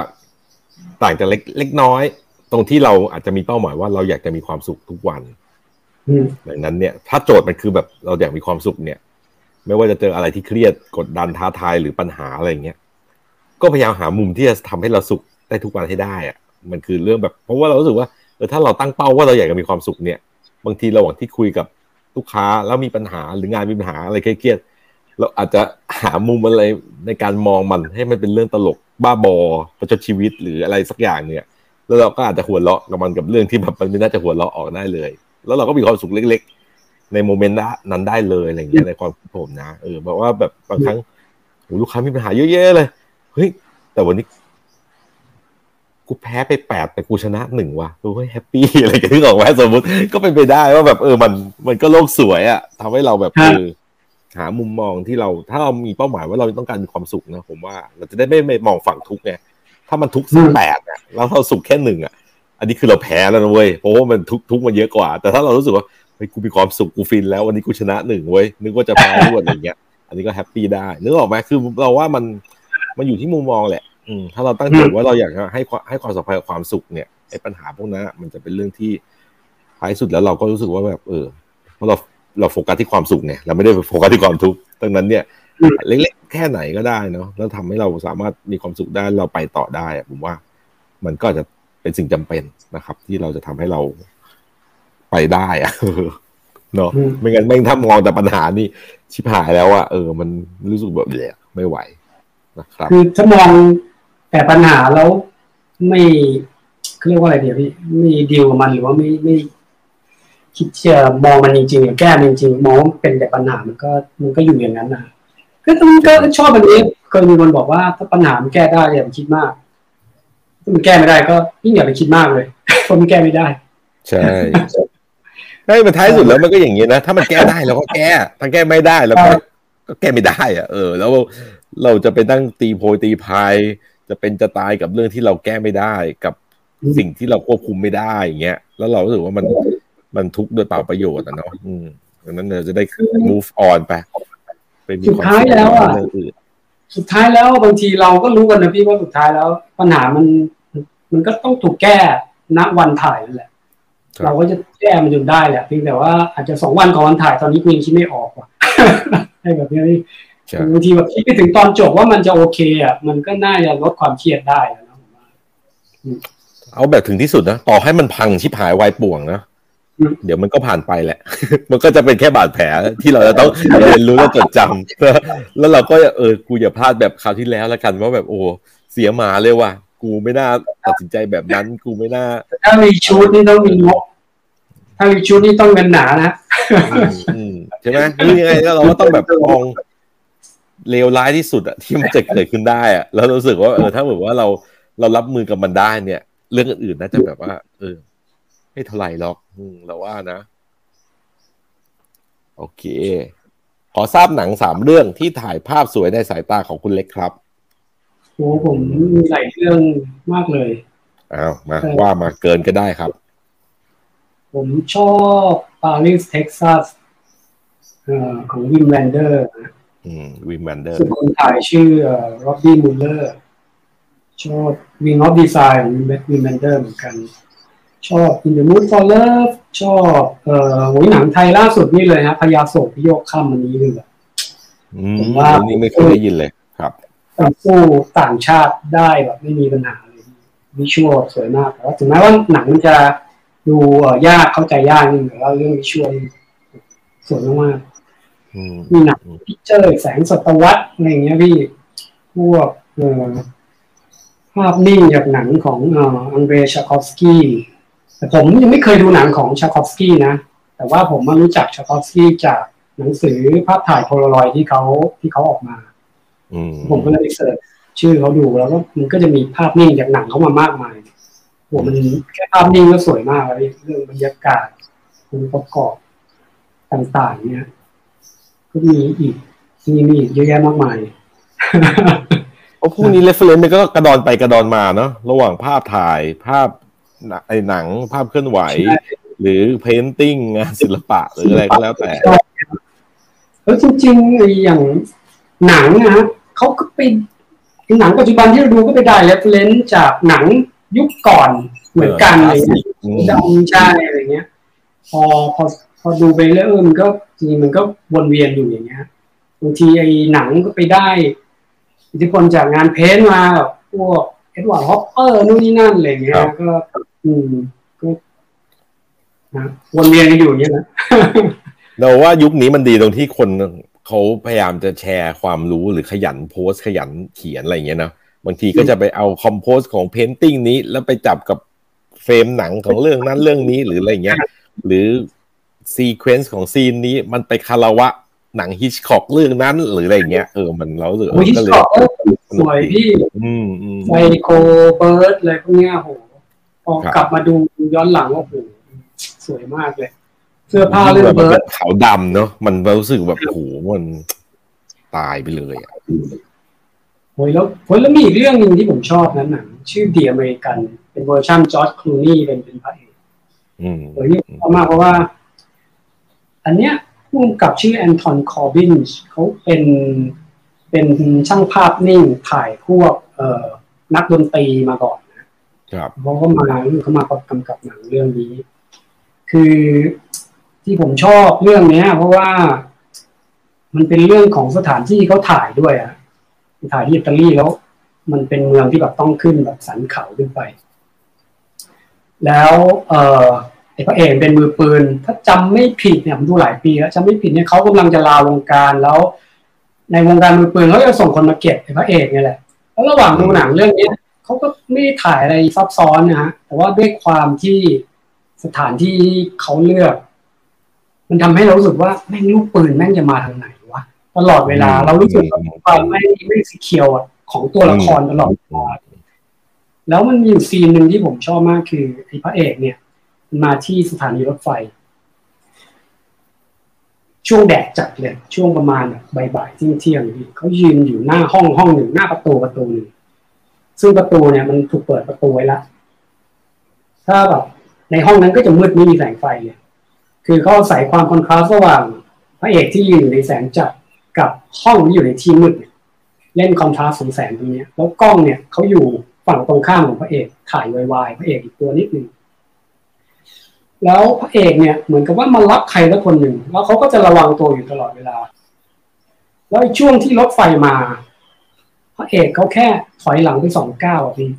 ต่างจากเล็กเล็กน้อย ตรงที่เราอาจจะมีเป้าหมายว่าเราอยากจะมีความสุขทุกวันอืมดังนั้นเนี่ย ถ้าโจทย์มันคือแบบเราอยากมีความสุขเนี่ย ไม่ว่าจะเจออะไรที่เครียดกดดันท้าทายหรือปัญหาอะไรอย่างเงี้ยก็พยายามหามุมที่จะทำให้เราสุขได้ทุกวันให้ได้อะมันคือเรื่องแบบเพราะว่าเรารู้สึกว่าเออถ้าเราตั้งเป้าว่าเราอยากจะมีความสุขเนี่ย บางทีระหว่างที่คุยกับลูกค้าแล้วมีปัญหาหรืองานมีปัญหาอะไรเครียดๆ เราอาจจะหามุมอะไรในการมองมันให้มันเป็นเรื่องตลกบ้าบอประชดชีวิตหรืออะไรสักอย่างเนี่ย แล้วเราก็อาจจะหัวเราะกับมันกับเรื่องที่แบบมันไม่น่าจะหัวเราะออกได้เลย แล้วเราก็มีความสุขเล็ก ๆ ในโมเมนต์นั้นได้เลยอะไรอย่างเงี้ยในความคิดผมนะเออบอกว่าแบบบางครั้งโหลูกค้ามีปัญหาเยอะแยะเลยเฮ้ยแต่วันนี้กูแพ้ไปแปดแต่กูชนะหนึ่งว่ะกูก็ happy อะไรกันที่บอกว่าสมมติก็เป็นไปได้ว่าแบบเออมันมันก็โลกสวยอะทำให้เราแบบเออ หามุมมองที่เราถ้าเรามีเป้าหมายว่าเราต้องการมีความสุขนะผมว่า เราจะได้ไม่ไม่มองฝั่งทุกข์ไงถ้ามันทุกข์สักแปดเนี่ยแล้วเราสุขแค่หนึ่งอะอันนี้คือเราแพ้แล้วนะเว้ยเพราะว่ามันทุกข์ทุกข์มันเยอะกว่า แต่ถ้าเรารู้สึกว่าเฮ้ยกูมีความสุขกูฟินแล้ววันนี้กูชนะหนึ่งเว้ยนึกว่าจะแพ้ด้วยอะไรเงี้ย อันนี้ก็แฮปปี้ได้นึกออกไหมคือเราว่ามันมันอยู่ที่มุมมองแหละ อืมถ้าเราตั้งใจว่าเราอยากให้ให้ความสัมพันธ์กับความสุขเนี่ยไอ้ปัญหาพวกนั้นมันจะเป็นเรื่องที่ท้ายสุดแล้วเราก็รู้สึกว่าแบบเออเพราะ เราเราโฟกัสที่ความสุขเนี่ยเราไม่ได้โฟกัสที่ความทุกข์ดังนั้นเนี่ยเล็กๆแค่ไหนก็ได้เนาะแล้วทำให้เราสามารถมีความสุขได้เราไปต่อได้ผมว่า มันก็จะเป็นสิ่งจำเป็นนะครับ ที่เราจะทำให้เราไปได้อะเนาะไม่งั้นไม่ถ้ามองแต่ปัญหานี่ชิบหายแล้วอะเออ มันรู้สึกแบบเละไม่ไหวนะครับ คือถ้ามองแต่ปัญหาแล้วไม่เขาเรียกว่าอะไรเดี๋ยวพี่ไม่ดีลกับมันหรือว่าไม่ไม่ คิดจะมองมันจริงๆหรือแก้มันจริงๆมองเป็นแต่ปัญหามันก็มันก็อยู่อย่างนั้นนะก็ต้องก็ชอบแบบนี้เคยมีคนบอกว่าถ้าปัญหามันแก้ได้อย่าไปคิดมากถ้ามันแก้ไม่ได้ก็ยิ่งอย่าไปคิดมากเลยเพราะมันแก้ไม่ได้ ใช่ใช่มันท้ายสุดแล้วมันก็อย่างนี้นะถ้ามันแก้ได้เราก็แก้ ถ้าแก้ไม่ได้เราก็ก็แก้ไม่ได้อะเออ แล้วเราจะไปตั้งตีโพยตีพายจะเป็นจะตายกับเรื่องที่เราแก้ไม่ได้กับสิ่งที่เราควบคุมไม่ได้อย่างเงี้ยแล้วเรารู้สึกว่ามัน มันทุกข์โดยเปล่าประโยชน์อะเนาะอืมดังนั้นเราจะได้ move on ไปไปสุดท้ายแล้วอะสุดท้ายแล้วบางทีเราก็รู้กันนะพี่ว่าสุดท้ายแล้ว ปัญหามัน มันก็ต้องถูกแก้ณวันถ่ายนั่นแหละ เราก็จะแก้มันจนได้แหละเพียงแต่ว่าอาจจะสองวันก่อนวันถ่ายตอนนี้กูยังคิดไม่ออกว่ะให้แบบนี้บางทีแบบคิดไปถึงตอนจบว่ามันจะโอเคอะมันก็น่าจะลดความเครียดได้นะผมว่าเอาแบบถึงที่สุดนะต่อให้มันพังชิบหายวายป่วงนะ เดี๋ยวมันก็ผ่านไปแหละ มันก็จะเป็นแค่บาดแผลที่เราจะต้องเรียนรู้และจดจำแล้วเราก็เออกูอย่าพลาดแบบคราวที่แล้วแล้วกันว่าแบบโอ้เสียหมาเลยว่ะกูไม่น่าตัดสินใจแบบนั้น กูไม่น่า ถ้ามีชุดนี่ต้องมีงบถ้ามีชุดนี่ต้องเงินหนานะใช่ไหมนี่ยังไงเราก็ต้องแบบมองเลวร้ายที่สุดอะที่มันจะเกิดขึ้นได้อะแล้วรู้สึกว่าเออถ้าแบบว่าเราเรารับมือกับมันได้เนี่ย เรื่องอื่นๆน่าจะแบบว่า เออ ไม่เท่าไหร่หรอกเราว่านะ โอเค ขอทราบหนังสามเรื่องที่ถ่ายภาพสวยในสายตาของคุณเล็กครับโอ้ผมมีหลายเรื่องมากเลยอ้าวมาว่ามาเกินก็ได้ครับ ผมชอบปารีสเท็กซัสของวิมแวนเดอร์วิมแวนเดอร์คนถ่ายชื่อโรบบี้มูลเลอร์ชอบวิงออฟดีไซน์ของวิมแวนเดอร์เหมือนกัน ชอบ In the Mood for Love ชอบเอ่อหหนังไทยล่าสุดนี่เลยฮะพยาโศกพิโยกค่ำอันนี้เลยผมว่านี่ไม่เคยได้ยินเลยครับสู้ต่างชาติได้แบบไม่มีปัญหาเลยวิชวลสวยมากแต่ว่าถึงแม้ว่าหนังจะดูยากเข้าใจยากนี่แต่ว่าเรื่องวิชวลสวยมากมีหนังพิเจอร์แสงศตวรรษอะไรเงี้ยพี่พวกเออภาพนิ่งจากหนังของอังเดรทาร์คอฟสกี้ แต่ผมยังไม่เคยดูหนังของทาร์คอฟสกี้นะ แต่ว่าผมมารู้จักทาร์คอฟสกี้จากหนังสือภาพถ่ายโพลารอยด์ที่เขาที่เขาออกมาผมก็เลย search ชื่อเขาดูแล้วก็มันก็จะมีภาพนิ่งจากหนังเขามามากมายโหมันแค่ภาพนิ่งก็สวยมากเลยเรื่องบรรยากาศองค์ประกอบต่างๆ เนี่ยก็มีอีกมีมีอีกเยอะแยะมากมายโอ้พวกนี้ reference มันก็กระดอนไปกระดอนมาเนาะระหว่างภาพถ่ายภาพ ไอ้หนังภาพเคลื่อนไหว หรือ painting งานศิลปะหรืออะไรก็แล้วแต่แล้วจริงๆอย่างหนังนะเขาก็ไปหนังปัจจุบันที่เราดูก็ไปได้ reference จากหนังยุคก่อนเหมือนกันอะไรเงี้ยดำใช่อะไรเงี้ย พอพอพอดูไปแล้วเออมันก็จริงมันก็วนเวียนอยู่อย่างเงี้ยบางทีไอ้หนังก็ไปได้ อิทธิพลจากงาน paint มาพวกเอ็ดเวิร์ดฮอปเปอร์นู่นนี่นั่นอะไรเงี้ยก็ อืมก็นะวนเวียนกันอยู่อย่างนี้นะเราว่ายุคนี้มันดีตรงที่คนเขาพยายามจะแชร์ความรู้หรือขยันโพสต์ขยันเขียนอะไรอย่างเงี้ยนะบางทีก็จะไปเอา compose ของ painting นี้ แล้วไปจับกับ frame หนังของเรื่องนั้นเรื่องนี้หรืออะไรเงี้ย หรือ sequence ของ scene นี้มันไปคารวะหนังฮิชคอกเรื่องนั้น หรืออะไรเงี้ยเออมันเราเหลือโอ้ยฮิชคอกก็เลยสวยพี่อืมอืมไซโคเบิร์ดอะไรพวกเนี้ยโหพ อครับกลับมาดูย้อนหลังโอ้โหสวยมากเลย เสื้อผ้าแบบเรื่องเบิร์ดมันเบิเป็นขาวดำเนาะมันรู้สึกแบบโอ้โหมันตายไปเลยอะโอ้ยแล้วโอ้ยแล้วมีอีกเรื่องหนึ่งที่ผมชอบนั้นหนังชื่อ The American เป็นเวอร์ชันจอร์จคลูนี่เป็นเป็นพระเอกอืมโอ้ยนี่ชอบมากเพราะว่า อันเนี้ยผู้กำกับชื่อ Anton Corbijn เขาเป็นเป็นช่างภาพนิ่งถ่ายพวก เอ่อนักดนตรีมาก่อนนะ ครับเขาก็มาเขามากำกับหนังเรื่องนี้ คือที่ผมชอบเรื่องเนี้ย เพราะว่ามันเป็นเรื่องของสถานที่เขาถ่ายด้วยอะถ่ายที่อิตาลีแล้ว มันเป็นเมืองที่แบบต้องขึ้นแบบสันเขาขึ้นไป แล้ว เออไอ้พระเอกเป็นมือปืน ถ้าจำไม่ผิดเนี่ยผมดูหลายปีแล้วจำไม่ผิดเนี่ยเขากำลังจะลาวงการแล้ว ในวงการมือปืนเขาจะส่งคนมาเก็บไอ้พระเอกเนี่ยแหละแล้วระหว่างดูหนังเรื่องเนี้ย เขาก็ไม่ได้ถ่ายอะไรซับซ้อนนะฮะแต่ว่าด้วยความที่สถานที่เขาเลือก มันทำให้เรารู้สึกว่าแม่งลูกปืนแม่งจะมาทางไหนวะตลอดเวลา เรารู้สึกว่าความไม่ไม่สีเคียวอะของตัวละครตลอดเวลาแล้วมันมีอยู่ซีนหนึ่งที่ผมชอบมากคือไอ้พระเอกเนี่ย มาที่สถานีรถไฟ ช่วงแดดจัดเลย ช่วงประมาณแบบบ่ายๆเที่ยงๆพี่เขายืนอยู่หน้าห้องห้องหนึ่งหน้าประตูประตูหนึ่ง ซึ่งประตูเนี่ยมันถูกเปิดประตูไว้ล้วถ้าแบบในห้องนั้นก็จะมืดไม่มีแสงไฟเลย คือเขาใส่ความคอนทราสต์ระหว่างพระเอกที่ยืนอยู่ในแสงจัดกับห้องที่อยู่ในที่มืดเล่นคอนทราสต์ของแสงตรงนี้แล้วกล้องเนี่ยเขาอยู่ฝั่งตรงข้ามของพระเอกถ่ายวายๆพระเอกอีกตัวนิดนึงแล้วพระเอกเนี่ยเหมือนกับว่ามารับใครสักคนหนึ่งแล้วเขาก็จะระวังตัวอยู่ตลอดเวลา แล้วช่วงที่รถไฟมา ระเอกเขาแค่ถอยหลังไปสองก้าวอะพี่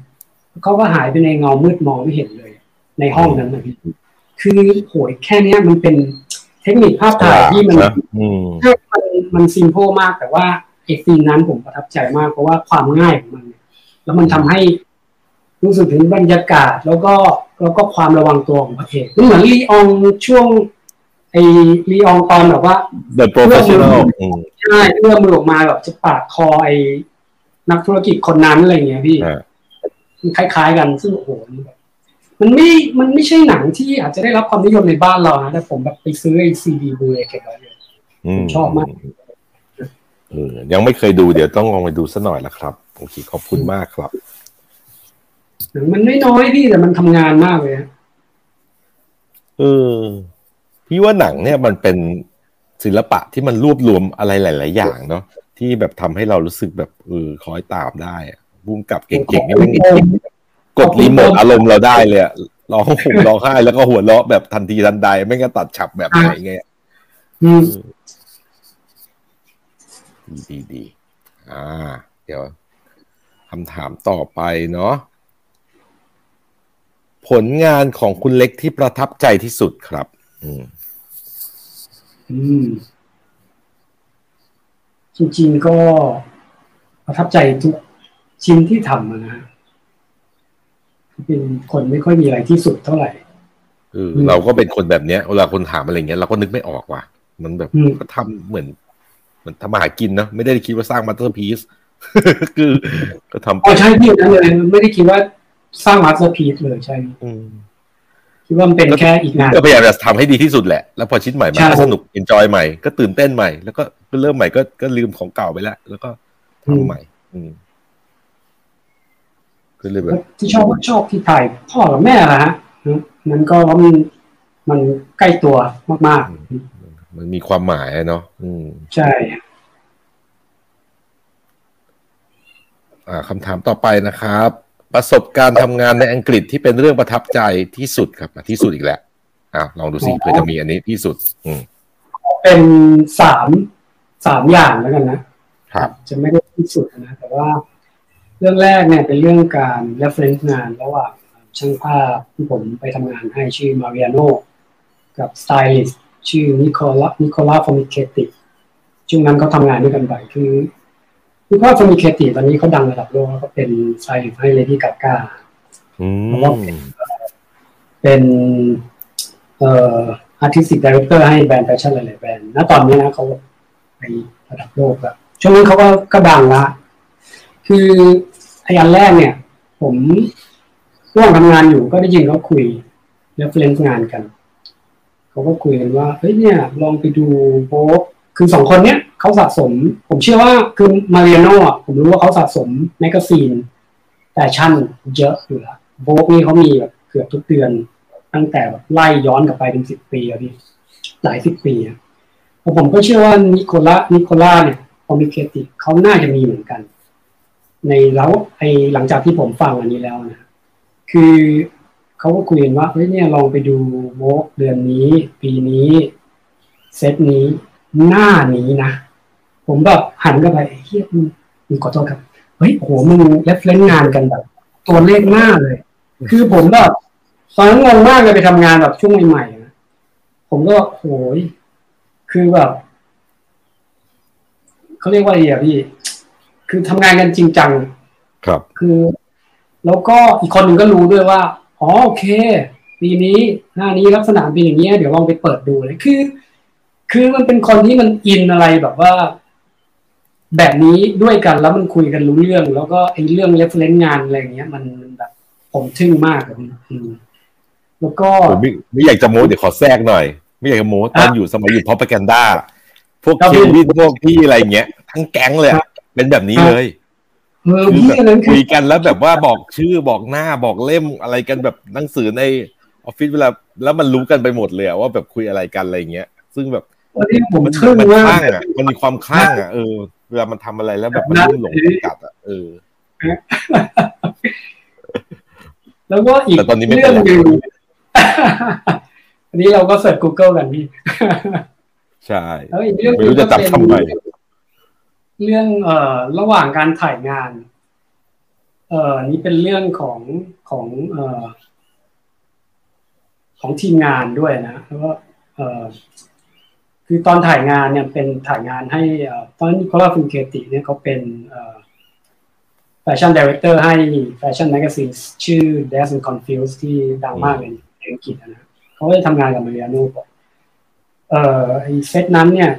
เขาก็หายไปในเงามืดมองไม่เห็นเลย ในห้องนั้นนะพี่คือโหยแค่เนี้ยมันเป็นเทคนิคภาพถ่ายที่มันนะอืมใช่มันมันซิมโพมากแต่ว่าไอ้ซีนนั้นผมประทับใจมากเพราะว่าความง่ายของมันเนี่ยแล้วมันทำให้รู้สึกถึงบรรยากาศแล้วก็แล้วก็ความระวังตัวของพระเอกมันเหมือนลีอองช่วงไอ้ลีอองตอนแบบว่า The Professional อืมใช่เอื้อมมือออกมาแบบจะปาดคอไอ้ นักธุรกิจคนนั้นอะไรอย่างเงี้ยพี่อ่ามันคล้าย ๆ กันซึ่งโอ้โหมันแบบมันไม่มันไม่ใช่หนังที่อาจจะได้รับความนิยมในบ้านเรานะแต่ผมแบบไปซื้อไอ้ซีดีบูเก็บไว้เลยมชอบมากเออยังไม่เคยดูเดี๋ยวต้องลองไปดูสักหน่อยละครับโอเคขอบคุณมากครับหนังมันน้อยๆพี่แต่มันทำงานมากเลยอะเออพี่ว่าหนังเนี่ยมันเป็นศิลปะที่มันรวบรวมอะไรหลาย ๆ อย่างเนาะ ที่แบบทำให้เรารู้สึกแบบเออคอยตามได้อะบุ้มกับเก่งๆเนี่ยแม่งกดรีโมทอารมณ์เราได้เลยอะร้องห่มร้องไห้แล้วก็หัวเราะแบบทันทีทันใด ไม่งั้นตัดฉับแบบไหนไงอืมดีดีดีอ่า เดี๋ยวคำถามต่อไปเนาะผลงานของคุณเล็กที่ประทับใจที่สุดครับ อืมอืม จริงๆก็ประทับใจทุกชิ้นที่ทำอะนะฮะเป็นคนไม่ค่อยมีอะไรที่สุดเท่าไหร่เอออืมเราก็เป็นคนแบบเนี้ยเวลาคนถามอะไรเงี้ยเราก็นึกไม่ออกว่ะ มันแบบอืมก็ทำเหมือนเหมือนทำมาหากินเนาะไม่ได้คิดว่าสร้าง masterpiece คือก็ทำไปอ๋อใช่พี่นั้นเลยไม่ได้คิดว่าสร้าง masterpiece เลยใช่อืมคิดว่ามันเป็นแค่อีกงานก็พยายามจะทำให้ดีที่สุดแหละ แล้วพอชิ้นใหม่มาใช่ก็สนุก enjoy ใหม่ก็ตื่นเต้นใหม่แล้วก็ ก็เริ่มใหม่ก็ก็ลืมของเก่าไปแล้วแล้วก็ทำใหม่ อืมก็เลยแบบที่ชอบชอบที่ถ่ายพ่อกับแม่ละฮะนั้นก็ว่ามันมันใกล้ตัวมากมันมีความหมายอะเนาะอืมๆใช่อ่าคำถามต่อไปนะครับ ประสบการณ์ทำงานในอังกฤษที่เป็นเรื่องประทับใจที่สุดครับอะที่สุดอีกแล้วอะลองดูสิเพื่อจะมีอันนี้ที่สุด อืม เป็นสาม สามอย่างแล้วกันนะครับ จะไม่ได้ที่สุดนะแต่ว่าเรื่องแรกเนี่ยเป็นเรื่องการ reference งานระหว่างช่างภาพที่ผมไปทำงานให้ชื่อมาริ a โนกับสไตลิสต์ชื่อนิโคลา Nicola Formichetti ช่วงนั้นเขาทำงานด้วยกันบ่อยคือ Nicola Formichetti ตอนนี้เขาดังระดับโลกแล้วก็เป็นไซล์ให้เลดี้กากาอืเพราะว่าเป็นเป็นเอ่อ artistic director ให้แบรนด์แฟชั่นหลายๆแบรนด์ณตอนนี้นะเขา ไประดับโลกแล้วช่วงนั้นเขาก็ก็ดังละคือไอ้อันแรกเนี่ย ผมร่วมทำงานอยู่ก็ได้ยินเขาคุย reference งานกันเขาก็คุยกันว่าเฮ้ยเนี่ย ลองไปดู Vogue คือสองคนเนี้ยเขาสะสม ผมเชื่อว่าคือมาริอาโน่อะผมรู้ว่าเขาสะสม magazine แฟชั่นเยอะอยู่แล้ว Vogue นี่เขามีแบบเกือบทุกเดือน ตั้งแต่แบบไล่ย้อนกลับไปเป็นสิบปีอะพี่หลายสิบปีอะ ผมก็เชื่อว่านิโคล่านิโคล่าเนี่ยพอมีเคติเขาน่าจะมีเหมือนกัน ในแล้วไอหลังจากที่ผมฟังอันนี้แล้วนะคือเขาก็คุยกันว่าเฮ้ยเนี่ยลองไปดูโวกเดือนนี้ ปีนี้ เซตนี้ หน้านี้นะ ผมแบบหันกลับไปเฮียมึงขอโทษครับเฮ้ยโหมึงเรฟเลนงานกันแบบ ตัวเลขหน้าเลย คือผมแบบตอนนั้นงงมากเลยไปทำงานแบบช่วงใหม่ๆนะผมก็โหย คือแบบเขาเรียกว่าอะไรอะพี่ คือทำงานกันจริงจัง ครับ คือ แล้วก็อีกคนหนึ่งก็รู้ด้วยว่า อ๋อโอเคปีนี้หน้านี้ลักษณะเป็นอย่างนี้ยเดี๋ยวลองไปเปิดดูเลยคือ คือมันเป็นคนที่มันอินอะไรแบบว่า แบบนี้ด้วยกันแล้วมันคุยกันรู้เรื่อง แล้วก็ไอ้เรื่องเรฟเลนงานอะไรอย่างเงี้ย มันมันแบบผมทึ่งมากอะพี่อืมแล้วก็ผมไม่ไม่อยากจะโม้เดี๋ยวขอแทรกหน่อย ไม่อยากจะโม้ตอนอยู่สมัยอยู่พอปแกนด้าพวกครับเควินพวกพี่อะไรเงี้ยทั้งแก๊งเลยอะเป็นแบบนี้เลยเออพี่อันนั้นคืคุอยกันแล้วแบบว่าบอกชื่อบอกหน้าบอกเล่มอะไรกันแบบหนังสือในออฟฟิศเวลาแล้วมันรู้กันไปหมดเลยอะว่าแบบคุยอะไรกันอะไรเงี้ย ซึ่งแบบวันนี้ผมมันทึ่งมันมาคลั่กงอะมันมีความคลั่งอะเออเวลามันทำอะไรแล้วแบบมันนะรุ่มหลงกัดอะเออ แล้วก็อีกแต่ตอนนี้ไม่เรื่เป็อนงไรหนึ่ง อันนี้เราก็เสิร์ช Google กันพี่ใช่แล้วอีกเรื่องหไม่นึ่งรู้จะจับก็เป็นทำไมเรื่องเอ่อระหว่างการถ่ายงาน เอ่อนี่เป็นเรื่องของของเอ่อของทีมงานด้วยนะแล้วก็เอ่อคือตอนถ่ายงานเนี่ยเป็นถ่ายงานให้เอ่อตอน Nicola Formichetti เนี่ยเขาเป็นเอ่อ fashion director ให้ fashion magazine ชื่อ Dazed and Confused ที่ดังมากเลยในอังกฤษนะ เขาก็ได้ทำงานกับมาริอาโน่ก่อนเอ่อไอเซตนั้นเนี่ย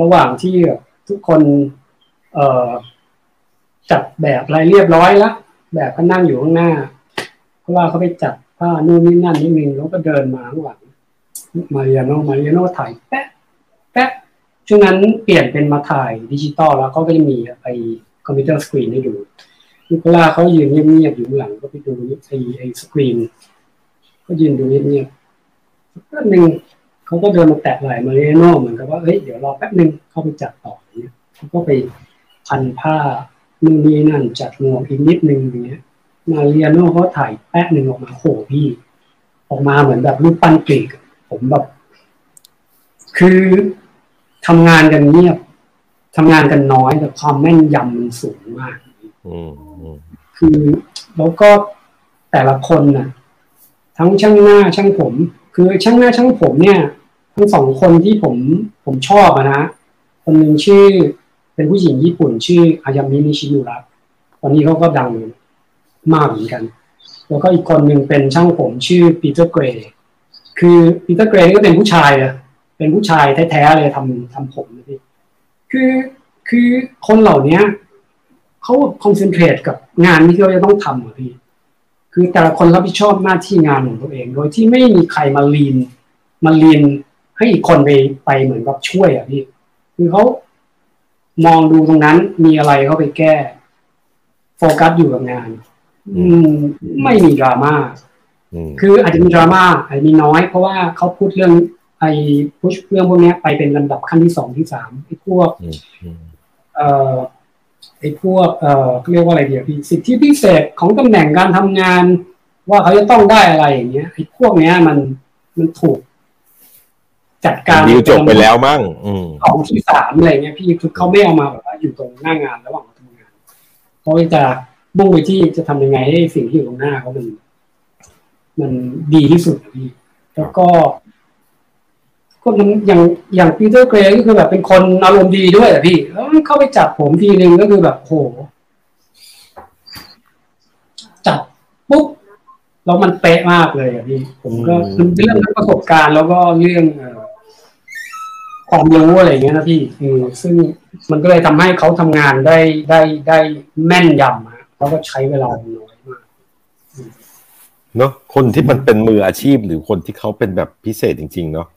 ระหว่างที่ทุกคนเอ่อจัดแบบอะไรเรียบร้อยแล้วแบบก็นั่งอยู่ข้างหน้า เพราะว่าเขาไปจัดผ้านู่นนี่นั่นนิดนึงแล้วก็เดินมาข้างหลังมาริอาโนมาริอาโนถ่ายแป๊ะแป๊ะช่วงนั้นเปลี่ยนเป็นมาถ่ายดิจิตอลแล้วก็จะมีไอ้ computer screen ให้ดูนิโคล่าเขายืนเงียบๆอยู่หลังก็ไปดูไอ้ไอสกรีน ก็ยืนดูเงียบๆ แป๊บนึงเขาก็เดินมาแตะไหล่มาริอาโนเหมือนกับว่าเฮ้ยเดี๋ยวรอแป๊บนึงเข้าไปจัดต่ออย่างเงี้ยเขาก็ไปพันผ้านู่นนี่นั่นจัดงวงอีกนิดนึงอย่างเงี้ย มาริอาโน่เขาถ่ายแป๊ะหนึ่งออกมาโหพี่ ออกมาเหมือนแบบรูปปั้นกรีกผมแบบ คือทำงานกันเงียบทำงานกันน้อยแต่ความแม่นยำมันสูงมากอืมอืมคือแล้วก็แต่ละคนน่ะ ทั้งช่างหน้าช่างผม คือช่างหน้าช่างผมเนี่ย ทั้งสองคนที่ผมผมชอบนะคนหนึ่งชื่อ เป็นผู้หญิงญี่ปุ่น ชื่ออายามินิชิมุระตอนนี้เขาก็ดังมากเหมือนกัน แล้วก็อีกคนหนึ่งเป็นช่างผมชื่อปีเตอร์เกรย์คือปีเตอร์เกรย์ก็เป็นผู้ชายอะเป็นผู้ชายแท้ๆเลยทำทำผมนะพี่คือคือคนเหล่าเนี้ยเขาคอนเซนเทรตกับงานที่เขาจะต้องทำอะพี่ คือแต่ละคนรับผิดชอบหน้าที่งานของตัวเอง โดยที่ไม่มีใครมาลีนมาลีนให้อีกคนไปไปเหมือนกับช่วยอะพี่คือเขามองดูตรงนั้นมีอะไรเขาไปแก้ โฟกัสอยู่กับงาน อืม ไม่มีดราม่าอืมคืออาจจะมีดราม่าอาจจะมีน้อย เพราะว่าเขาพูดเรื่องไอ้พุชเรื่องพวกเนี้ยไปเป็นลำดับขั้นที่สองที่สามไอ้พวกอืมอืมเอ่อ ไอ้พวกเอ่อเขาเรียกว่าอะไรเดียวพี่สิทธิพิเศษของตำแหน่งการทำงาน ว่าเขาจะต้องได้อะไรอย่างเงี้ยไอ้พวกเนี้ยมันมันถูก จัดการดีลจบไปแล้วมั้งอืมสองที่สามอะไรเงี้ยพี่คือเขาไม่เอามาแบบว่าอยู่ตรงหน้างานระหว่างทำงานเขาจะมุ่งไปที่จะทำยังไงให้สิ่งที่อยู่ตรงหน้าเขามันมันดีที่สุดอะพี่แล้วก็ คนอย่างอย่างปีเตอร์เกรย์ก็คือแบบเป็นคนอารมณ์ดีด้วยอะพี่แล้วเข้าไปจับผมทีนึงก็คือแบบโหจับปุ๊บแล้วมันเป๊ะมากเลยอะพี่ ผมก็คือเรื่องประสบการณ์แล้วก็เรื่องความรู้อะไรเงี้ยนะพี่อือซึ่งมันก็เลยทำให้เขาทำงานได้ได้ได้แม่นยำอะเขาก็ใช้เวลาน้อยมากเนาะคนที่มันเป็นมืออาชีพหรือคนที่เขาเป็นแบบพิเศษจริง ๆ เนาะ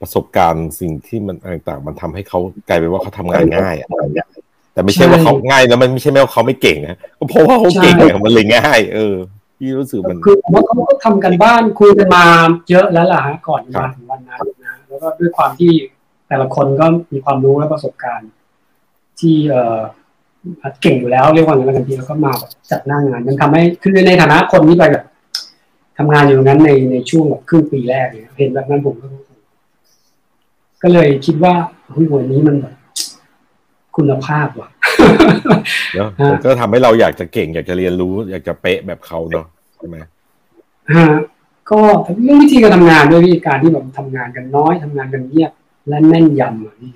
ประสบการณ์สิ่งที่มันต่างๆ มันทำให้เขากลายเป็นว่าเขาทำงานง่ายอะแต่ไม่ใช่ว่าเขาง่ายแล้วมันไม่ใช่ว่าเขาไม่เก่งนะเพราะว่าเขาเก่งมันเลยง่าย เออพี่รู้สึกมันคือผมว่าเขาก็ทำกันบ้านคุยกันมาเยอะแล้วล่ะฮะก่อนมาถึงวันนั้นนะแล้วก็ด้วยความที่แต่ละคนก็มีความรู้และประสบการณ์ ที่เออเก่งอยู่แล้วเรียกว่าอย่างนั้นทีแล้วก็มาแบบจัดหน้างาน มันทำให้คือในฐานะคนที่ไปแบบทำงานอยู่นั้นในในช่วงแบบครึ่งปีแรกเนี่ยเห็นแบบนั้นผมก็ ก็เลยคิดว่าหุ้ยวันนี้มันแบบคุณภาพว่ะเนาะก็ทำให้เราอยากจะเก่ง อยากจะเรียนรู้ อยากจะเป๊ะแบบเขาเนาะใช่ไหมฮะก็เรื่องวิธีการทำงานด้วยวิธีการที่แบบทำงานกันน้อยทำงานกันเงียบและแน่นยำอะพี่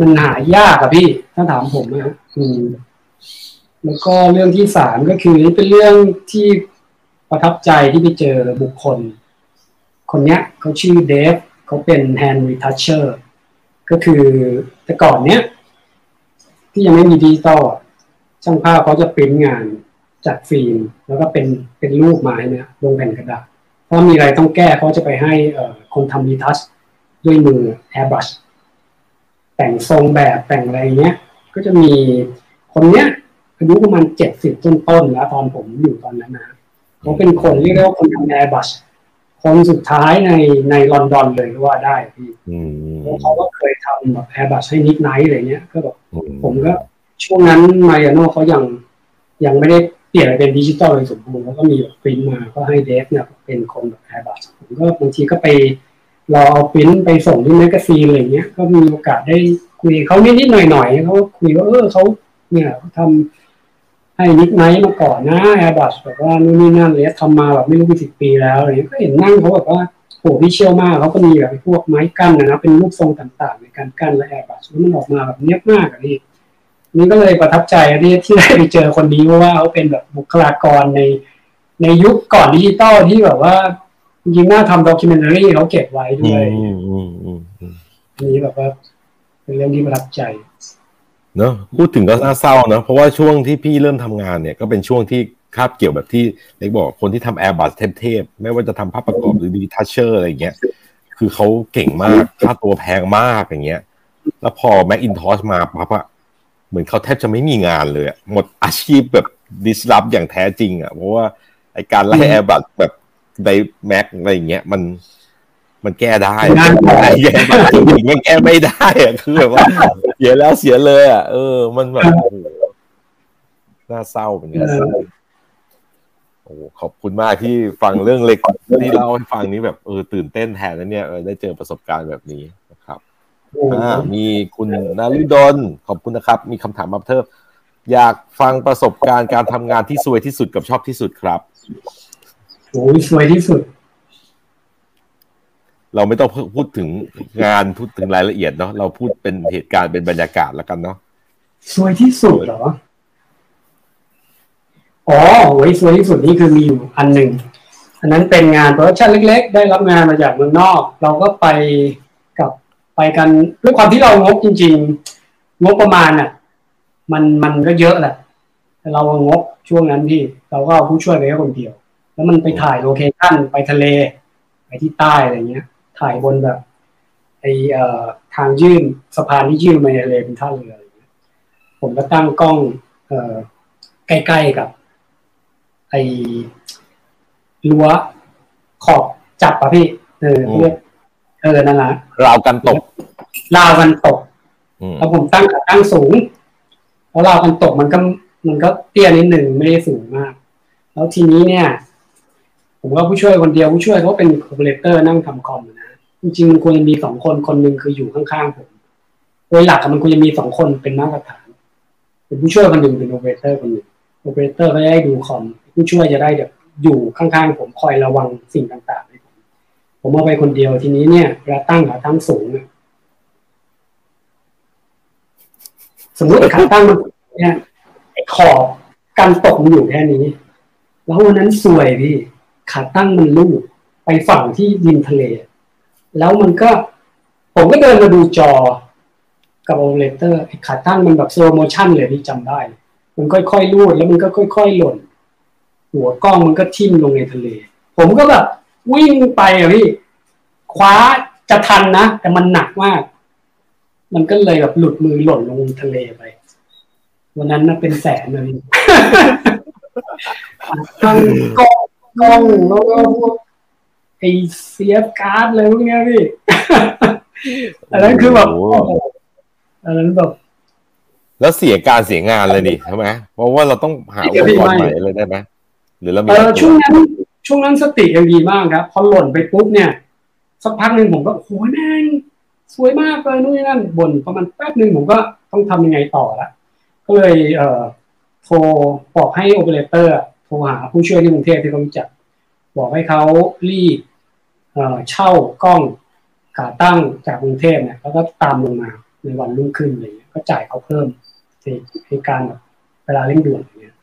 มันหายากอะพี่ ถ้าถามผมนะอืมแล้วก็เรื่องที่สามก็คือเป็นเรื่องที่ประทับใจที่ไปเจอบุคคล คนเนี้ยเขาชื่อเดฟ เขาเป็น hand retoucher ก็คือแต่ก่อนเนี้ยที่ยังไม่มีดิจิตอลช่างภาพเขาจะปริ้นงานจากฟิล์มแล้วก็เป็นเป็นรูปไม้เนี่ยลงแผ่นกระดาษถ้ามีอะไรต้องแก้เขาจะไปให้คนทำ retouch ด้วยมือ airbrush แต่งทรงแบบแต่งอะไรเงี้ย ก็จะมีคนเนี้ยอายุประมาณเจ็ดสิบต้นๆแล้วตอนผมอยู่ตอนนั้นนะเขาเป็นคนเรียกว่าคนทำ airbrush คนสุดท้ายในในลอนดอนเลยก็ว่าได้พี่เขาก็เคยทำแบบ airbrush ให้ Nick Knight อะไรเงี้ย ก็แบบผมก็ช่วงนั้นมาริอาโน่เขายังยังไม่ได้เปลี่ยนเป็นดิจิตอลเลยสมบูรณ์แล้วก็มีแบบปริ้นมาก็ให้เดฟเนี่ยเป็นคนแบบ airbrush ผมก็บางทีก็ไปรอเอาปริ้นไปส่งที่ magazine อะไรเงี้ย ก็มีโอกาสได้คุยเขานิดนิดหน่อยหน่อยเขาคุยว่าเออเขาเนี่ยเขาทำ ให้ Nick Knight มาก่อนนะ airbrush แบบว่านู่นนี่นั่นเลยทำมาแบบไม่รู้กี่สิบปีแล้วอะไรเงี้ยก็เห็นนั่งเขาแบบว่าโหพี่เชี่ยวมากเขาก็มีแบบพวกไม้กั้นนะเป็นรูปทรงต่างๆ ในการกั้นและ airbrush แล้วมันออกมาแบบเนี้ยบมากอะนี่นี่ก็เลยประทับใจที่ที่ได้ไปเจอคนนี้เพราะว่าเขาเป็นแบบบุคลากรในในยุคก่อนดิจิตอลที่แบบว่าจริงๆน่าทำ documentary เขาเก็บไว้ด้วยนี่แบบว่าเป็นเรื่องที่ประทับใจ เนอะพูดถึงก็น่าเศร้าเนอะเพราะว่าช่วงที่พี่เริ่มทำงานเนี่ยก็เป็นช่วงที่คาบเกี่ยวแบบที่เล็กบอกคนที่ทำ airbrush เทพๆไม่ว่าจะทำภาพประกอบหรือ retoucher อะไรเงี้ย คือเขาเก่งมากค่าตัวแพงมากอย่างเงี้ย แล้วพอ Macintosh มาปั๊บอะเหมือนเขาแทบจะไม่มีงานเลยหมดอาชีพแบบ disrupt อย่างแท้จริงอะเพราะว่าไอ้การไล่ airbrush แบบในแม็กอะไรเงี้ยมัน มันแก้ได้ไอ้แก้จริงมันแก้ไม่ได้อะคือแบบว่าเสียแล้วเสียเลยอะเออ มันแบบน่าเศร้าเหมือนกันโอ้ขอบคุณมากที่ฟังเรื่องเล็กที่เล่าให้ฟังนี้แบบเออตื่นเต้นแทนนะเนี่ยได้เจอประสบการณ์แบบนี้นะครับอ่ามีคุณนาริดนขอบคุณนะครับ มีคำถามมาเพิ่มอยากฟังประสบการณ์การทำงานที่สวยที่สุดกับชอบที่สุดครับโอ้ยสวยที่สุด เราไม่ต้องพูดถึงงานพูดถึงรายละเอียดเนาะเราพูดเป็นเหตุการณ์เป็นบรรยากาศแล้วกันเนาะสวยที่สุดเหรออ๋อโอ้ยสวยที่สุดนี่คือมีอยู่อันหนึ่งอันนั้นเป็นงาน production เล็ก ๆ ได้รับงานมาจากเมืองนอก เราก็ไปกับไปกันด้วยความที่เรางบจริง ๆ งบประมาณอะ มันมันก็เยอะแหละแต่เรางบช่วงนั้นที่เราก็เอาผู้ช่วยไปแค่คนเดียว แล้วมันไปถ่ายโลเคชั่นไปทะเล ไปที่ใต้อะไรเงี้ย ถ่ายบนแบบไอเอ่อทางยื่นสะพานที่ยื่นมาในทะเลเป็นท่าเรืออะไรเงี้ยผมก็ตั้งกล้องเอ่อใกล้ๆกับ ไอ้รั้วขอบจับปะพี่เออเรียกเออนั่นแหละราวกันตกราวกันตกแล้วผมตั้งตั้งสูงแล้วราวกันตกมันก็มันก็เตี้ยนิดหนึ่งไม่ได้สูงมาก แล้วทีนี้เนี่ย ผมก็ผู้ช่วยคนเดียวผู้ช่วยเขาเป็นโอเปอเรเตอร์นั่งทำคอมนะ จริงๆมันควรจะมีสองคนคนหนึ่งคืออยู่ข้างๆผมโดยหลักมันควรจะมีสองคนเป็นมาตรฐาน เป็นผู้ช่วยคนหนึ่งเป็นโอเปอเรเตอร์คนหนึ่งโอเปอเรเตอร์ก็ได้ดูคอมผู้ช่วยจะได้แบบอยู่ข้างๆผมคอยระวังสิ่งต่างๆให้ผมผมเอาไปคนเดียวทีนี้เนี่ยเวลาตั้งขาตั้งสูงเนี่ยสมมติขาตั้งมันเนี่ยขอบการตกมันอยู่แค่นี้ แล้ววันนั้นสวยพี่ขาตั้งมันลูกไปฝั่งที่ริมทะเล แล้วมันก็ ผมก็เดินมาดูจอกับโอเลเตอร์ไอ้ขาตั้งมันแบบโซโมชั่นเลยพี่จำได้ มันค่อยๆลูดแล้วมันก็ค่อย ๆ หล่น หัวกล้องมันก็ทิ่มลงในทะเล ผมก็แบบวิ่งไปอะพี่คว้าจะทันนะ แต่มันหนักมาก มันก็เลยแบบหลุดมือหล่นลงทะเลไป วันนั้นนะเป็นแสนเลยพี่ทั้งกล้องกล้องแล้วก็พวก ไอเสียบการ์ดอะไรพวกเนี้ยพี่อันนั้นคือแบบโอ้โอ้โหโหอันนั้นแบบแล้วเสียการเสียงานเลยดิใช่ไหมเพราะว่าเราต้องหาอุปกรณ์ใหม่เลยได้ไหมหรือเรามีเออช่วงนั้นช่วงนั้นสติยังดีมากครับ พอหล่นไปปุ๊บเนี่ยสักพักหนึ่งผมก็โอ้โหแม่งสวยมากเลยนู่นนี่นั่นบ่นประมาณแป๊บหนึ่งผมก็ต้องทำยังไงต่อละก็เลยเอ่อโทรบอกให้โอเปอเรเตอร์อะโทรหาผู้ช่วยที่กรุงเทพที่เขารู้จัก บอกให้เขารีบ เช่ากล้องขาตั้งจากกรุงเทพเนี่ยแล้วก็ตามลงมาในวันรุ่งขึ้นอะไรเงี้ยก็จ่ายเขาเพิ่มในในการแบบเวลาเร่งด่วนอย่างเงี้ย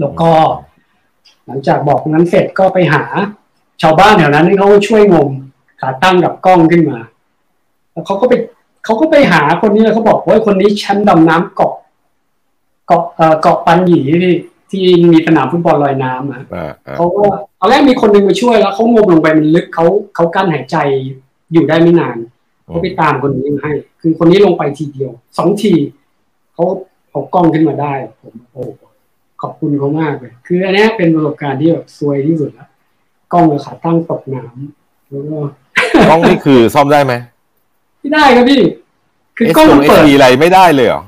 แล้วก็ หลังจากบอกนั้นเสร็จก็ไปหาชาวบ้านแถวนั้นที่เขาช่วยงมขาตั้งกับกล้องขึ้นมา แล้วเขาก็ไปเขาก็ไปหาคนนี้เลยเขาบอกว่าคนนี้แชมป์ดำน้ำเกาะเกาะเอ่อเกาะปันหยีที่ ที่มีสนามฟุตบอลลอยน้ำอะอ่าอ่าเขาก็ตอนแรกมีคนหนึ่งมาช่วยแล้วเขางมลงไปมันลึกเขาเขากั้นหายใจอยู่ได้ไม่นานเขาไปตามคนนี้มาให้ คือคนนี้ลงไปทีเดียวสองทีเขาเอากล้องขึ้นมาได้ ผมโอ้ขอบคุณเขามากเลย คืออันเนี้ยเป็นประสบการณ์ที่แบบซวยที่สุดละกล้องกับขาตั้งตกน้ำแล้วก็กล้องนี่คือซ่อมได้ไหมไม่ได้ครับพี่ คือเอสกล้องโอมันเอเปิดอะไรไม่ได้เลยเหรอ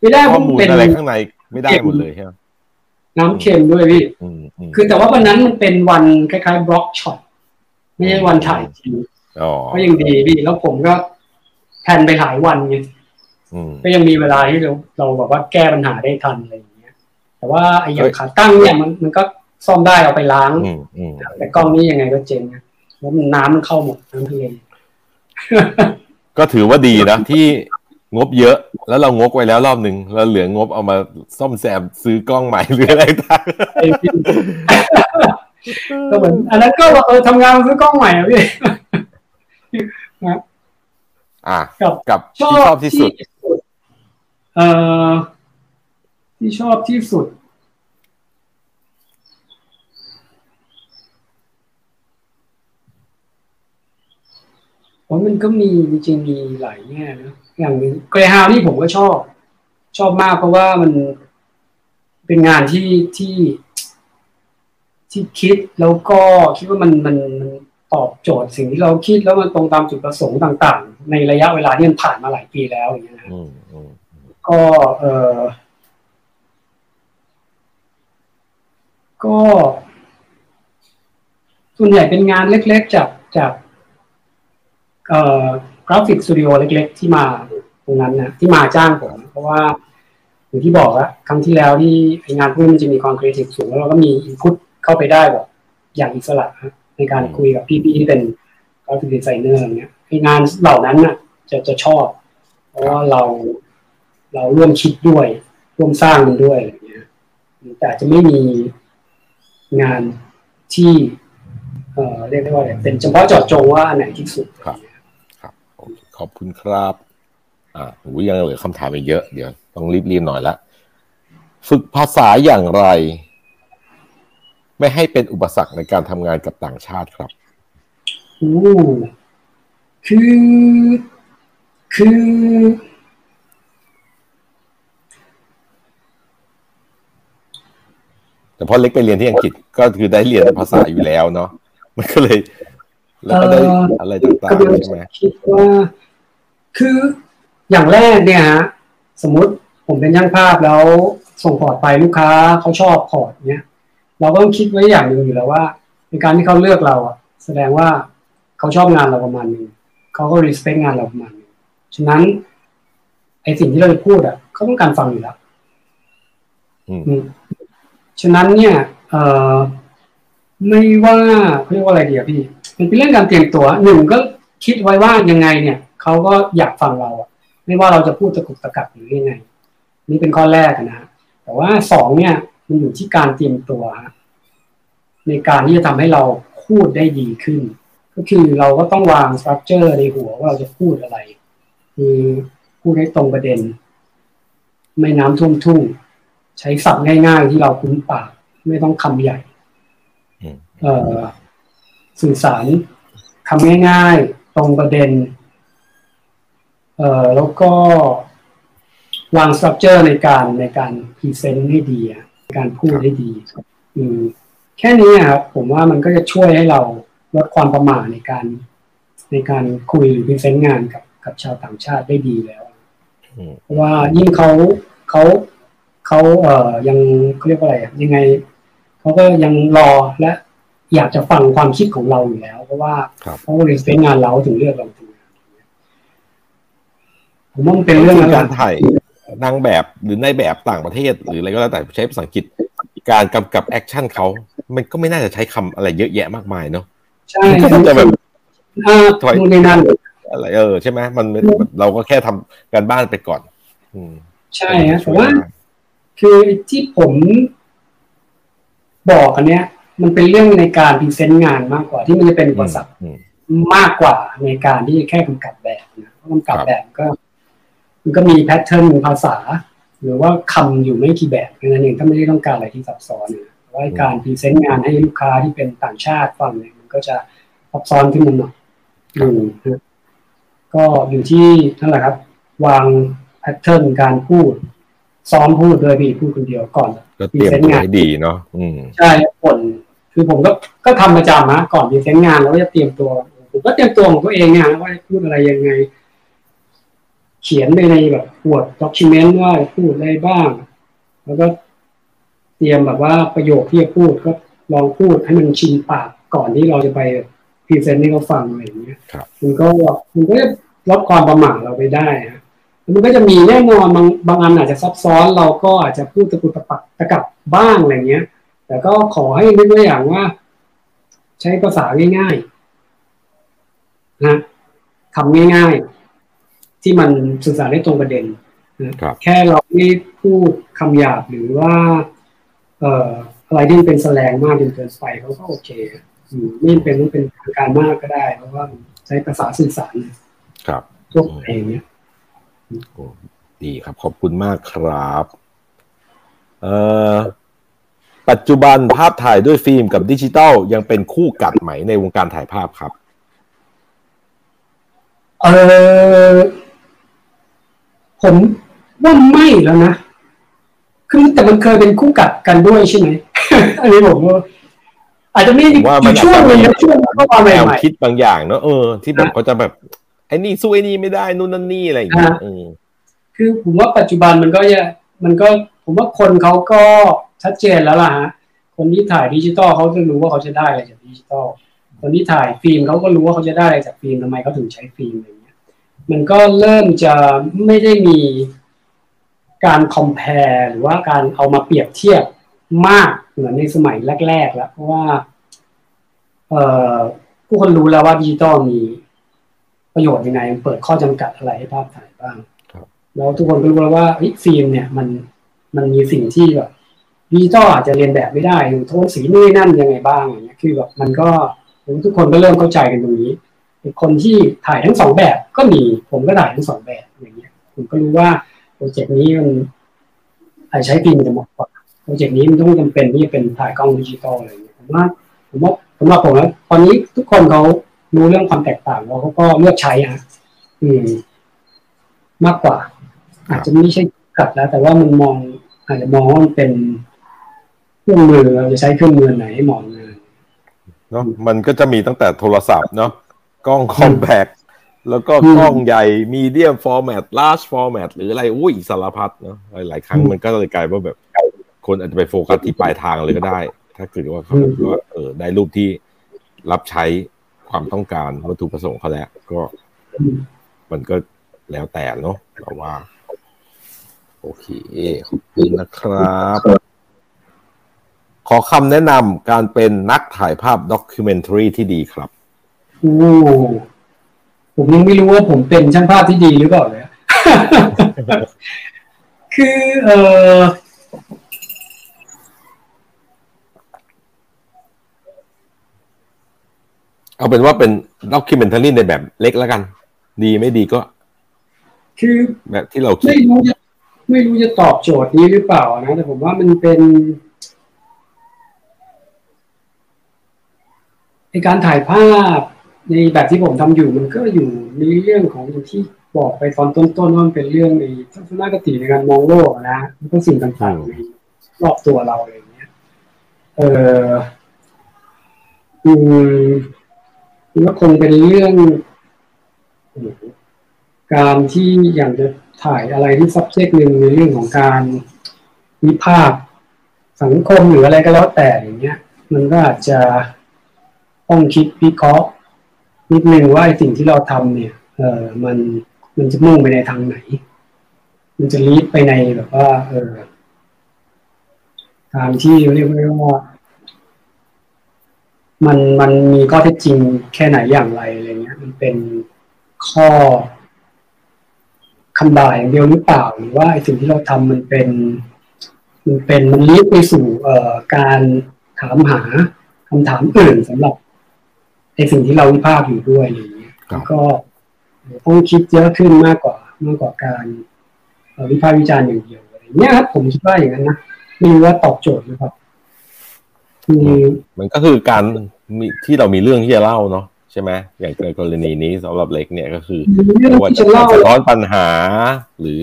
ไม่ได้เพข้อราะมันมูลเป็นอะไรข้างในไม่ได้หมดเลยใช่ไหม น้ำเค็มด้วยพี่อืมอืมคือแต่ว่าวันนั้นมันเป็นวันคล้ายๆบล็อกช็อตไม่ใช่วันถ่ายจริงอ๋อก็ยังดีพี่แล้วผมก็แพลนไปหลายวันไงอืมก็ยังมีเวลาที่เราเราแบบว่าแก้ปัญหาได้ทันอะไรอย่างเงี้ย แต่ว่าไอ้อย่างขาตั้งเนี่ยมันมันก็ซ่อมได้เอาไปล้างอืมอืมแต่กล้องนี้ยังไงก็เจ๊งนะเพราะมันน้ำมันเข้าหมดน้ำทะเลก็ถือว่าดีนะที่งบเยอะ แล้วเรางกไว้แล้วรอบหนึ่งเราเหลืองบเอามาซ่อมแซมซื้อกล้องใหม่หรืออะไรต่างไอ้พี่ก็เหมือนอันนั้นก็เออทำงานซื้อกล้องใหม่อะพี่อะกับกับชอที่ชอบบที่สุด เอ่อที่ชอบที่สุดโอ้ยมันก็มีจริงๆมีหลายแง่นะ อย่างหนึ่งเกรฮาวนี่ผมก็ชอบ ชอบมากเพราะว่ามันเป็นงานที่ที่ที่คิดแล้วก็คิดว่ามันมันมันตอบโจทย์สิ่งที่เราคิดแล้วมันตรงตามจุดประสงค์ต่าง ๆ ในระยะเวลาที่มันผ่านมาหลายปีแล้วอย่างเงี้ยนะอืมอืมก็เออก็ส่วนใหญ่เป็นงานเล็ก ๆ จากจากเอ่อ กราฟิกสตูดิโอเล็ก ๆ ที่มาตรงนั้นนะที่มาจ้างผม เพราะว่าอย่างที่บอกอะครั้งที่แล้วที่งานพวกนี้มันจะมีความครีเอทีฟสูงแล้วเราก็มี input เข้าไปได้แบบอย่างอิสระในการคุยกับพี่ๆที่เป็น graphic designer อย่างเงี้ยงานเหล่านั้นน่ะ จะจะชอบ เพราะว่าเราเราร่วมคิดด้วย ร่วมสร้างมันด้วยอะไรเงี้ยแต่จะไม่มีงานที่ เอ่อเรียกได้ว่าอะไรเป็นเฉพาะเจาะจงว่าอันไหนที่สุดครับ ขอบคุณครับ อ่าหูยังเหลือคำถามอีกเยอะ เดี๋ยว ต้องรีบๆหน่อยละ ฝึกภาษาอย่างไร ไม่ให้เป็นอุปสรรคในการทำงานกับต่างชาติครับโอ้คือ คือ แต่พอเล็กไปเรียนที่อังกฤษก็คือได้เรียนภาษาอยู่แล้วเนาะ มันก็เลย แล้วก็ได้อะไรต่างกำลังๆใช่ไหมคิดว่า คืออย่างแรกเนี่ยฮะสมมุติผมเป็นช่างภาพแล้วส่งพอร์ตไปลูกค้าเขาชอบพอร์ตเนี้ยเราก็ต้องคิดไว้อย่างหนึ่งอยู่แล้วว่า ในการที่เขาเลือกเราอะแสดงว่าเขาชอบงานเราประมาณหนึงเขาก็ respect งานเราประมาณหนึงฉะนั้นไอสิ่งที่เราจะพูดอะเขาต้องการฟังอยู่แล้วอืมอืมฉะนั้นเนี่ยเอ่อไม่ว่าเขาเรียกว่าอะไรดีอะพี่อมันเป็นเรื่องการเตรียมตัวหนึ่งก็คิดไว้ว่ายังไงเนี่ย เขาก็อยากฟังเราอะไม่ว่าเราจะพูดตะกุกตะกักหรือยังไง นี่เป็นข้อแรกนะแต่ว่าสองเนี่ยมันอยู่ที่การเตรียมตัวในการที่จะทำให้เราพูดได้ดีขึ้น ก็คือเราก็ต้องวางสตรัคเจอร์ในหัวว่าเราจะพูดอะไร คือพูดให้ตรงประเด็น ไม่น้ำท่วมทุ่ง ใช้ศัพท์ง่ายๆ ที่เราคุ้นปาก ไม่ต้องคำใหญ่เอ่อสื่อสารคำง่ายๆ ตรงประเด็น เอ่อแล้วก็วางสตรัคเจอร์ในการในการพรีเซนต์ให้ดีในการพูดให้ดีอืมแค่นี้ครับผมว่ามันก็จะช่วยให้เราลดความประมาทในการ ในการคุยหรือพรีเซนต์งานกับกับชาวต่างชาติได้ดีแล้วเพราะว่ายิ่งเขาเขาเขาเอ่อยังเขาเรียกว่าอะไรยังไงเขาก็ยังรอและอยากจะฟังความคิดของเราอยู่แล้ว เพราะว่าเขาเรียนเซนงานเราถึงเลือกเราถึง ผมว่ามันเป็นเรื่องการถ่ายนางแบบหรือในแบบต่างประเทศ หรืออะไรก็แล้วแต่ใช้ภาษาอังกฤษการกำกับ action เขา มันก็ไม่น่าจะใช้คำอะไรเยอะแยะมากมายเนาะใช่ก็จะแบบถอยในนั้นอะไรเออใช่ไหมมันเราก็แค่ทำการบ้านไปก่อน อืมใช่ฮะแต่ว่า คือที่ผมบอกอันเนี้ย มันเป็นเรื่องในการ present งานมากกว่าที่มันจะเป็นอุปสรรคมากกว่าในการที่แค่กำกับแบบนะกำกับแบบก็ มันก็มี pattern ภาษา หรือว่าคำอยู่ไม่กี่แบบแค่นั้นเองถ้าไม่ได้ต้องการอะไรที่ซับซ้อนนะว่าการ present งานให้ลูกค้าที่เป็นต่างชาติฟังเนี่ยมันก็จะซับซ้อนขึ้นมาหน่อยก็อยู่ที่นั่นแหละครับ วาง pattern การพูด ซ้อมพูดโดยพี่พูดคนเดียวก่อน present งานดีเนาะใช่ผลคือผมก็ก็ทำประจำนะก่อน present งานแล้วก็จะเตรียมตัวผมก็เตรียมตัวของตัวเองเนี่ยว่าจะพูดอะไรยังไง เขียนไปในแบบ Word document ว่าพูดอะไรบ้าง แล้วก็เตรียมแบบว่าประโยคที่จะพูดก็ลองพูดให้มันชินปากก่อนที่เราจะไป present ให้เขาฟังอะไรอย่างเงี้ยมันก็มันก็จะลดความประหม่าเราไปได้ฮะมันก็จะมีแน่นอนบางบางอันอาจจะซับซ้อนเราก็อาจจะพูดตะกุตะปักตะกับบ้างอะไรเงี้ย แต่ก็ขอให้นึกไว้อย่างว่า ใช้ภาษาง่ายๆนะคำง่ายๆ ที่มันสื่อสารได้ตรงประเด็นแค่เราไม่พูดคำหยาบหรือว่าเอ่ออะไรที่เป็นแสลงมากจนเกินไปเขาก็โอเคไม่เป็นต้องเป็นทางการมากก็ได้ เพราะว่าใช้ภาษาสื่อสารครับทั่วไปเนี้ยดีครับ ขอบคุณมากครับ เอ่อปัจจุบันภาพถ่ายด้วยฟิล์มกับดิจิตอลยังเป็นคู่กัดไหมในวงการถ่ายภาพครับ เออ ผมว่าไม่แล้วนะคือแต่มันเคยเป็นคู่กัดกันด้วยใช่ไหมอันนี้ผมว่าอาจจะมีอยู่ช่วงนึงช่วงก็มาใหม่คิดบางอย่างเนาะเออที่แบบเขาจะแบบไอ้นี่สู้ไอ้นี่ไม่ได้นู่นนั่นนี่อะไรอย่างเงี้ยคือผมว่าปัจจุบันมันก็จะมันก็ผมว่าคนเขาก็ชัดเจนแล้วล่ะฮะคนที่ถ่ายดิจิตอลเขาจะรู้ว่าเขาจะได้อะไรจากดิจิตอลคนที่ถ่ายฟิล์มเขาก็รู้ว่าเขาจะได้อะไรจากฟิล์มทำไมเขาถึงใช้ฟิล์มอะไร มันก็เริ่มจะไม่ได้มีการ compare หรือว่าการเอามาเปรียบเทียบมากเหมือนในสมัยแรก ๆ แล้ว เพราะว่าเอ่อผู้คนรู้แล้วว่าดิจิตอลมีประโยชน์ยังไงเปิดข้อจำกัดอะไรให้ภาพถ่ายบ้างแล้วทุกคนก็รู้แล้วว่าฟิล์มเนี่ยมันมันมีสิ่งที่แบบดิจิตอลอาจจะเรียนแบบไม่ได้โทนสีนี่นั่นยังไงบ้างอย่างเงี้ยคือแบบมันก็ทุกคนก็เริ่มเข้าใจกันตรงนี้ คนที่ถ่ายทั้งสองแบบก็มี ผมก็ถ่ายทั้งสองแบบอย่างเงี้ย ผมก็รู้ว่าโปรเจกต์นี้มันใช้ฟิล์มจะเหมาะกว่าโปรเจกต์นี้มันต้องจำเป็นที่จะเป็นถ่ายกล้องดิจิตอลอะไรอย่างเงี้ยผมว่าผมว่าผมว่าผมแล้วตอนนี้ทุกคนเขารู้เรื่องความแตกต่างแล้วเขาก็เลือกใช้อะอืม มากกว่า อาจจะไม่ใช่กัดแล้ว แต่ว่ามันมอง อาจจะมองว่ามันเป็นเครื่องมือเราจะใช้เครื่องมือไหนให้เหมาะงานเนาะมันก็จะมีตั้งแต่โทรศัพท์เนาะ กล้อง compact แล้วก็กล้องใหญ่ medium format large format หรืออะไรอุ้ยสารพัดเนาะหลายครั้งมันก็เลยกลายว่าแบบ คนอาจจะไปโฟกัสที่ปลายทางเลยก็ได้ ถ้าเกิดว่าเขาว่าเออได้รูปที่รับใช้ความต้องการวัตถุประสงค์เขาแล้วก็ มันก็แล้วแต่เนาะเราว่า โอเค ขอบคุณนะครับ ขอคำแนะนำการเป็นนักถ่ายภาพด็อกิเมนทรีที่ดีครับ โอ้ผมยังไม่รู้ว่าผมเป็นช่างภาพที่ดีหรือเปล่าเลยคือเออเอาเป็นว่าเป็นด็อกิเมนทารีในแบบเล็กแล้วกัน ดีไม่ดีก็ คือแบบที่เราคิดไม่รู้จะไม่รู้จะตอบโจทย์นี้หรือเปล่านะแต่ผมว่ามันเป็นในการถ่ายภาพ ในแบบที่ผมทำอยู่มันก็อยู่ในเรื่องของอย่างที่บอกไปตอนต้นๆว่ามันเป็นเรื่องในทัศนคติในการมองโลกนะแล้วก็สิ่งต่างๆในรอบตัวเราอะไรอย่างเงี้ย เอออืมก็คงเป็นเรื่องการที่อยากจะถ่ายอะไรที่ subject หนึ่งในเรื่องของการวิพากษ์สังคมหรืออะไรก็แล้วแต่อย่างเงี้ย มันก็อาจจะต้องคิดวิเคราะห์ นิดนึงว่าสิ่งที่เราทำเนี่ยเออมันมันจะมุ่งไปในทางไหน มันจะลีดไปในแบบว่า เออทางที่เรียกว่ามันมันมีข้อเท็จจริงแค่ไหนอย่างไรอะไรเงี้ย มันเป็นข้อคำด่าอย่างเดียวหรือเปล่า หรือว่าไอ้สิ่งที่เราทำมันเป็น มันเป็นมันลีดไปสู่เอ่อการถามหาคำถามอื่นสำหรับ ไอ้สิ่งที่เราวิพากษ์อยู่ด้วยอะไรเงี้ยครับก็ต้องคิดเยอะขึ้นมากกว่ามากกว่าการเอ่อวิพากษ์วิจารณ์อย่างเดียวอะไรเงี้ยครับผมคิดว่าอย่างนั้นนะไม่รู้ว่าตอบโจทย์หรือเปล่าคือมันก็คือการมีที่เรามีเรื่องที่จะเล่าเนาะใช่ไหมอย่างในกรณีนี้สำหรับเล็กเนี่ยก็คือมีเรื่องว่าที่จะจะเล่าสะท้อนปัญหาหรือ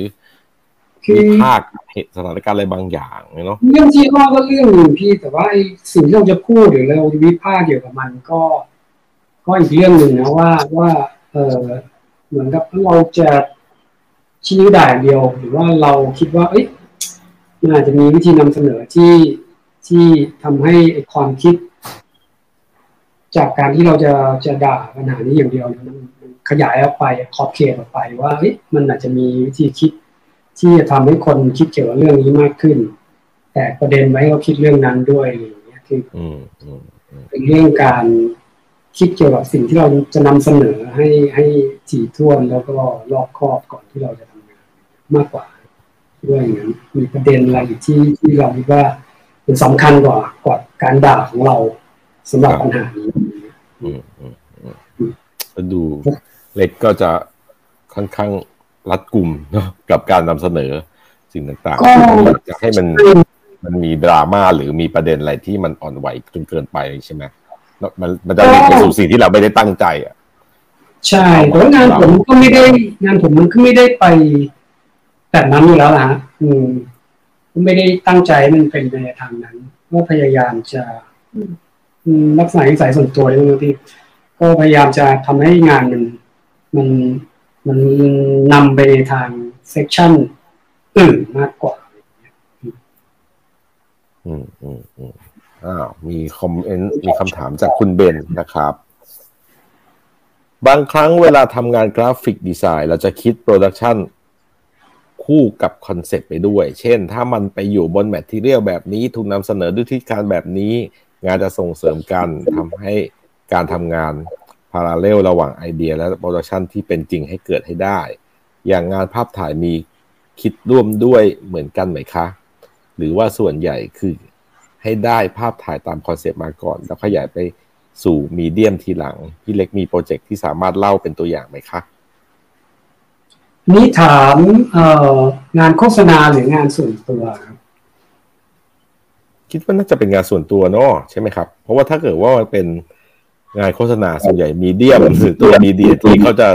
คือวิพากษ์เหตุสถานการณ์อะไรบางอย่างเนาะเรื่องที่ว่าก็เรื่องหนึ่งพี่แต่ว่าไอ้สิ่งที่เราจะพูดหรือเราจะวิพากษ์เกี่ยวกับมันก็ ก็อีกเรื่องหนึ่งนะว่าว่าเออเหมือนกับเราจะชี้นิ้วด่าอย่างเดียว หรือว่าเราคิดว่า เอ้ยมันอาจจะมีวิธีนำเสนอที่ที่ทำให้ไอ้ความคิด จากการที่เราจะจะด่าปัญหานี้อย่างเดียวเนี่ยมันมันขยายออกไปขอบเขตออกไปว่าเฮ้ยมันอาจจะมีวิธีคิด ที่จะทำให้คนคิดเกี่ยวกับเรื่องนี้มากขึ้น แต่ประเด็นไว้ให้เขาคิดเรื่องนั้นด้วยอะไรอย่างเงี้ยคืออืมอืมเป็นเรื่องการ คิดเกี่ยวกับสิ่งที่เราจะนำเสนอให้ให้ถี่ถ้วนแล้วก็รอบคอบก่อนที่เราจะทำงานมากกว่าด้วยอย่างนั้นมีประเด็นอะไรที่ที่เราคิดว่าเป็นสำคัญกว่ากว่าการด่าของเราสำหรับปัญหานี้อืมอืมอืมแล้วดูเล็กก็จะค่อนข้างรัดกลุ่มเนาะกับการนำเสนอสิ่งต่างก็ๆอยากจะให้มันมันมีดราม่าหรือมีประเด็นอะไรที่มันอ่อนไหวจนเกินไปใช่ไหม มันมันจะลีดไปสู่สิ่งที่เราไม่ได้ตั้งใจอะ ใช่แต่ว่างานผมก็ไม่ได้ งานผมมันก็ไม่ได้ไปแบบนั้นอยู่แล้วนะฮะอืมก็ไม่ได้ตั้งใจให้มันเป็นไปในทางนั้นก็พยายามจะอืมลักษณะนิสัยส่วนตัวเลยบางทีก็พยายามจะทำให้งานมันมันมันนำไปในทางsection อื่นมากกว่าอืมอืมอืม อ้าวมี comment มีคำถามจากคุณเบนนะครับ บางครั้งเวลาทำงาน graphic design เราจะคิด production คู่กับ concept ไปด้วย เช่น ถ้ามันไปอยู่บน material แบบนี้ ถูกนำเสนอด้วยวิธีการแบบนี้ งานจะส่งเสริมกันทำให้การทำงาน parallel ระหว่างไอเดีย และ production ที่เป็นจริงให้เกิดให้ได้ อย่างงานภาพถ่ายมีคิดร่วมด้วยเหมือนกันไหมคะ หรือว่าส่วนใหญ่คือ ให้ได้ภาพถ่ายตาม concept มาก่อน แล้วขยายไปสู่ medium ทีหลัง พี่เล็กมี project ที่สามารถเล่าเป็นตัวอย่างไหมคะนี่ถามเอ่องานโฆษณาหรืองานส่วนตัวครับคิดว่าน่าจะเป็นงานส่วนตัวเนาะใช่ไหมครับ เพราะว่าถ้าเกิดว่ามันเป็นงานโฆษณาส่วนใหญ่ medium หรือตัว media ที่เขาจะ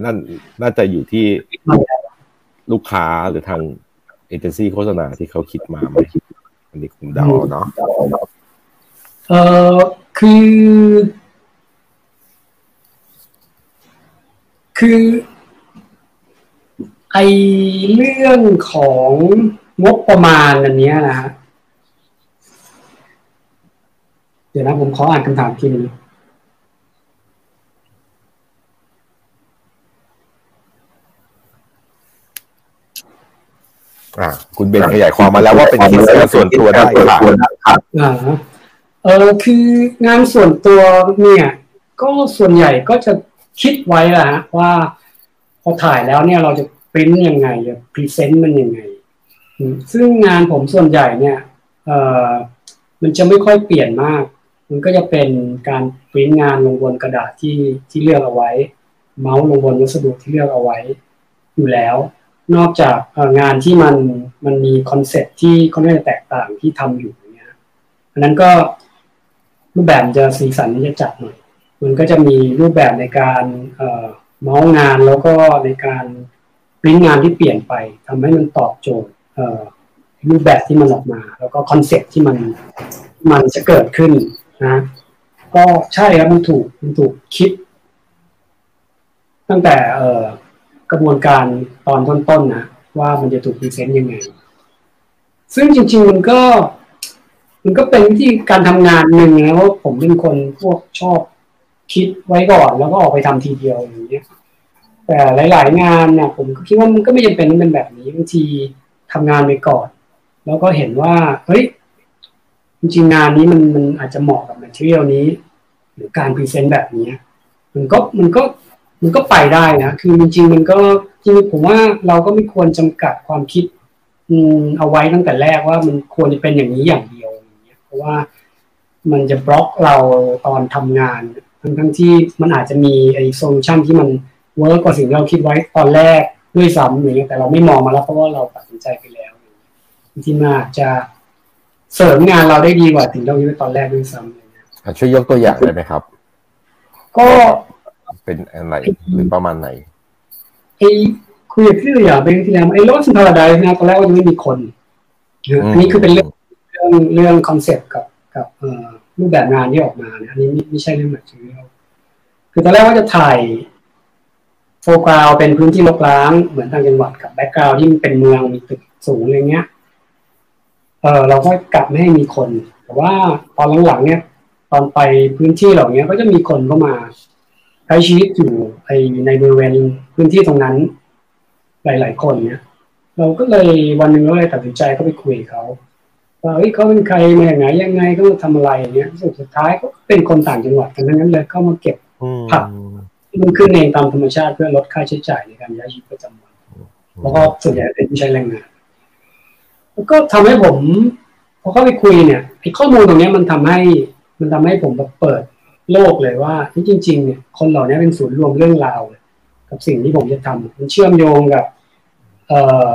นั่นน่าจะอยู่ที่ลูกค้าหรือทางเอเจนซี่โฆษณาที่เขาคิดมาไหม อันนี้คงเดาเนาะเอ่อคือ คือไอเรื่องของงบประมาณอันเนี้ยนะฮะเดี๋ยวนะผมขออ่านคำถามทีนึง คุณเบนขยายความมาแล้วว่าเป็นคิดงานส่วนตัวได้ค่ะอ่าฮะเออคืองานส่วนตัวเนี่ย ก็ส่วนใหญ่ก็จะคิดไว้ละฮะว่า พอถ่ายแล้วเนี่ยเราจะปริ้นยังไงจะพรีเซนต์มันยังไง ซึ่งงานผมส่วนใหญ่เนี่ยเออมันจะไม่ค่อยเปลี่ยนมาก มันก็จะเป็นการปริ้นงานลงบนกระดาษที่ที่เลือกเอาไว้ เมาส์ลงบนวัสดุที่เลือกเอาไว้ อยู่แล้ว นอกจากงานที่มันมันมี concept ที่ค่อนข้างแตกต่างที่ทำอยู่เนี่ยอันนั้นก็รูปแบบจะสีสันจะจัดหน่อยมันก็จะมีรูปแบบในการเมาส์งานแล้วก็ในการปริ้นงานที่เปลี่ยนไปทำให้มันตอบโจทย์รูปแบบที่มันออกมา แล้วก็ concept ที่มันมันจะเกิดขึ้นนะก็ใช่ครับมันถูกมันถูกคิด ตั้งแต่เอ กระบวนการตอนต้นๆนะว่ามันจะถูก present ยังไง ซึ่งจริงๆมันก็ มันก็เป็นวิธีการทำงานหนึ่งนะว่าผมเป็นคนพวกชอบคิดไว้ก่อนแล้วก็ออกไปทำทีเดียวอย่างเงี้ยแต่หลาย ๆ งานเนี่ยผมก็คิดว่ามันก็ไม่จำเป็นต้องเป็นแบบนี้บางทีทำงานไปก่อน แล้วก็เห็นว่าเฮ้ยจริงๆงานนี้มันมันอาจจะเหมาะกับ material นี้ หรือการ present แบบนี้มันก็มันก็ มันก็ไปได้นะคือจริงๆมันก็จริงผมว่าเราก็ไม่ควรจำกัดความคิดอืมเอาไว้ตั้งแต่แรกว่ามันควรจะเป็นอย่างนี้อย่างเดียวอย่างเงี้ยเพราะว่ามันจะบล็อกเราตอนทำงานทั้งทั้งที่มันอาจจะมีไอ้ solution ที่มัน work กว่าสิ่งที่เราคิดไว้ตอนแรกด้วยซ้ำอย่างเงี้ยแต่เราไม่มองมาแล้วเพราะว่าเราตัดสินใจไปแล้วที่มาจะเสริมงานเราได้ดีกว่าสิ่งที่เราคิดไว้ตอนแรกด้วยซ้ำช่วยยกตัวอย่างได้ไหมครับ ก็ เป็นอะไรหรือประมาณไหนไอ้คุยกับพี่ตัวอย่างเป็นที่แล้วไอ้ Lost in Paradise นะตอนแรกว่าจะไม่มีคนอันนี้คือเป็นเรื่องเรื่องเรื่อง concept กับกับรูปแบบงานที่ออกมาเนี่ยอันนี้ไม่ใช่เรื่องแบบชีวิตคือตอนแรกว่าจะถ่ายโฟกัสเป็นพื้นที่รกร้างเหมือนทางจังหวัดกับ background ที่มันเป็นเมืองมีตึกสูงอะไรเงี้ยเออเราก็กลับไม่ให้มีคน แต่ว่าตอนหลังๆเนี่ย ตอนไปพื้นที่เหล่านี้ก็จะมีคนเข้ามา ใช้ชีวิตอยู่ในในบริเวณพื้นที่ตรงนั้น หลาย ๆ คนเนี่ย เราก็เลยวันหนึ่งเราเลยตัดสินใจก็ไปคุยเขาว่าเฮ้ยเขาเป็นใครมาอย่างไงยังไงก็ทำอะไรเนี้ยสุดสุดท้ายก็เป็นคนต่างจังหวัดกันทั้งนั้นเลยเข้ามาเก็บผักที่มันขึ้นเองตามธรรมชาติเพื่อลดค่าใช้จ่ายในการย้ายชีวิตประจำวันแล้วก็ส่วนใหญ่เป็นผู้ใช้แรงงานแล้วก็ทำให้ผมพอเข้าไปคุยเนี่ยไอ้ข้อมูลตรงนี้มันทำให้ มันทำให้ผมแบบเปิด โลกเลยว่าจริงๆเนี่ยคนเหล่านี้เป็นศูนย์รวมเรื่องราวกับสิ่งที่ผมจะทำมันเชื่อมโยงกับเออ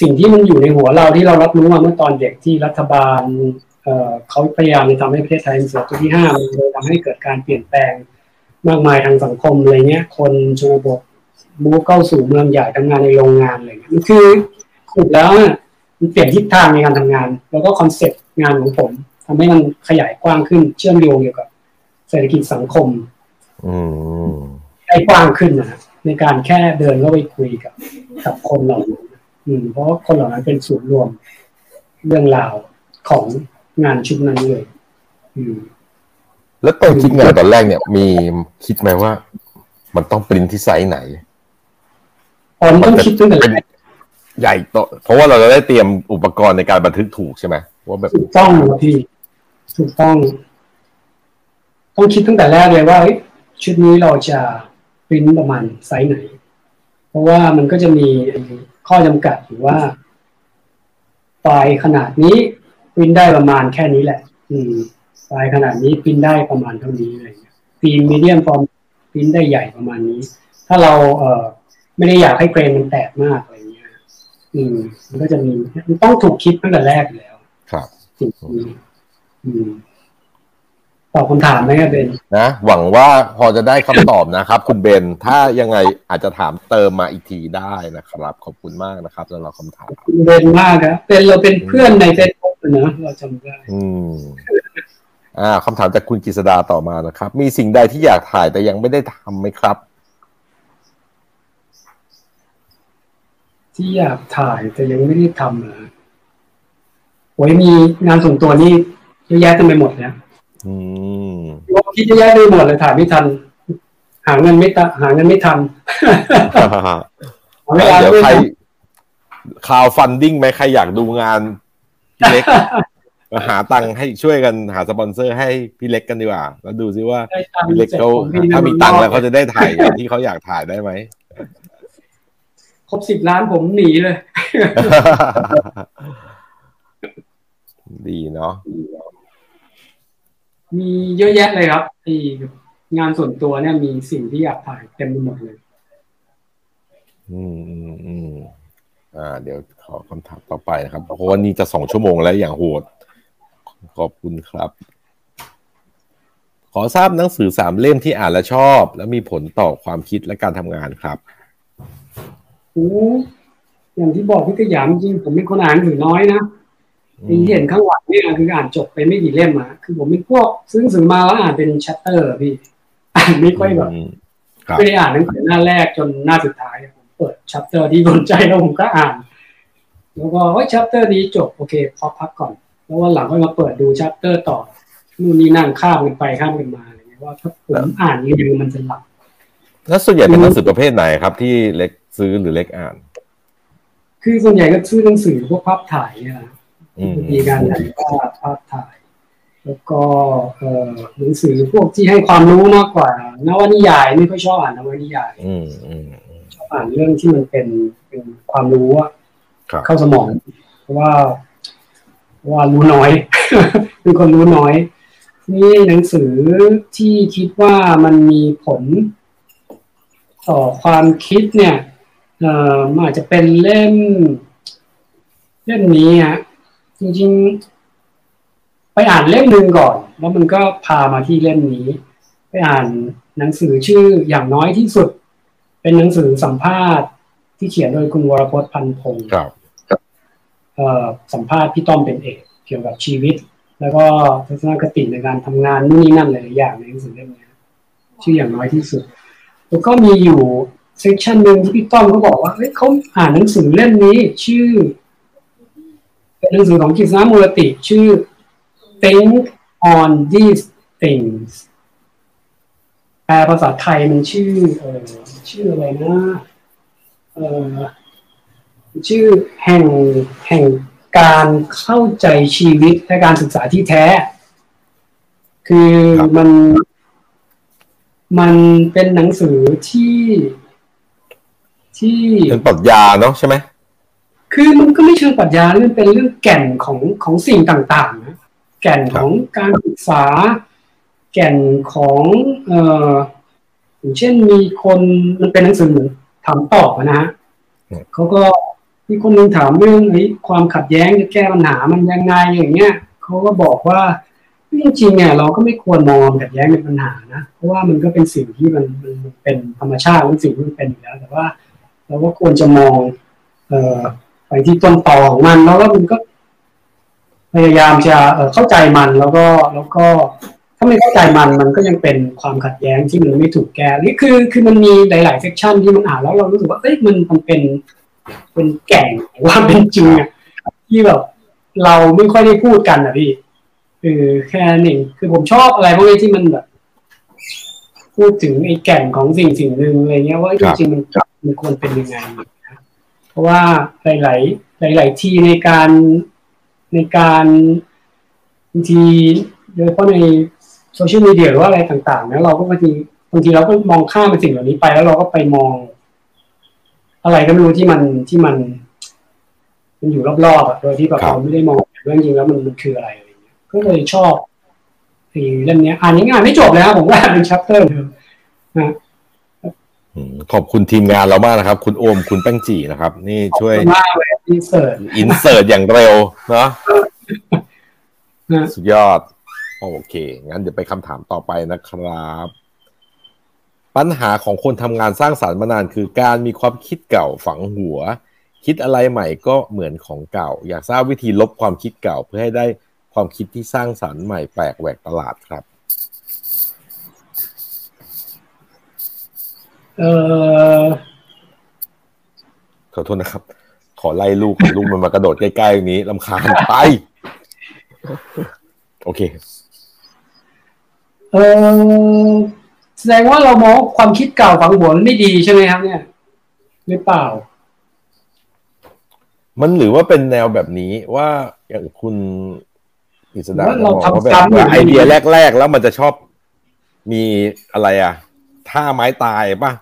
สิ่งที่มันอยู่ในหัวเราที่เรารับรู้มาเมื่อตอนเด็กที่รัฐบาลเออเขาพยายามจะทำให้ประเทศไทยเป็นเสือตัวที่ห้ามันเลยทำให้เกิดการเปลี่ยนแปลงมากมายทางสังคมอะไรเงี้ย คนชนบท move เข้าสู่เมืองใหญ่ทำงานในโรงงานอะไรเงี้ยมันคือขุดแล้วมันเปลี่ยนทิศทางในการทำงาน แล้วก็ concept งานของผมทำให้มันขยายกว้างขึ้นเชื่อมโยงเกี่ยวกับ เศรษฐกิจสังคมได้กว้างขึ้นนะในการแค่เดินเข้าไปคุยกับ กับคนเหล่านั้นเพราะคนเหล่านั้นเป็นส่วนรวมเรื่องราวของงานชุดนั้นเลยแล้วตอนคิดงานตอนแรกเนี่ย มีคิดไหมว่า มันต้องปริ้นที่ไซส์ไหนอ๋อต้องคิดตั้งแต่ใหญ่โตเพราะว่าเราจะได้เตรียมอุปกรณ์ในการบันทึกถูกใช่ไหมว่าแบบถูกต้องพี่ ถูกต้อง ต้องคิดตั้งแต่แรกเลยว่าชุดนี้เราจะพิมพ์ประมาณไซส์ไหน เพราะว่ามันก็จะมีข้อจำกัดอยู่ว่าไฟล์ขนาดนี้พิมพ์ได้ประมาณแค่นี้แหละ อืมไฟล์ขนาดนี้พิมพ์ได้ประมาณเท่านี้อะไรเงี้ยฟิล์มมีเดียมฟอร์มพิมพ์ได้ใหญ่ประมาณนี้ ถ้าเราเอ่อไม่ได้อยากให้เกรนมันแตกมากอะไรเงี้ย อืม มันก็จะมีมันต้องถูกคิดตั้งแต่แรกแล้ว ครับสิ่งนี้อืม ตอบคำถามไหมครับเบนนะหวังว่าพอจะได้คำตอบนะครับ คุณเบนถ้ายังไงอาจจะถามเติมมาอีกทีได้นะครับ ขอบคุณมากนะครับสำหรับคำถามคุณเบนมากครับเป็นเราเป็นเพื่อนในเฟซบุ๊กนะเราจำได้อืมอ่าคำถามจากคุณกิษดาต่อมานะครับ มีสิ่งใดที่อยากถ่ายแต่ยังไม่ได้ทำไหมครับ ที่อยากถ่ายแต่ยังไม่ได้ทำเหรอโอ้ยมีงานส่วนตัวนี่เยอะแยะเต็มไปหมดเนี่ย อืมคิดจะแยกได้หมดเลยถ่ายไม่ทัน หาเงินไม่ตหาเงินไม่ทันเดี๋ยวใครข่าวฟันดิ้งไหมใครอยากดูงานเล็กมาหาตังค์ให้ช่วยกันหาสปอนเซอร์ให้พี่เล็กกันดีกว่า แล้วดูซิว่าได้ตังค์พี่เล็กสร็จเขาผมบินถ้ามีไปตังค์เมืแล้วนเขาอกจะได้ถ่ายอย่างที่เขาอยากถ่ายได้ไหมครบสิบล้านผมหนีเลย ดีเนาะ มีเยอะแยะเลยครับไอ้งานส่วนตัวเนี่ยมีสิ่งที่อยากถ่ายเต็มไปหมดเลย อืมอืมอืมอ่า เดี๋ยวขอคำถามต่อไปนะครับ เพราะว่านี่จะสองชั่วโมงแล้วอย่างโหด ขอบคุณครับ ขอทราบหนังสือสามเล่มที่อ่านและชอบ และมีผลต่อความคิดและการทำงานครับโอ้อย่างที่บอกพี่กระยามจริงผมเป็นคนอ่านหนังสือน้อยนะ ที่เห็นข้างหลังเนี่ยคืออ่านจบไปไม่กี่เล่มอะคือผมเป็นพวกซื้อหนังสือมาแล้วอ่านเป็น chapter พี่อ่านไม่ค่อยแบบอืมครับไม่ได้อ่านหนังสือหน้าแรกจนหน้าสุดท้ายผมเปิด chapter ที่สนใจแล้วผมก็อ่าน แล้วก็ว่า chapter นี้จบโอเคพอพักก่อน แล้ววันหลังก็มาเปิดดู chapter ต่อนู่นนี่นั่งข้ามกันไปข้ามกันมาอะไรเงี้ยว่าถ้าผมอ่านรวดเดียวมันจะหลับแล้วส่วนใหญ่เป็นหนังสือประเภทไหนครับ ที่เล็กซื้อหรือเล็กอ่าน คือส่วนใหญ่ก็ซื้อหนังสือพวกภาพถ่ายเนี่ยนะอื มีการถ่ายภาพภาพถ่าย แล้วก็หนังสือพวกที่ให้ความรู้มากกว่านวนิยายไม่ค่อยชอบอ่านนวนิยายอือืมอืมชอบอ่านเรื่องที่มันเป็นเป็นความรู้เข้าสมอง เพราะว่าว่ารู้น้อยเป็นคนรู้น้อย นี่หนังสือที่คิดว่ามันมีผล ต่อความคิดเนี่ยเอ่ออาจจะเป็นเล่ม เล่มนี้ฮะ จริงๆ ไปอ่านเล่มหนึ่งก่อน แล้วมันก็พามาที่เล่มนี้ ไปอ่านหนังสือชื่ออย่างน้อยที่สุด เป็นหนังสือสัมภาษณ์ ที่เขียนโดยคุณวรพจน์พันพงศ์ครับเอ่อสัมภาษณ์พี่ต้อมเป็นเอกเกี่ยวกับชีวิต แล้วก็ทัศนคติในการทำงานนู่นนี่นั่นหลายๆอย่างในหนังสือเล่มนี้ชื่ออย่างน้อยที่สุด แล้วก็มีอยู่เซสชันหนึ่งที่พี่ต้อมเขาบอกว่าเฮ้ยเขาอ่านหนังสือเล่มนี้ ชื่อ เป็นหนังสือของกิษณมูลติชื่อ Think on these things แปลภาษาไทยมันชื่อเออชื่ออะไรนะเออชื่อแห่งแห่งการเข้าใจชีวิตและการศึกษาที่แท้ คือครับมันมันเป็นหนังสือที่ที่เป็นปรัชญาเนาะใช่ไหม คือมันก็ไม่เชิงปรัชญามันเป็นเรื่องแก่นของของสิ่งต่างๆนะแก่นของการศึกษา แก่นของเอ่ออย่างเช่นมีคนมันเป็นหนังสือเหมือนถามตอบอะนะฮะเขาก็มีคนหนึงถามเรื่องไอ้ความขัดแย้งจะแก้ปัญหามันยังไงอย่างเงี้ยเขาก็บอกว่าจริงๆเนี่ยเราก็ไม่ควรมองความขัดแย้งเป็นปัญหานะเพราะว่ามันก็เป็นสิ่งที่มันมันมันเป็นธรรมชาติของสิ่งที่มันเป็นอยู่แล้วแต่ว่า เราก็ควรจะมองเอ่อไป ที่ต้นตอของมัน แล้วก็มันก็ พยายามจะเอ่อเข้าใจมันแล้วก็แล้วก็ ถ้าไม่เข้าใจมันมันก็ยังเป็นความขัดแย้งที่มันไม่ถูกแก้นี่คือ คือมันมีหลาย ๆ เซกชันที่มันอ่านแล้วเรารู้สึกว่าเอ้ยมันมันเป็นเป็นแก่งว่าเป็นจริงอะที่แบบเราไม่ค่อยได้พูดกันอะพี่คือแค่นั้นเองคือผมชอบอะไรพวกนี้ที่มันแบบพูดถึงไอ้แก่นของสิ่งสิ่งหนึ่งอะไรเงี้ยว่าจริงๆมันมันควรเป็นยังไงนะ เพราะว่าหลาย ๆ หลาย ๆ ที่ในการในการบางทีโดยเฉพาะในโซเชียลมีเดียหรือว่าอะไรต่างๆนะเราก็บางทีบางทีเราก็มองข้ามไปสิ่งเหล่านี้ไปแล้วเราก็ไปมอง อะไรก็ไม่รู้ที่มันที่มัน มันอยู่รอบๆอะโดยที่แบบครับเราไม่ได้มองเรื่องจริงแล้วมันมันคืออะไรอะไรเงี้ยก็เลยชอบไอ้เล่มเนี้ยอ่านยังอ่านไม่จบเลยครับผมก็อ่านเป็น chapter เดิมนะอืม ขอบคุณทีมงานเรามากนะครับ คุณโอมคุณแป้งจีนะครับ นี่ช่วยขอบคุณมากเลยที่เสิร์ชอินเสิร์ตอย่างเร็วเนาะนะสุดยอด โอเค งั้นเดี๋ยวไปคำถามต่อไปนะครับ ปัญหาของคนทำงานสร้างสารรค์มานานคือการมีความคิดเก่าฝังหัว คิดอะไรใหม่ก็เหมือนของเก่า อยากทราบวิธีลบความคิดเก่าเพื่อให้ได้ความคิดที่สร้างสรรค์ใหม่แปลกแหวกตลาดครับ เออขอโทษนะครับ ขอไล่ลูกของลูกมันมากระโดดใกล้ๆตรงนี้ลำคาญไป โอเค เออแสดงว่าเรามองความคิดเก่าฝังหัวมันไม่ดีใช่ไหมครับ เนี่ยหรือเปล่า มันหรือว่าเป็นแนวแบบนี้ว่าอย่างคุณอิสดาว่าเราจะมองว่าทำแบบซ้ำอยู่ว่าไอเดียแรก ๆ แล้วมันจะชอบมีอะไรอะท่าไม้ตายป่ะ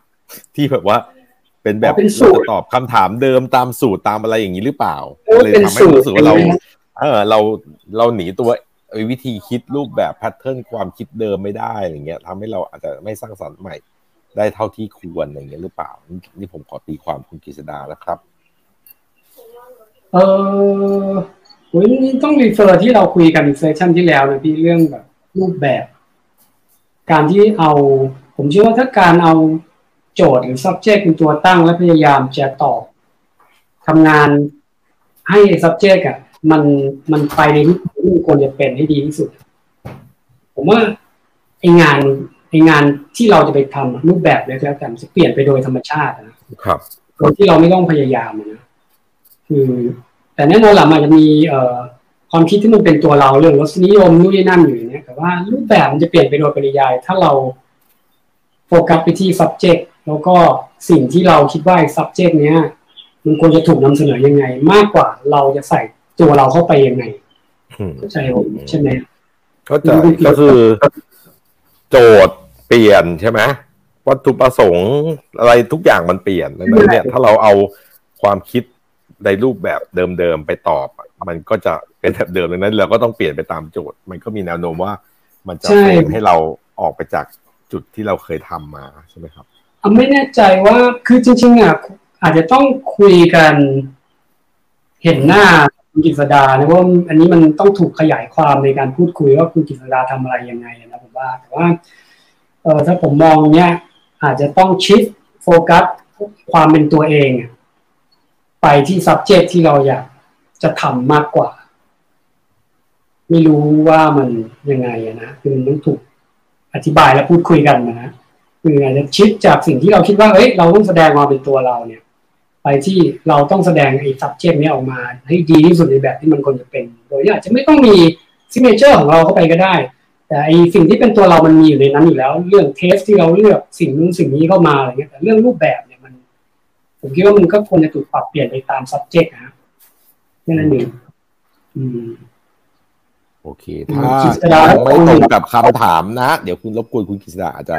ที่แบบว่า เป็นแบบเป็นสูตรเราจะตอบคำถามเดิมตามสูตรตามอะไรอย่างนี้หรือเปล่าเออเลยเป็นทำให้สูตรรู้สึกว่าเราใช่ไหมเออเราเราหนีตัวไอ้วิธีคิดรูปแบบแพทเทิร์นความคิดเดิมไม่ได้อะไรเงี้ยทำให้เราอาจจะไม่สร้างสรรค์ใหม่ ได้เท่าที่ควรอะไรเงี้ยหรือเปล่า นี่ผมขอตีความคุณกฤษดานะครับ เออโอ้ยนี่ต้อง refer ที่เราคุยกัน session ที่แล้วนะพี่เรื่องแบบรูปแบบ การที่เอา ผมเชื่อว่าถ้าการเอา โจทย์หรือ subject เป็นตัวตั้งและพยายามจะตอบทำงานให้ subject อะมันมันไปในที่ที่มันควรจะเป็นให้ดีที่สุด ผมว่าไองานไองานที่เราจะไปทำรูปแบบเลยก็แล้วกันจะเปลี่ยนไปโดยธรรมชาตินะครับโดยที่เราไม่ต้องพยายามอะนะคือ แต่แน่นอนแหละมันจะมีเอ่อความคิดที่มันเป็นตัวเราเรื่องรสนิยมนู่นนี่นั่นอยู่เนี่ยแต่ว่ารูปแบบมันจะเปลี่ยนไปโดยปริยาย ถ้าเราโฟกัสไปที่ subject แล้วก็สิ่งที่เราคิดว่า subject เนี้ยมันควรจะถูกนำเสนอยังไง มากกว่าเราจะใส่ตัวเราเข้าไปยังไงอืมเข้าใจผมใช่ไหมเข้าใจก็คือ โจทย์เปลี่ยนใช่ไหมวัตถุประสงค์อะไรทุกอย่างมันเปลี่ยนดังนั้นเนี่ย ถ้าเราเอาความคิดในรูปแบบเดิมๆไปตอบอะมันก็จะเป็นแบบเดิมดังนั้นเราก็ต้องเปลี่ยนไปตามโจทย์ มันก็มีแนวโน้มว่า มันจะใช่เฟรมให้เราออกไปจากจุดที่เราเคยทำมาใช่ไหมครับอะ ไม่แน่ใจว่าคือจริงๆอะอาจจะต้องคุยกันเห็นหน้าคุณกฤษดานะว่าอันนี้มันต้องถูกขยายความในการพูดคุยว่าคุณกฤษดาทำอะไรยังไงนะผมว่าแต่ว่าเออถ้าผมมองเนี้ยอาจจะต้องชิดโฟกัสความเป็นตัวเอง ไปที่ subject ที่เราอยากจะทำมากกว่า ไม่รู้ว่ามันยังไงนะคือมันต้องถูกอธิบายและพูดคุยกันนะ คืออาจจะชิดจากสิ่งที่เราคิดว่าเอ้ยเราต้องแสดงมาเป็นตัวเราเนี่ย ไปที่เราต้องแสดงไอ้ subject นี้ออกมา ให้ดีที่สุดในแบบที่มันควรจะเป็น โดยที่อาจจะไม่ต้องมี signature ของเราเข้าไปก็ได้ แต่ไอ้สิ่งที่เป็นตัวเรามันมีอยู่ในนั้นอยู่แล้ว เรื่องเทสที่เราเลือกสิ่งนู้นสิ่งนี้เข้ามาอะไรเงี้ยแต่เรื่องรูปแบบเนี่ยมันผมคิดว่ามันก็ควรจะถูกปรับเปลี่ยนไปตาม subject นะแค่นั้นเองอืมโอเค ถ้ายังไม่ตรงกับคำถามนะ เดี๋ยวคุณรบกวนคุณกฤษดาอาจจะ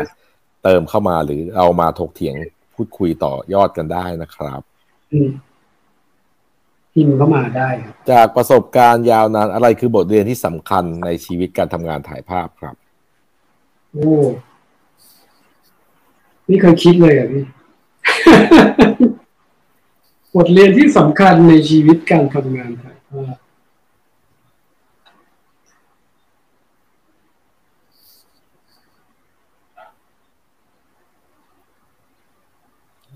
เติมเข้ามาหรือเอามาถกเถียงพูดคุยต่อยอดกันได้นะครับอืมพิมพ์เข้ามาได้ครับจากประสบการณ์ยาวนานอะไรคือบทเรียนที่สำคัญในชีวิตการทำงานถ่ายภาพครับโอ้ไม่เคยคิดเลยอะพี่บทเรียนที่สำคัญในชีวิตการทำงานถ่ายภาพ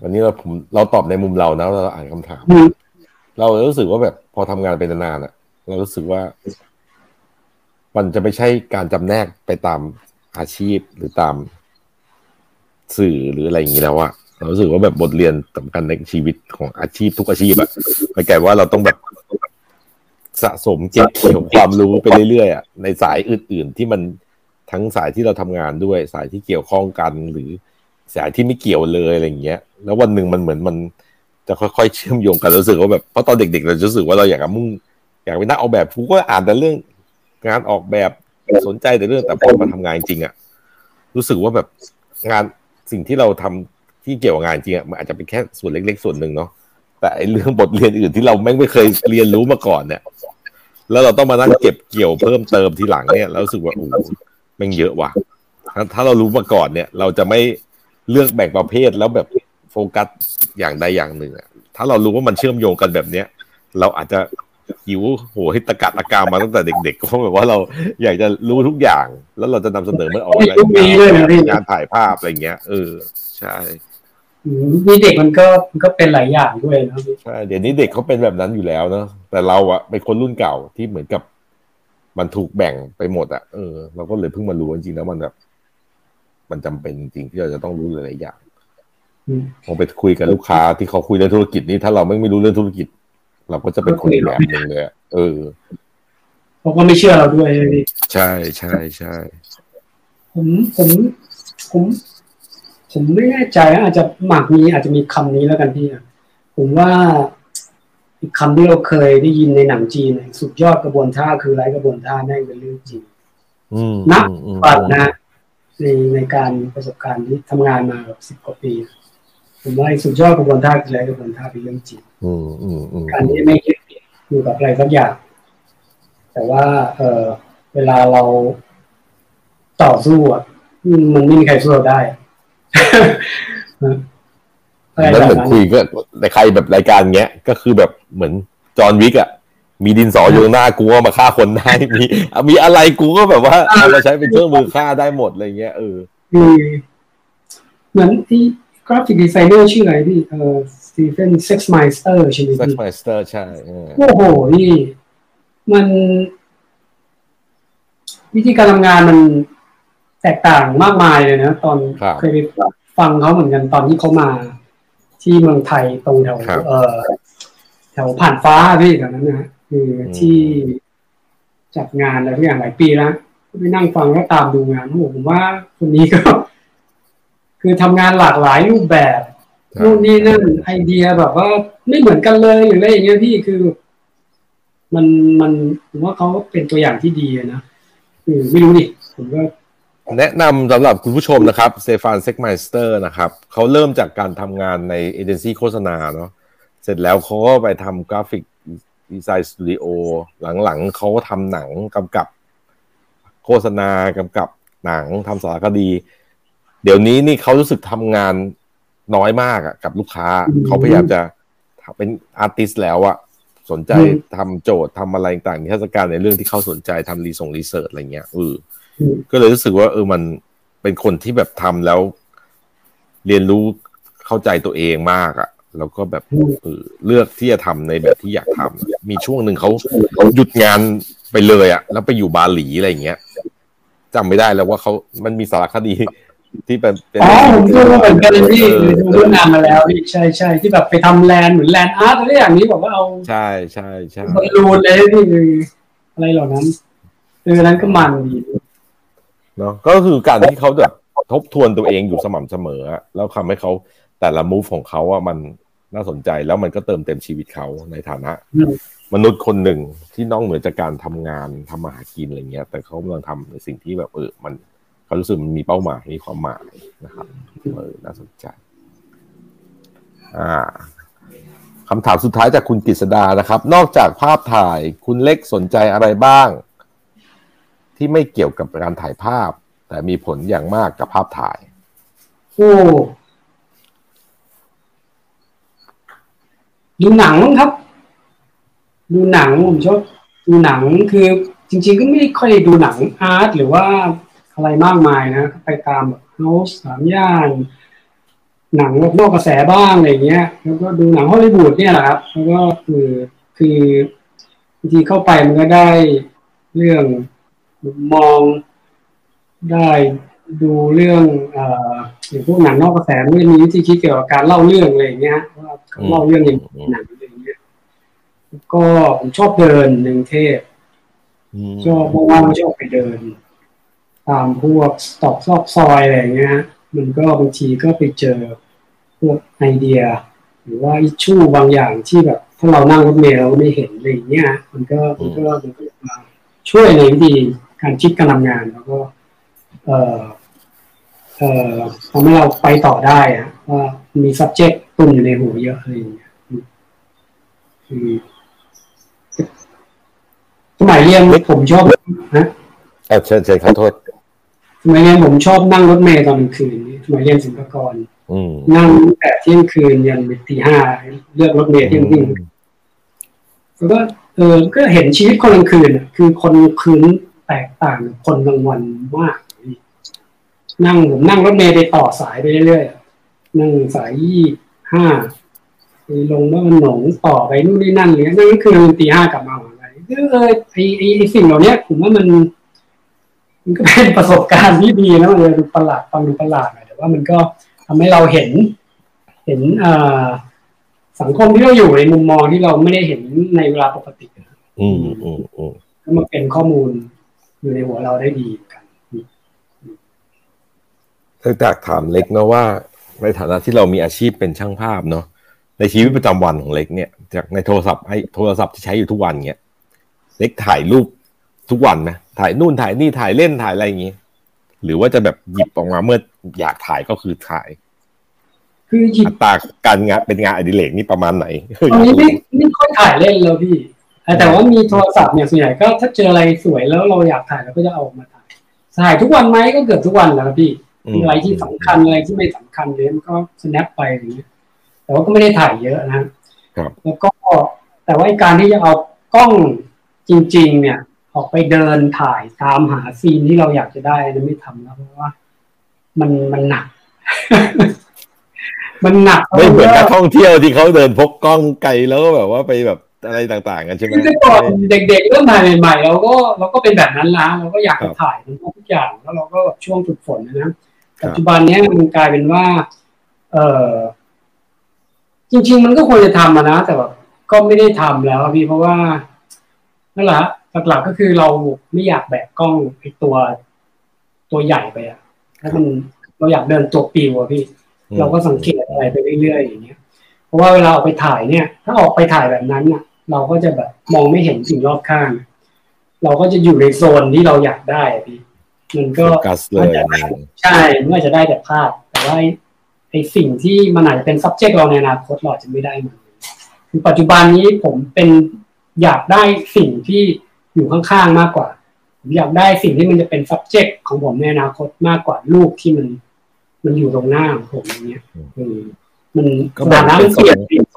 วันนี้เราผมเราตอบในมุมเรานะเราอ่านคำถามอืมเรารู้สึกว่าแบบพอทำงานเป็นนานๆอะ เรารู้สึกว่า มันจะไม่ใช่การจำแนกไปตามอาชีพหรือตามสื่อหรืออะไรอย่างนี้แล้วอะเรารู้สึกว่าแบบบทเรียนสำคัญในชีวิตของอาชีพทุกอาชีพอะมันกลายว่าเราต้องแบบสะสมเก็บเกี่ยวความรู้ไปเรื่อยๆอะในสายอื่น ๆ ที่มันทั้งสายที่เราทำงานด้วย สายที่เกี่ยวข้องกันหรือสายที่ไม่เกี่ยวเลยอะไรอย่างเงี้ย แล้ววันหนึ่งมันเหมือนมันจะค่อยๆเชื่อมโยงกันรู้สึกว่าแบบเพราะตอนเด็กๆเราจะรู้สึกว่าเราอยากมุ่งอยากเป็นนักออกแบบกูก็อ่านแต่เรื่องงานออกแบบสนใจแต่เรื่องแต่พอมาทำงานจริงอะรู้สึกว่าแบบงานสิ่งที่เราทำที่เกี่ยวกับงานจริงอะมันอาจจะเป็นแค่ส่วนเล็กๆส่วนหนึ่งเนาะแต่ไอ้เรื่องบทเรียนอื่นที่เราแม่งไม่เคยเรียนรู้มาก่อนเนี่ย แล้วเราต้องมานั่งเก็บเกี่ยวเพิ่มเติมทีหลังเนี่ยเรารู้สึกว่าโอ้แม่งเยอะว่ะถ้าเรารู้มาก่อนเนี่ย เราจะไม่เลือกแบ่งประเภทแล้วแบบ โฟกัสอย่างใดอย่างหนึ่งอะถ้าเรารู้ว่ามันเชื่อมโยงกันแบบเนี้ย เราอาจจะหิวโหให้ตะกัดตะกามมาตั้งแต่เด็กๆเพราะแบบว่าเราอยากจะรู้ทุกอย่าง แล้วเราจะนำเสนอมันออกมายุคนี้เลยนะพี่งานถ่ายภาพอะไรเงี้ยเออใช่อืมนี่เด็กมันก็มันก็เป็นหลายอย่างด้วยนะพี่ใช่เดี๋ยวนี้เด็กเขาเป็นแบบนั้นอยู่แล้วเนาะแต่เราอะเป็นคนรุ่นเก่าที่เหมือนกับ มันถูกแบ่งไปหมดอะเออเราก็เลยเพิ่งมารู้จริงๆแล้วมันแบบ มันจำเป็นจริงๆที่เราจะต้องรู้หลายๆอย่าง อืมพอไปคุยกับลูกค้าที่เขาคุยเรื่องธุรกิจนี่ถ้าเราไม่ไม่รู้เรื่องธุรกิจ เราก็จะเป็นคนอีกแบบหนึ่งเลยอะเออเขาก็ไม่เชื่อเราด้วยใช่ไหมพี่ใช่ใช่ใช่ผมผมผม ผมไม่แน่ใจนะอาจจะหมากมีอาจจะมีคำนี้แล้วกันพี่อะผมว่าอีกคำที่เราเคยได้ยินในหนังจีนสุดยอดกระบวนท่าคือไร้กระบวนท่าแม่งเป็นเรื่องจริงนักปัดนะในในการประสบการณ์ที่ทำงานมาแบบสิบกว่าปี ผมว่าสุดยอดกระบวนท่าคือไร้กระบวนท่าเป็นเรื่องจริงการที่ไม่คิดอยู่กับอะไรสักอย่าง แต่ว่า เออเวลาเราต่อสู้อะมันไม่มีใครสู้เราได้แล้วเหมือนคุยก็ในใครแบบรายการเงี้ย ก็คือแบบเหมือน John Wick อะมีดินสออยู่หน้ากูก็มาฆ่าคนได้มีมีอะไรกูก็แบบว่าเอามาใช้เป็นเครื่องมือฆ่าได้หมดอะไรเงี้ยเออเหมือนที่ graphic designer ชื่ออะไรพี่เออ Stefan Sagmeister ใช่ไหมเซ็กซ์ไมสเตอร์ใช่โอ้โหนี่มัน วิธีการทำงานมันแตกต่างมากมายเลยนะ ตอนเคยไปฟังเขาเหมือนกันตอนที่เขามา ที่เมืองไทยตรงแถวเออแถวผ่านฟ้าพี่แถวนั้นนะคือที่จัดงานอะไรทุกอย่างหลายปีแล้วไปนั่งฟังแล้วตามดูงานผมว่าคนนี้ก็ คือทำงานหลากหลายรูปแบบนู่นนี่นั่นไอเดียแบบว่าไม่เหมือนกันเลยหรืออะไรอย่างเงี้ยพี่คือ มันมันผมว่าเขาเป็นตัวอย่างที่ดีนะคือไม่รู้ดิผมก็แนะนำสำหรับคุณผู้ชมนะครับ Stefan Sagmeister นะครับเขาเริ่มจากการทำงานในเอเจนซี่โฆษณาเนาะเสร็จแล้วเขาก็ไปทำ graphic design studio หลังๆเขาก็ทำหนังกำกับ โฆษณากำกับหนังทำสารคดี เดี๋ยวนี้นี่เขารู้สึกทำงานน้อยมากอะกับลูกค้า เขาพยายามจะเป็นอาร์ติสแล้วอะสนใจทำโจทย์ทำอะไรต่างๆนิทรรศการในเรื่องที่เขาสนใจทำรีส่งรีเสิร์ชอะไรเงี้ยเออก็เลยรู้สึกว่า เออมันเป็นคนที่แบบทำแล้ว เรียนรู้เข้าใจตัวเองมากอะแล้วก็แบบเออเลือกที่จะทำในแบบที่อยากทำมีช่วงหนึ่งเขาหยุดงานไปเลยอะแล้วไปอยู่บาหลีอะไรเงี้ยจำไม่ได้แล้วว่าเขามันมีสารคดี ที่เป็นอ๋อผมดูเหมือนกันที่ดูเรื่องงานมาแล้วพี่ใช่ใช่ที่แบบไปทำ land เหมือน land art อะไรอย่างนี้บอกว่าเอาใช่ใช่ใช่บอลลูนเลยที่อะไรเหล่านั้นเออนั้นก็มันดีเนาะก็คือการที่เขาแบบทบทวนตัวเองอยู่สม่ำเสมอ แล้วทำให้เขาแต่ละ move ของเขาว่ามันน่าสนใจแล้วมันก็เติมเต็มชีวิตเขาในฐานะ มนุษย์คนหนึ่งที่นอกเหนือจากการทำงานทำมาหากินอะไรเงี้ย แต่เขากำลังทำในสิ่งที่แบบเออมัน เขารู้สึกมันมีเป้าหมายมีความหมายนะครับเออน่าสนใจ อ่าคำถามสุดท้ายจากคุณกฤษดานะครับ นอกจากภาพถ่ายคุณเล็กสนใจอะไรบ้าง ที่ไม่เกี่ยวกับการถ่ายภาพ แต่มีผลอย่างมากกับภาพถ่ายโอ้ดูหนังครับ ดูหนังผมชอบดูหนังคือจริง ๆ ก็ไม่ค่อยดูหนังอาร์ตหรือว่า อะไรมากมายนะไปตามแบบเฮาส์สามย่าน หนังนอกกระแสบ้างอะไรเงี้ย แล้วก็ดูหนังฮอลลีวูดเนี่ยแหละครับแล้วก็คือคือบางทีเข้าไปมันก็ได้เรื่องมองได้ดูเรื่องเอ่ออย่างพวกหนังนอกกระแสมันมีวิธีคิดเกี่ยวกับการเล่าเรื่องอะไรอย่างเงี้ยว่าเล่าเรื่องอย่างหนังอะไรอย่างเงี้ยก็ผมชอบเดินในกรุงเทพชอบว่างๆชอบไปเดิน ตามพวกสตอกซอกซอยอะไรเงี้ยมันก็บางทีก็ไปเจอพวกไอเดีย หรือว่าอิชชูบางอย่างที่แบบ ถ้าเรานั่งรถเมล์เราไม่เห็นอะไรอย่างเงี้ย มันก็มันก็มันก็มาช่วยในวิธีการคิดการทำงานแล้วก็ เอ่อเอ่อทำให้เราไปต่อได้อะว่ามี subject ตุนอยู่ในหัวเยอะอะไรอย่างเงี้ยคือสมัยเรียนผมชอบนะเออเชิญเชิญขอโทษ สมัยเรียนผมชอบนั่งรถเมล์ตอนกลางคืนสมัยเรียนศิลปากรนั่งแต่เที่ยงคืนยันตีห้าเลือกรถเมล์เที่ยงคืนแล้วก็เออก็เห็นชีวิตคนกลางคืนคือคนคืนแตกต่างคนกลางวันมาก นั่งผมนั่งรถเมล์ไปต่อสายไปเรื่อยๆนั่งสายยี่ห้าไปลงว่ามันหนงต่อไปนู่นนี่นั่นเลยนั่นก็คือตีห้ากลับมาอะไรเออไอไอไอสิ่งเหล่านี้ผมว่ามัน มันก็เป็นประสบการณ์ที่ดีนะมันดูประหลาดฟังดูประหลาดหน่อยแต่ว่ามันก็ทำให้เราเห็น เห็นอ่าสังคมที่เราอยู่ในมุมมองที่เราไม่ได้เห็นในเวลาปกติอืมอืมอืมก็มาเป็นข้อมูลอยู่ในหัวเราได้ดีกันถ้าจากถามเล็กเนาะว่า ในฐานะที่เรามีอาชีพเป็นช่างภาพเนาะในชีวิตประจำวันของเล็กเนี่ย จากในโทรศัพท์ไอ้โทรศัพท์ที่ใช้อยู่ทุกวันเงี้ยเล็กถ่ายรูปทุกวันไหม ถ่ายนู่นถ่ายนี่ถ่ายเล่นถ่ายอะไรอย่างงี้ หรือว่าจะแบบหยิบออกมาเมื่ออยากถ่ายก็คือถ่าย คือหยิบอัตราการงานเป็นงานอดิเรกนี่ประมาณไหนตอนนี้ไม่ไม่ค่อยถ่ายเล่นแล้วพี่แต่ว่ามีโทรศัพท์เนี่ยส่วนใหญ่ก็ถ้าเจออะไรสวยแล้วเราอยากถ่ายเราก็จะเอามาถ่ายถ่ายทุกวันไหมก็เกือบทุกวันแหล้วครับพี่อืมมีอะไรที่สำคัญอะไรที่ไม่สำคัญเลยมันก็ snap ไปอย่างเงี้ยแต่ว่าก็ไม่ได้ถ่ายเยอะนะครับแล้วก็แต่ว่าไอ้การที่จะเอากล้องจริง ๆ เนี่ย ออกไปเดินถ่ายตามหาซีนที่เราอยากจะได้นะไม่ทำแล้วเพราะว่า มันมันหนัก มันหนักไม่เหมือนนักพราะว่าท่องเที่ยวที่เขาเดินพกกล้องไกลแล้วก็แบบว่าไปแบบอะไรต่างๆ กันใช่ไหมคือแต่ก่อนเด็กๆเริ่มถ่ายใหม่ๆเราก็เราก็เป็นแบบนั้นละเราก็อยากครัจะบถ่ายมันทุกอย่างแล้วเราก็แบบช่วงฝึกฝนนะนะครับปัจจุบันเนี้ยมันกลายเป็นว่า เออจริง ๆ มันก็ควรจะทำอะนะแต่แบบก็ไม่ได้ทำแล้วอะพี่เพราะว่านั่นแหละ หลักๆก็คือเราไม่อยากแบกกล้องไอตัวตัวใหญ่ไปอะแล้วมันเราอยากเดินตัวปิวอะพี่อืมเราก็สังเกตอะไรไปเรื่อยๆอย่างเงี้ย เพราะว่าเวลาออกไปถ่ายเนี่ย ถ้าออกไปถ่ายแบบนั้นน่ะเราก็จะแบบมองไม่เห็นสิ่งรอบข้าง เราก็จะอยู่ในโซนที่เราอยากได้อะพี่มันก็โฟกัสเลยใช่มันอาจจะได้แต่ภาพ แต่ว่าไอ้ไอ้สิ่งที่มันอาจจะเป็น subject เราในอนาคตเราอาจจะไม่ได้มันคือปัจจุบันนี้ผมเป็นอยากได้สิ่งที่ อยู่ข้างๆมากกว่า ผมอยากได้สิ่งที่มันจะเป็น subject ของผมในอนาคตมากกว่ารูปที่มัน มันอยู่ตรงหน้าของผมอย่างเงี้ยเออมันก็สแบ่ถางนะเป็มันนสเปอลี่ยงน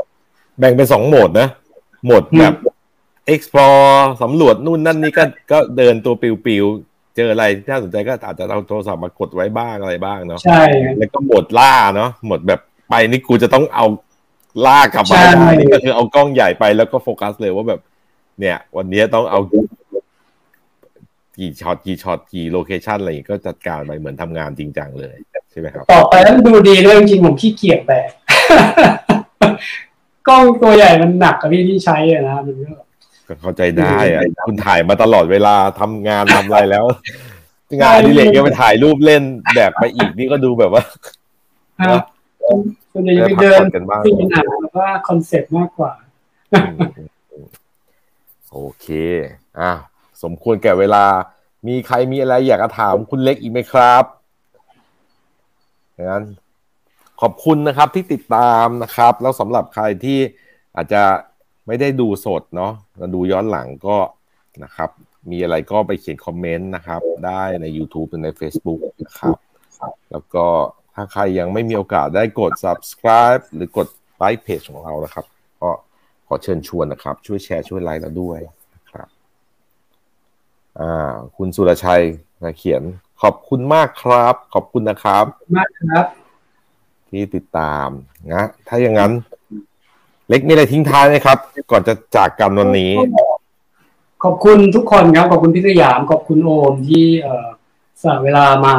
แบ่งเป็นสองโหมดนะโหมดแบบ explore สำรวจนู่นนั่นนี่ก็ก็เดินตัวปิวๆ เจออะไรที่น่าสนใจก็อาจจะเอาโทรศัพท์มากดไว้บ้างอะไรบ้างเนาะใช่แล้วก็โหมดล่าเนาะโหมดแบบไปนี่กูจะต้องเอาล่ากลับมาใช่ให้ได้นี่ก็คือเอากล้องใหญ่ไปแล้วก็โฟกัสเลยว่าแบบ เนี่ย วันนี้ต้องเอากี่ช็อตกี่ช็อตกี่โลเคชันอะไรอย่างงี้ก็จัดการไปเหมือนทำงานจริงจังเลยใช่ไหมครับ ต่อไปแล้วมันดูดีด้วยจริงๆผมขี้เกียจแบกกล้องตัวใหญ่มันหนักกับพี่ที่ใช้อะนะมันก็ก็เข้าใจได้อะคุณถ่ายมาตลอดเวลาทำงานทำอะไรแล้ว งานอดิเรกยังไปถ่ายรูปเล่นแบกไปอีกนี่ก็ดูแบบว่าครับส่วนใหญ่จะได้ไปพักเดิผ่นอนกันบ้างซีนหนังแล้วก็ concept มากกว่า โอเค อะ สมควรแก่เวลา มีใครมีอะไรอยากจะถามคุณเล็กอีกไหมครับงั้นขอบคุณนะครับที่ติดตามนะครับ แล้วสำหรับใครที่อาจจะไม่ได้ดูสดเนาะดูย้อนหลังก็นะครับ มีอะไรก็ไปเขียนคอมเมนต์นะครับ ได้ใน YouTube หรือใน Facebook นะครับ แล้วก็ถ้าใครยังไม่มีโอกาสได้กด subscribe หรือกดไลค์เพจของเรานะครับ ก็ อเชิญชวนนะครับ ช่วยแชร์ช่วยไลค์เราด้วยนะครับอ่าคุณสุรชัยมาเขียนขอบคุณมากครับ ขอบคุณนะครับมากครับ ที่ติดตามนะ ถ้าอย่างนั้น เล็กมีอะไรทิ้งท้ายไหมครับ ก่อนจะจากกันวันนี้ ขอบคุณทุกคนครับ ขอบคุณพี่สยาม ขอบคุณโอมที่เอ่อสละเวลามา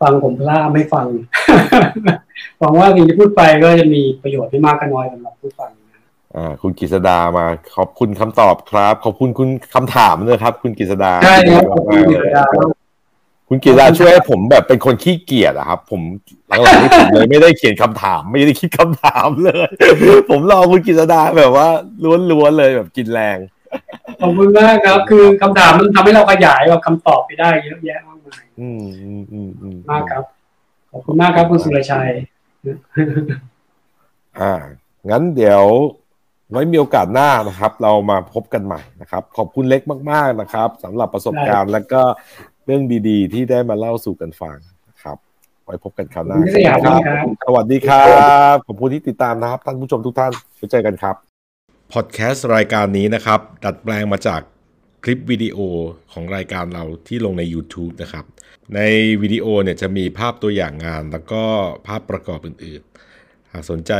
ฟังผมพล่าไม่ฟังหวังว่าสิ่งที่พูดไปก็จะมีประโยชน์ไม่มากก็น้อยสำหรับผู้ฟังนะอ่า คุณกฤษดามาขอบคุณคำตอบครับ ขอบคุณคุณคำถามด้วยครับ คุณกฤษดาใช่ครับขอบคุณมากพี่ๆสเลยยามคุณกีฬาช่วยให้ผมแบบเป็นคนขี้เกียจอะครับ ผมหลังๆนี้ผมเลยไม่ได้เขียนคำถาม ไม่ได้คิดคำถามเลย ผมรอคุณกิษดาแบบว่าล้วนๆเลยแบบกินแรงขอบคุณมากครับ คือคำถามมันทำให้เราขยายแบบคำตอบไปได้เยอะแยะมากมายอืมอืมอืมอืมมากครับขอบคุณมากครับคุณสุรชัย อ่า งั้นเดี๋ยว ไว้มีโอกาสหน้านะครับ เรามาพบกันใหม่นะครับ ขอบคุณเล็กมาก ๆนะครับสำหรับประสบการณ์และก็เรื่องดีๆ ที่ได้มาเล่าสู่กันฟังนะครับ ไว้พบกันคราวหน้าคุณสยามครับครับสวัสดีครับขอบคุณที่ติดตามนะครับ ท่านผู้ชมทุกท่านไว้เจอกันครับพอดแคสต์รายการนี้นะครับ ดัดแปลงมาจากคลิปวิดีโอของรายการเราที่ลงใน YouTube นะครับ ในวิดีโอเนี่ยจะมีภาพตัวอย่างงานแล้วก็ภาพประกอบอื่นๆ หากสนใจ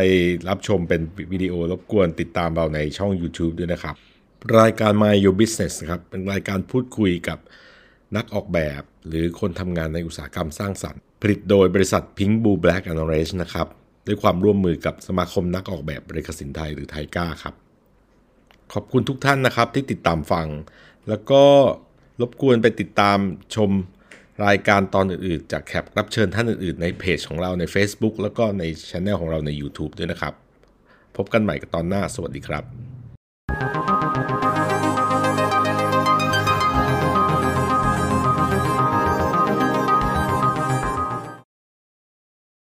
รับชมเป็นวิดีโอรบกวนติดตามเราในช่อง YouTube ด้วยนะครับ รายการ My Your Business ครับเป็นรายการพูดคุยกับนักออกแบบ หรือคนทำงานในอุตสาหกรรมสร้างสรรค์ ผลิตโดยบริษัท Pink Blue Black and Orange นะครับด้วยความร่วมมือกับสมาคมนักออกแบบบริกสินไทยหรือไทก้าครับ ขอบคุณทุกท่านนะครับที่ติดตามฟัง แล้วก็รบกวนไปติดตามชม รายการตอนอื่นๆ จากแขกรับเชิญท่านอื่นๆ ในเพจของเราใน Facebook แล้วก็ในช anel ของเราใน YouTube ด้วยนะครับ พบกันใหม่กับตอนหน้า สวัสดีครับ